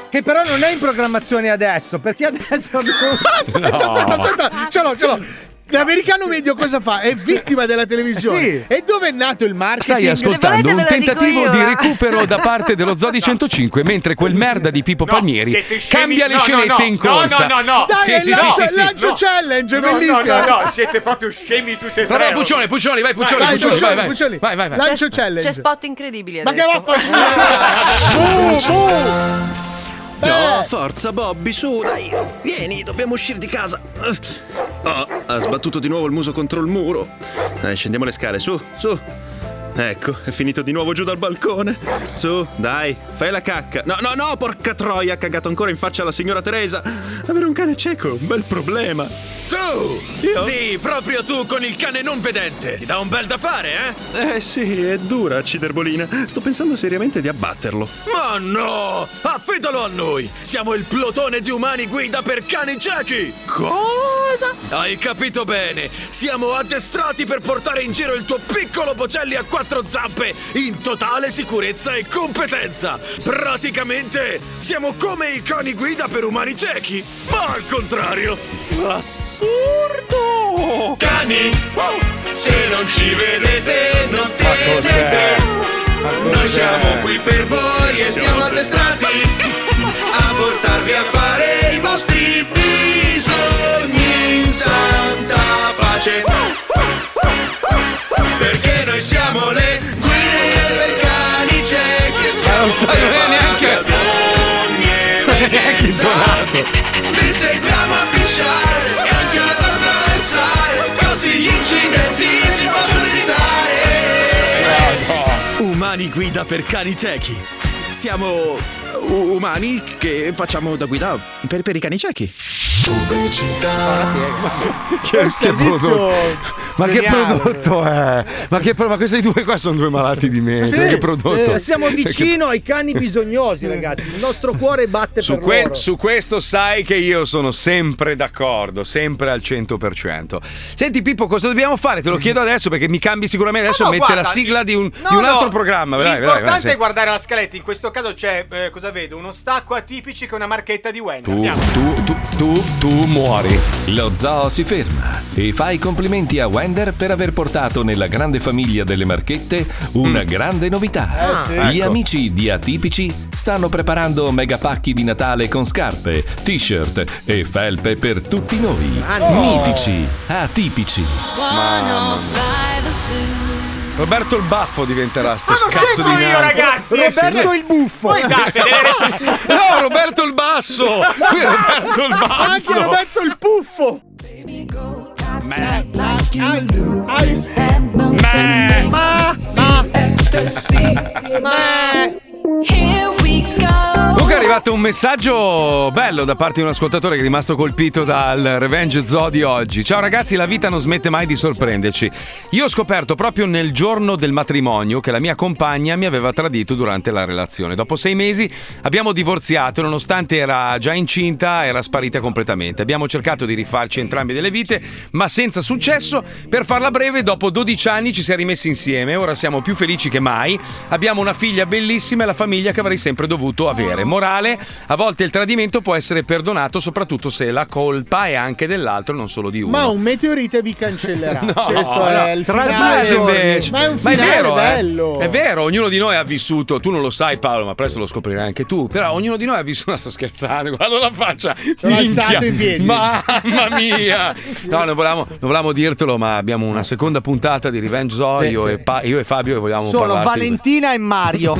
B: Che però non è in programmazione adesso, perché adesso abbiamo...
D: Aspetta, aspetta, aspetta, ce l'ho, ce l'ho. L'americano medio cosa fa? È vittima della televisione.
B: Sì.
D: E dove è nato il marketing?
C: Stai ascoltando un
F: la dico
C: tentativo
F: io,
C: di
F: eh.
C: recupero da parte dello Zodi 105 mentre quel merda di Pippo Palmieri
E: siete scemi.
C: cambia le
E: No, no,
C: scenette
E: no,
C: in
E: no,
C: corsa.
E: No, no, no.
D: Dai,
C: Sì,
D: è
C: sì,
D: il
C: sì,
D: lancio,
C: sì,
D: lancio challenge, è
E: No, no,
D: bellissimo.
E: no, no, siete proprio scemi tutti e tre.
C: Bravo Puccione, Puccioni, vai Puccioni,
D: Vai,
C: Puccioni, vai, vai.
D: Puccioni.
C: Vai, vai, vai.
D: Lancio challenge.
F: C'è spot incredibili
D: Ma che
F: adesso.
D: vaffanculo!
U: No, forza Bobby, su, dai. Vieni, dobbiamo uscire di casa. Oh, ha sbattuto di nuovo il muso contro il muro. Dai, scendiamo le scale, su, su. Ecco, è finito di nuovo giù dal balcone. Su, dai, fai la cacca. No, no, no, porca troia, ha cagato ancora in faccia alla signora Teresa. Avere un cane cieco è un bel problema.
V: Tu!
U: Io?
V: Sì, proprio tu con il cane non vedente. Ti dà un bel da fare, eh?
U: Eh sì, è dura, ciderbolina. Sto pensando seriamente di abbatterlo.
V: Ma no! Affidalo a noi! Siamo il plotone di umani guida per cani ciechi! Cosa? Hai capito bene! Siamo addestrati per portare in giro il tuo piccolo Bocelli a quattro zampe in totale sicurezza e competenza! Praticamente siamo come i cani guida per umani ciechi, ma al contrario! Assurdo! Cani! Se non ci vedete, non temete! Noi siamo qui per voi e siamo addestrati a portarvi a fare Umani guida per cani ciechi. Siamo u- umani che facciamo da guida per, per i cani ciechi.
C: Che, che
D: servizio
C: prodotto. Ma che prodotto è? Ma, che, pro- ma questi due qua sono due malati di mente.
D: Sì,
C: che prodotto?
D: sì,
B: Siamo vicino ai cani bisognosi, ragazzi. Il nostro cuore batte
C: Su,
B: per
C: que-
B: loro.
C: su questo sai che io sono sempre d'accordo, sempre al 100%. Senti Pippo, cosa dobbiamo fare? Te lo chiedo adesso perché mi cambi sicuramente adesso
E: No, no,
C: mette
E: guarda,
C: la sigla di un,
E: No,
C: di un
E: no,
C: altro programma. Vai, vai, vai,
E: L'importante
C: vai,
E: è guardare la scaletta. In questo caso c'è, eh, cosa vedo? Uno stacco atipici che è una marchetta di Wender.
C: Tu,
E: Andiamo.
C: tu, tu, tu, tu muori.
A: Lo zoo si ferma e fa i complimenti a Wender per aver portato nella grande famiglia delle marchette una grande novità.
D: Eh, sì.
A: Gli
C: Ecco.
A: amici di Atipici stanno preparando megapacchi di Natale con scarpe, t-shirt e felpe per tutti noi. Mitici, atipici.
C: Roberto il baffo diventerà sto
E: Ma non
C: cazzo
E: c'entro
C: di
E: io, ragazzi!
B: Roberto il buffo.
E: Voi date delle responsabilità.
C: No, Roberto il basso! Qui Roberto il basso!
D: Anche Roberto il puffo. man. Like you do. I had mountain man. My, my ecstasy. My.
C: Comunque è arrivato un messaggio bello da parte di un ascoltatore che è rimasto colpito dal Revenge Zoo di oggi. Ciao ragazzi, la vita non smette mai di sorprenderci. Io ho scoperto proprio nel giorno del matrimonio che la mia compagna mi aveva tradito durante la relazione. Dopo sei mesi abbiamo divorziato nonostante era già incinta era sparita completamente. Abbiamo cercato di rifarci entrambi delle vite, ma senza successo. Per farla breve, dopo 12 anni ci si è rimessi insieme. Ora siamo più felici che mai. Abbiamo una figlia bellissima e la famiglia che avrei sempre dovuto avere. Morale, a volte il tradimento può essere perdonato soprattutto se la colpa è anche dell'altro non solo di uno.
D: Ma un meteorite vi cancellerà.
C: No,
D: Questo
C: no,
D: è il
C: tra
D: finale.
C: due invece.
D: Ma è un
C: Ma è vero, eh.
D: bello.
C: È vero, ognuno di noi ha vissuto, tu non lo sai Paolo, ma presto lo scoprirai anche tu, però ognuno di noi ha vissuto, sto scherzando, guarda la faccia.
D: Sono
C: Minchia.
D: alzato in piedi.
C: Mamma mia. No, non volevamo, non volevamo dirtelo, ma abbiamo una seconda puntata di Revenge Zoe,
B: Sì,
C: io,
B: sì.
C: E Pa- io e Fabio e vogliamo
B: Sono
C: parlarti di-
B: Valentina e Mario.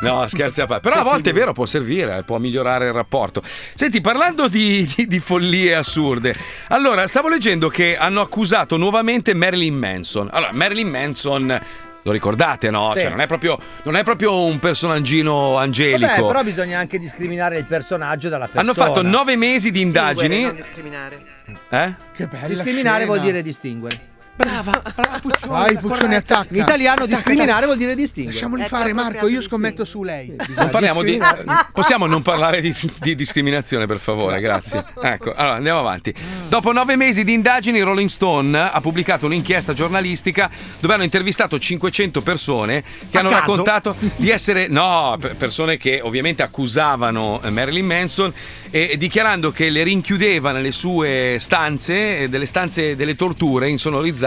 C: No, scherzi a parte. Però a volte è vero, può servire, eh, può migliorare il rapporto. Senti, parlando di, di- di follie assurde, allora stavo leggendo che hanno accusato nuovamente Marilyn Manson. Allora, Marilyn Manson. Lo ricordate, no?
B: Sì.
C: Cioè, non, è proprio, non è proprio un personaggino angelico.
B: Vabbè, però bisogna anche discriminare il personaggio dalla persona.
C: Hanno fatto nove mesi di indagini.
F: Non discriminare.
C: Eh?
D: Che bella
B: Discriminare
D: scena.
B: vuol dire distinguere.
D: Vai, Puccioni, attacca.
B: In italiano
D: Attacca,
B: discriminare
D: attacca.
B: vuol dire distinguere.
D: Lasciamoli fare, Marco. Io scommetto su lei.
C: Non parliamo di, possiamo non parlare di, di discriminazione, per favore, grazie. Ecco, allora andiamo avanti. Dopo nove mesi di indagini, Rolling Stone ha pubblicato un'inchiesta giornalistica dove hanno intervistato 500 persone che
B: A
C: hanno
B: caso?
C: raccontato di essere, no, per- persone che ovviamente accusavano eh, Marilyn Manson e, e dichiarando che le rinchiudeva nelle sue stanze, eh, delle stanze delle torture insonorizzate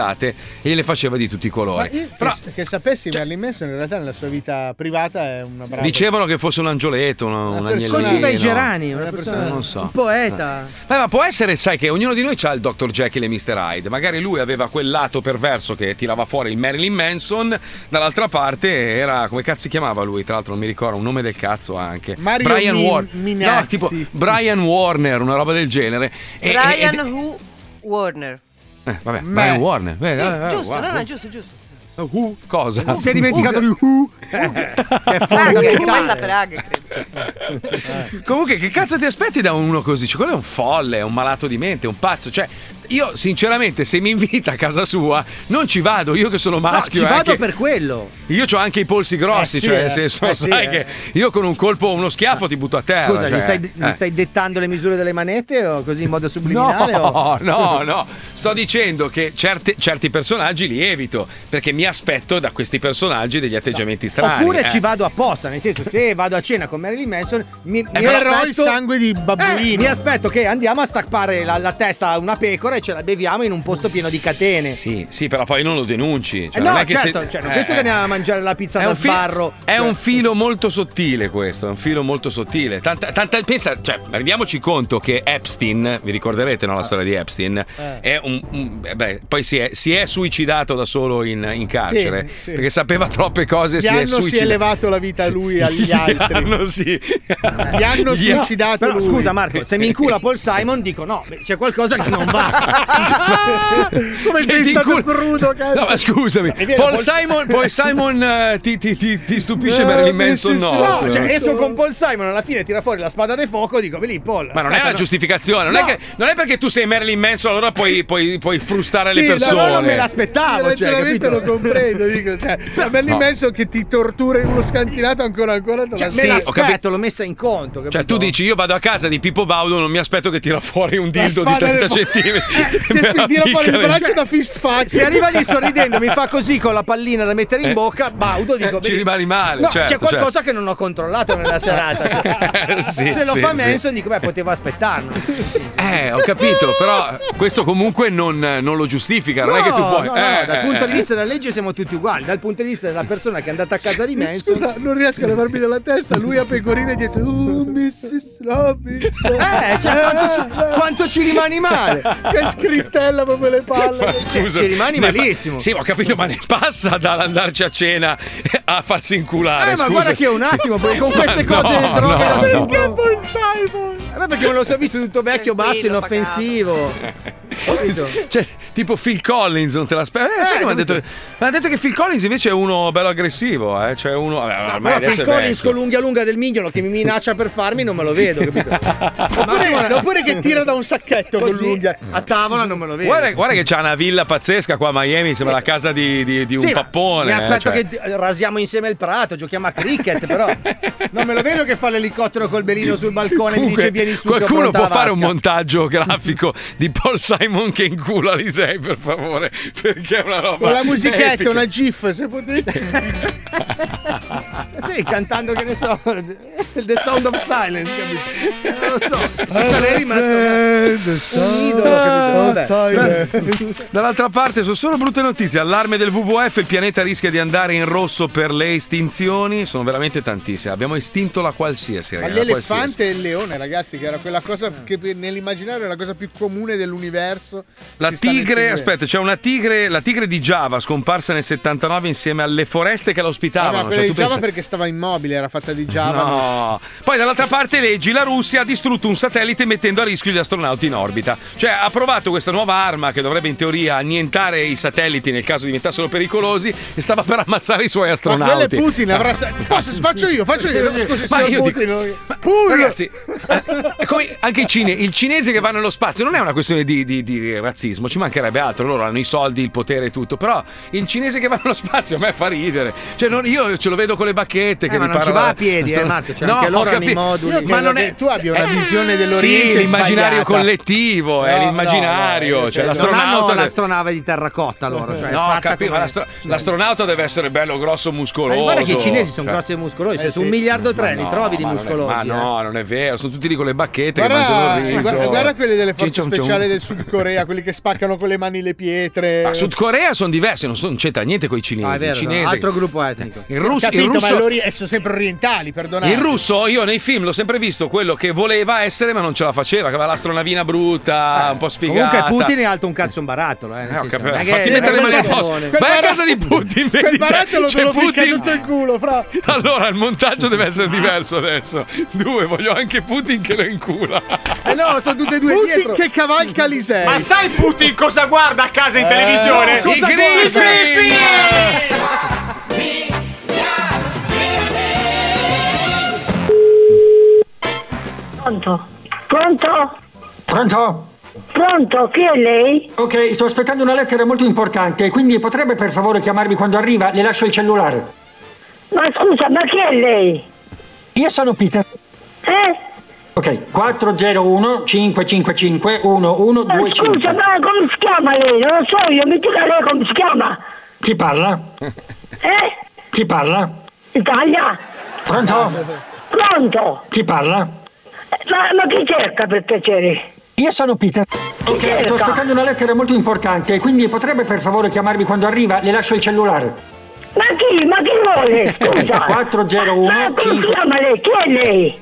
C: e gliele faceva di tutti i colori.
D: io,
C: Però
D: che, che sapessi, Marilyn Manson in realtà nella sua vita privata è una brava.
C: dicevano che fosse un angioletto, una, un agnellino.
B: Coltiva i gerani, una
D: Una
B: persona,
C: non so.
B: un poeta.
C: Eh, ma può essere, sai che ognuno di noi ha il Dr. Jekyll e Mr. Hyde. Magari lui aveva quel lato perverso che tirava fuori il Marilyn Manson, dall'altra parte era come cazzo si chiamava lui? Tra l'altro non mi ricordo, un nome del cazzo anche.
D: Mario
C: Brian
D: Min-
C: Warner. No,
D: Minazzi.
C: tipo Brian Warner, una roba del genere. E-
F: Brian
C: e-
F: Who Warner.
C: Eh, vabbè, Brian Warner. Eh,
F: Sì,
C: eh, eh,
F: giusto,
C: guarda.
F: no, no, giusto, giusto.
C: Uh, cosa?
B: Si è dimenticato di Who. Che è
F: per Aghe, credo.
C: Comunque, che cazzo ti aspetti da uno così? Cioè, quello è un folle, è un malato di mente, un pazzo. Cioè, io, sinceramente, se mi invita a casa sua, non ci vado. Io che sono
B: No,
C: maschio.
B: ci
C: e
B: vado
C: anche-
B: per quello.
C: Io ho anche i polsi grossi,
B: Eh sì,
C: cioè,
B: eh.
C: nel senso,
B: Eh sì,
C: sai
B: eh.
C: che io con un colpo, uno schiaffo ti butto a terra.
B: Scusa,
C: cioè,
B: mi, stai, mi
C: eh.
B: stai dettando le misure delle manette o così in modo subliminale? o-
C: No, no, no. Sto dicendo che certe- certi personaggi li evito perché mi aspetto da questi personaggi degli atteggiamenti strani.
B: Oppure
C: eh.
B: ci vado apposta, nel senso, se vado a cena con Marilyn Manson, mi, mi aspetto-
D: il sangue di babbuino.
B: Eh, mi aspetto che andiamo a stappare la, la testa a una pecora e ce la beviamo in un posto pieno di catene.
C: Sì, sì, però poi non lo denunci. Cioè,
B: Eh
C: non
B: no,
C: è che
B: certo,
C: se-
B: cioè, non
C: eh,
B: penso che
C: eh.
B: andiamo a mangiare la pizza
C: È
B: da
C: un, fi-
B: sbarro.
C: è
B: Cioè,
C: un filo molto sottile questo, è un filo molto sottile. Tanta, tanta- pensa, cioè, rendiamoci conto che Epstein, vi ricorderete no, la storia di Epstein, è un, un- eh, beh, poi si è, si è suicidato da solo in, in carcere
D: Sì, sì.
C: perché sapeva troppe cose.
D: Gli
C: si è
D: hanno si è
C: suicidato.
D: elevato la vita lui agli
C: Gli
D: altri.
C: hanno, sì.
D: Gli hanno suicidato
B: Però
D: lui.
B: scusa Marco, se mi incula Paul Simon dico no, c'è qualcosa che non va.
D: Come
C: Se
D: sei
C: ti
D: stato
C: incula-
D: crudo, cazzo.
C: No, ma scusami, Paul
B: Paul-
C: Simon, Paul Simon eh, ti, ti- ti- ti stupisce
D: Eh,
C: Marilyn Manson?
D: sì,
C: no.
D: sì.
B: No, cioè, esco con Paul Simon alla fine tira fuori la spada di fuoco dico, lì Paul.
C: Ma non è una
B: no.
C: giustificazione, non,
B: No.
C: è che- non è perché tu sei Marilyn Manson, allora puoi, puoi- puoi frustare
D: Sì,
C: le
D: no,
C: persone.
B: no, non me l'aspettavo, cioè,
D: lo comprendo, dico, cioè, la Marilyn
C: No.
D: Manson che ti tortura in uno scantinato ancora ancora
B: Cioè,
C: Sì,
B: me
C: ho
B: l'aspetto,
C: capito.
B: l'ho messa in conto.
C: Cioè,
B: capito?
C: tu dici, io vado a casa di Pippo Baudo, non mi aspetto che tira fuori un dildo di
D: spada
C: 30
D: nel-
C: centimetri. La
D: tira fuori il braccio
C: dentro.
D: da fist fuck.
B: Se arriva lì sorridendo, mi fa così con la pallina da mettere in
C: Eh.
B: bocca, baudo, dico,
C: Eh, ci rimani male,
B: No,
C: certo,
B: c'è qualcosa
C: certo.
B: che non ho controllato nella serata. cioè.
C: Sì,
B: se lo
C: sì,
B: fa. Manson, dico, beh, potevo aspettarlo.
C: Eh, ho capito, però questo comunque non, non lo giustifica, non è che tu
B: No,
C: puoi...
B: no, no,
C: eh,
B: dal
C: eh,
B: punto di
C: eh.
B: vista della legge siamo tutti uguali. Dal punto di vista della persona che è andata a casa di Manson.
D: Scusa, non riesco a levarmi dalla testa. Lui a pecorine dietro. Oh, Mrs. Robin.
B: Eh, cioè, quanto, ci, quanto ci rimani male?
D: Che scrittella proprio le palle.
C: Ma scusa,
B: ci rimani
C: ne pa-
B: malissimo.
C: sì, ho capito, ma ne passa dall'andarci a cena a farsi inculare.
B: Eh, ma
C: scusa.
B: guarda che è un attimo, con queste
C: no,
B: cose
C: no,
B: droghe da
C: no.
B: stupido.
D: Paul Simon.
B: Eh, perché me lo so visto tutto vecchio, basso, inoffensivo. Capito?
C: Cioè, tipo Phil Collins, non te l'aspetti? Eh, sai che mi hanno detto, m'hanno detto che Phil Collins invece è uno bello aggressivo, eh? Cioè uno. vabbè, adesso
B: Phil
C: è
B: Collins con l'unghia lunga del mignolo che mi minaccia per farmi non me lo vedo, capito?
D: Oppure, oppure che tira da un sacchetto con l'unghia.
B: a tavola non me lo vedo.
C: Guarda, guarda che c'ha una villa pazzesca qua a Miami, sembra la casa di, di- di un
B: Sì, ma
C: pappone.
B: Mi
C: eh,
B: aspetto
C: cioè.
B: che rasiamo insieme il prato, giochiamo a cricket, però non me lo vedo che fa l'elicottero col belino sul balcone e mi dice vieni su.
C: qualcuno può fare un
B: vasca."
C: montaggio grafico di Paul Simon che incula Lisei, per favore, perché è una roba.
D: Con la musichetta,
C: epica.
D: una gif, se potete. Sì, cantando che ne so, The Sound of Silence, capito? Non lo so, ci sarei rimasto un idolo, capito? Vabbè.
C: Dall'altra parte sono solo brutte notizie. Allarme del WWF, il pianeta rischia di andare in rosso per le estinzioni. Sono veramente tantissime. Abbiamo estinto la qualsiasi, ragazzi.
D: l'elefante e il leone, ragazzi, che era quella cosa che nell'immaginario è la cosa più comune dell'universo.
C: La tigre, aspetta, c'è una tigre, la tigre di Java scomparsa nel 79 insieme alle foreste che la ospitavano.
D: no, quella
C: Cioè,
D: di
C: tu
D: Java
C: pensa-
D: perché stava immobile, era fatta di Java.
C: No. Poi dall'altra parte leggi la Russia ha distrutto un satellite mettendo a rischio gli astronauti in orbita. Cioè ha provato questa nuova arma che dovrebbe in teoria annientare i satelliti nel caso diventassero pericolosi e stava per ammazzare i suoi
D: Ma
C: astronauti.
D: quello è Putin, avrà. Forse faccio io, faccio io. Scusi,
C: Ma io dico-
D: Putin.
C: Ragazzi, eh, anche i cine- il cinese che va nello spazio non è una questione di, di- di razzismo, ci mancherebbe altro, loro hanno i soldi, il potere e tutto, però il cinese che va nello spazio a me fa ridere. Cioè, non- io ce lo vedo con le bacchette che
B: Eh, ma
C: mi
B: non ci va a piedi, eh, Marco, cioè, anche
C: ho
B: loro hanno i moduli.
C: Ma non è
D: tu abbia una
C: eh,
D: visione dell'Oriente
C: Sì, l'immaginario
D: sbagliata.
C: collettivo, è
D: No,
C: l'immaginario,
D: no,
C: cioè
D: no,
C: l'astronauta
B: non hanno
C: deve-
B: l'astronave di terracotta loro. Cioè,
C: No, capito,
B: come-
C: ma l'astro- l'astronauta deve essere bello, grosso,
B: Ma
C: muscoloso.
B: guarda che i cinesi sono
C: cioè.
B: grossi e muscolosi.
C: Eh
B: Se su un miliardo e tre
C: Ma
B: li
C: no,
B: trovi di
C: ma
B: muscolosi.
C: Ma
B: eh.
C: no, non è vero, sono tutti lì con le bacchette che mangiano il riso.
D: guarda, quelli delle forze speciali del Sud Corea, quelli che spaccano con le mani le pietre.
C: Ma Sud Corea sono diversi, non, c'entra niente con i cinesi.
B: Altro gruppo etnico.
C: il russo,
D: Capito,
C: il russo-
D: eh, sono sempre orientali, perdonate.
C: il russo, io nei film l'ho sempre visto quello che voleva essere, ma non ce la faceva, che aveva l'astronavina brutta, un po' sfigata.
B: Comunque Putin è alto un cazzo un barattolo. Eh, nel
C: Eh,
B: senso, che-
C: Fatti mettere le mani addosso.
B: barattolone.
C: Vai a casa di Putin, vedi
D: Quel barattolo te lo ficca
C: Putin.
D: tutto il culo, fra.
C: Allora il montaggio deve essere diverso adesso. Due, voglio anche Putin che lo incula.
D: Eh no, sono tutte e due
E: Putin
D: dietro. che cavalca Lisei.
E: Ma sai Putin cosa guarda a casa in
D: Eh,
E: televisione?
D: no, cosa
E: I
D: guarda?
W: Pronto? Pronto?
X: Pronto?
W: Pronto? Chi è lei?
X: Ok, sto aspettando una lettera molto importante, quindi potrebbe per favore chiamarmi quando arriva? Le lascio il cellulare.
W: Ma scusa, ma chi è lei?
X: Io sono Peter.
W: Eh?
X: Ok, 401 555
W: Ma
X: 1125.
W: scusa, ma come si chiama lei? Non lo so io, mi dica lei come si chiama?
X: Chi parla?
W: Eh?
X: Chi parla?
W: Italia?
X: Pronto?
W: Pronto?
X: Chi parla?
W: Eh, Ma, ma chi cerca per piacere?
X: Io sono Peter. Ok,
W: cerca?
X: sto aspettando una lettera molto importante, quindi potrebbe per favore chiamarmi quando arriva? Le lascio il cellulare.
W: Ma chi? Ma chi vuole? Scusa.
X: 401
W: Ma come si
X: 5
W: chiama lei? Chi è lei?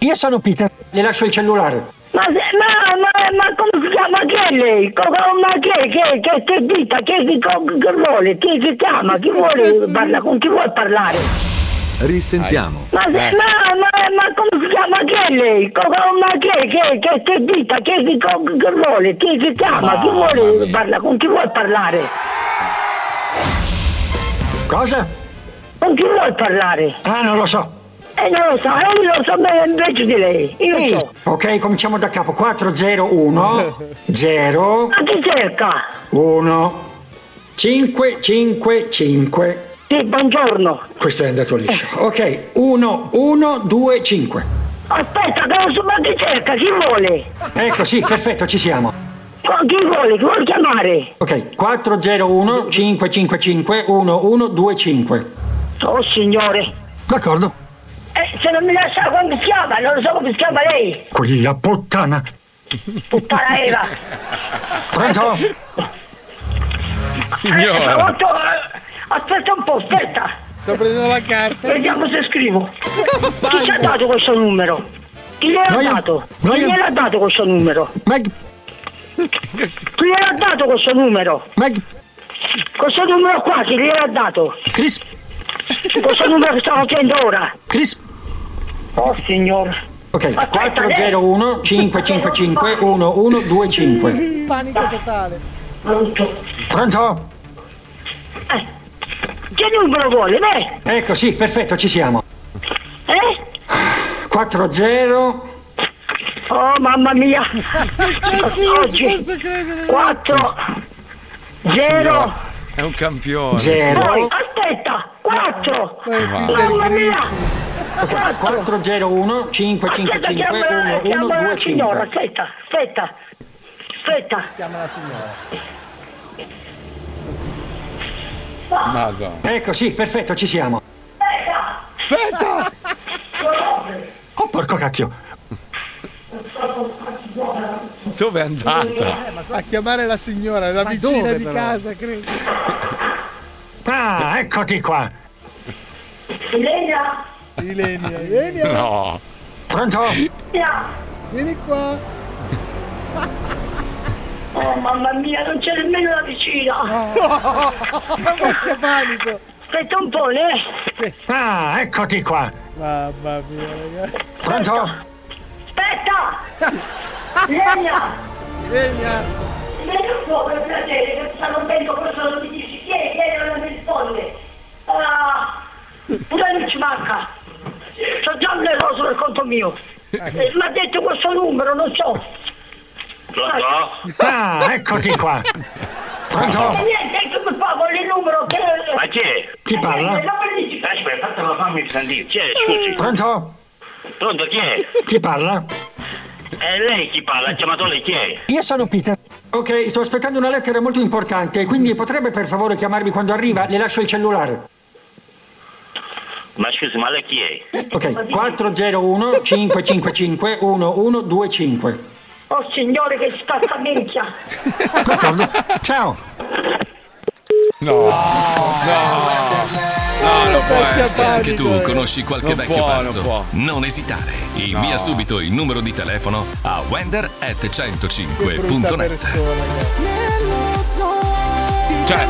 X: Io sono Peter. Le lascio il cellulare.
W: Ma, se- ma, ma, ma come si chiama? Chi è lei? Co- Ma chi è? Che, che dita? Chi, chi, co- che vuole? Chi si chiama? Chi vuole parlare? Con chi vuole parlare?
Y: Risentiamo.
W: Ma, se- ma, ma, ma come si chiama? Chi è lei? Ma? Chi, è? che, che dita? Co- che vuole? Chi si chiama? Chi vuole parlare? Con chi vuole parlare?
X: Cosa?
W: Con chi vuole parlare?
X: Ah, non lo so.
W: Eh, non lo so, io lo so bene invece di lei. Io lo so.
X: Ok, cominciamo da capo. 401 0
W: Ma chi cerca?
X: 1 5 5 5.
W: Sì, buongiorno.
X: Questo è andato liscio. Ok, 1 1 2 5.
W: Aspetta, che non so, ma chi cerca? Chi vuole?
X: Ecco, sì, perfetto, ci siamo.
W: Chi vuole? Chi vuole chiamare?
X: Ok, 401 555 1125.
W: Oh signore.
X: D'accordo.
W: Eh, se non mi lascia come si chiama, non lo so come si chiama lei.
X: Quella puttana.
W: Puttana Eva.
X: Pronto?
W: Eh, molto, eh, aspetta un po', aspetta.
D: Sto prendendo la carta.
W: Vediamo se scrivo. Chi ci ha dato questo numero? Chi gliel'ha
X: Noia.
W: dato? Chi
X: Noia.
W: gliel'ha dato questo numero?
X: Meg.
W: Chi gliel'ha dato questo numero?
X: Meg.
W: Questo numero qua, chi gliel'ha dato?
X: Chris.
W: Questo numero che sto facendo ora?
X: Chris.
W: Oh signore.
X: Ok, 401 555 1125.
D: Panico totale.
W: Pronto?
X: Pronto?
W: Che numero vuole? Beh,
X: Ecco, sì, perfetto, ci siamo.
W: eh?
X: 40
W: Oh mamma mia! Oggi
D: posso credere.
W: 4 0
C: È un campione.
X: Zero.
W: Poi aspetta! 4
X: Peter
W: Mamma mia!
X: Ok, 401
W: Aspetta,
X: 555
W: chiama, chiama la
X: 1125.
W: signora, aspetta, aspetta, aspetta.
D: Chiama la signora.
C: Madonna.
X: Ecco, sì, perfetto, ci siamo.
W: Aspetta,
X: Aspetta! Oh, porco cacchio!
C: Dove è andata?
D: A chiamare la signora, la vicina
X: dove,
D: di
X: però?
D: casa, credo.
X: Ah, eccoti qua!
W: Ilenia?
D: Ilenia, Ilenia.
C: No.
X: Pronto?
D: Vieni qua.
W: Oh mamma mia, non c'è nemmeno la vicina.
D: che panico.
W: Aspetta un po', eh.
X: Ah, eccoti qua!
D: Mamma mia, ragazzi.
X: Pronto?
W: Aspetta! Ilenia!
D: Ilenia!
W: Ilenia un po' per piacere, che sta rompendo questo non mi dici chi è, chi è, non mi risponde. Ah, pure lui ci manca. C'ho già un errore sul conto mio. Eh, Mi ha detto questo numero, non so.
N: Pronto?
X: Ah, eccoti qua! Pronto?
W: Eh, Niente, mi fa con il numero che...
N: Ma chi è?
X: Chi parla?
W: Eh.
N: Aspetta, fatelo fammi sentire. Chi è? Scusi.
X: Pronto?
N: Pronto, chi è?
X: Chi parla?
N: È lei chi parla? Ha chiamato lei chi è?
X: Io sono Peter. Ok, sto aspettando una lettera molto importante, quindi potrebbe per favore chiamarmi quando arriva? Le lascio il cellulare.
N: Ma scusi, ma lei chi è?
X: Ok, 401 555 1125.
W: Oh signore, che.
X: D'accordo? Ciao.
C: No. No. No, non può essere.
A: anche tu conosci qualche
C: Non
A: vecchio
C: può,
A: pazzo,
C: non
A: non esitare. Invia
C: No.
A: subito il numero di telefono a wender at 105.net.
C: Cioè,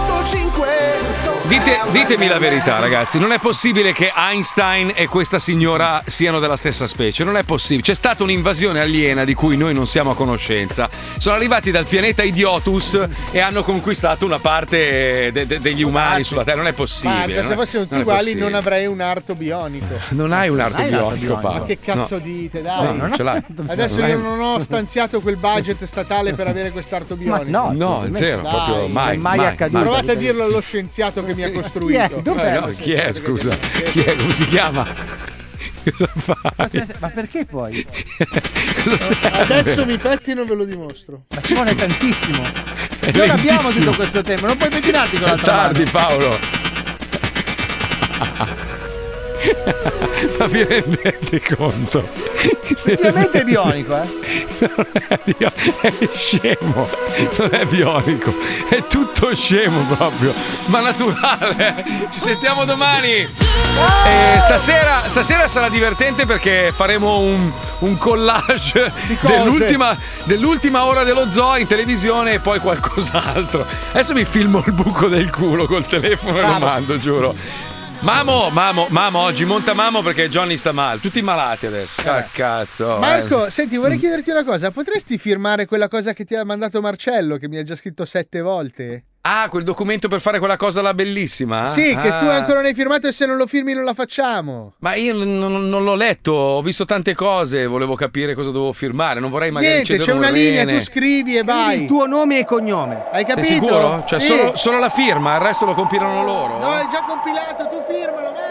C: Dite- ditemi la verità, ragazzi. Non è possibile che Einstein e questa signora siano della stessa specie. Non è possibile. C'è stata un'invasione aliena di cui noi non siamo a conoscenza. Sono arrivati dal pianeta Idiotus e hanno conquistato una parte de- de- degli umani sulla Terra. Non è possibile.
D: Marco,
C: non
D: se
C: è-
D: fossimo tutti uguali non avrei un arto bionico.
C: Non hai un arto
D: Hai un arto
C: bionico, Paolo.
D: Ma che cazzo
C: No.
D: dite, dai?
C: No, non ce l'hai.
D: Adesso
C: Non
D: io non ho stanziato quel budget statale per avere quest'arto bionico.
C: no, No, zero,
D: Dai,
C: proprio mai,
D: è
C: mai,
D: accaduto. Provate a dirlo allo scienziato che mi ha costruito.
B: Dov'è?
C: Eh, no, chi è, scusa? Chi è? Come si chiama? Cosa fai?
B: Ma perché poi?
D: Adesso mi pettino e ve lo dimostro.
B: Ma ci vuole tantissimo.
C: È
B: Non abbiamo
C: lentissimo.
B: tutto questo tempo, non puoi pettinarti con
C: È
B: l'altra
C: tardi,
B: mano.
C: Paolo. Ma vi rendete conto?
B: Effettivamente è bionico, eh?
C: È scemo, non è bionico, è tutto scemo proprio, ma naturale. Ci sentiamo domani. E stasera, stasera sarà divertente perché faremo un, un collage dell'ultima, dell'ultima ora dello zoo in televisione e poi qualcos'altro. Adesso mi filmo il buco del culo col telefono e lo mando, giuro. Mamo, Mamo, Mamo, oggi monta Mamo perché Johnny sta male. Tutti malati adesso. Ah, cazzo.
D: Marco,
C: eh.
D: senti, vorrei chiederti una cosa. Potresti firmare quella cosa che ti ha mandato Marcello, che mi ha già scritto sette volte?
C: Ah, quel documento per fare quella cosa là bellissima?
D: Sì, che
C: Ah.
D: tu ancora non hai firmato e se non lo firmi non la facciamo.
C: Ma io non, non- l'ho letto, ho visto tante cose, volevo capire cosa dovevo firmare. Non vorrei magari
D: Niente, c'è
C: un
D: una linea,
C: rene.
D: tu scrivi e vai.
B: Il tuo nome e cognome.
D: Hai
C: Sei
D: capito?
C: sicuro? Cioè,
D: Sì.
C: solo, solo la firma, il resto lo compilano loro?
D: No, è già compilato, tu firmalo, Marco.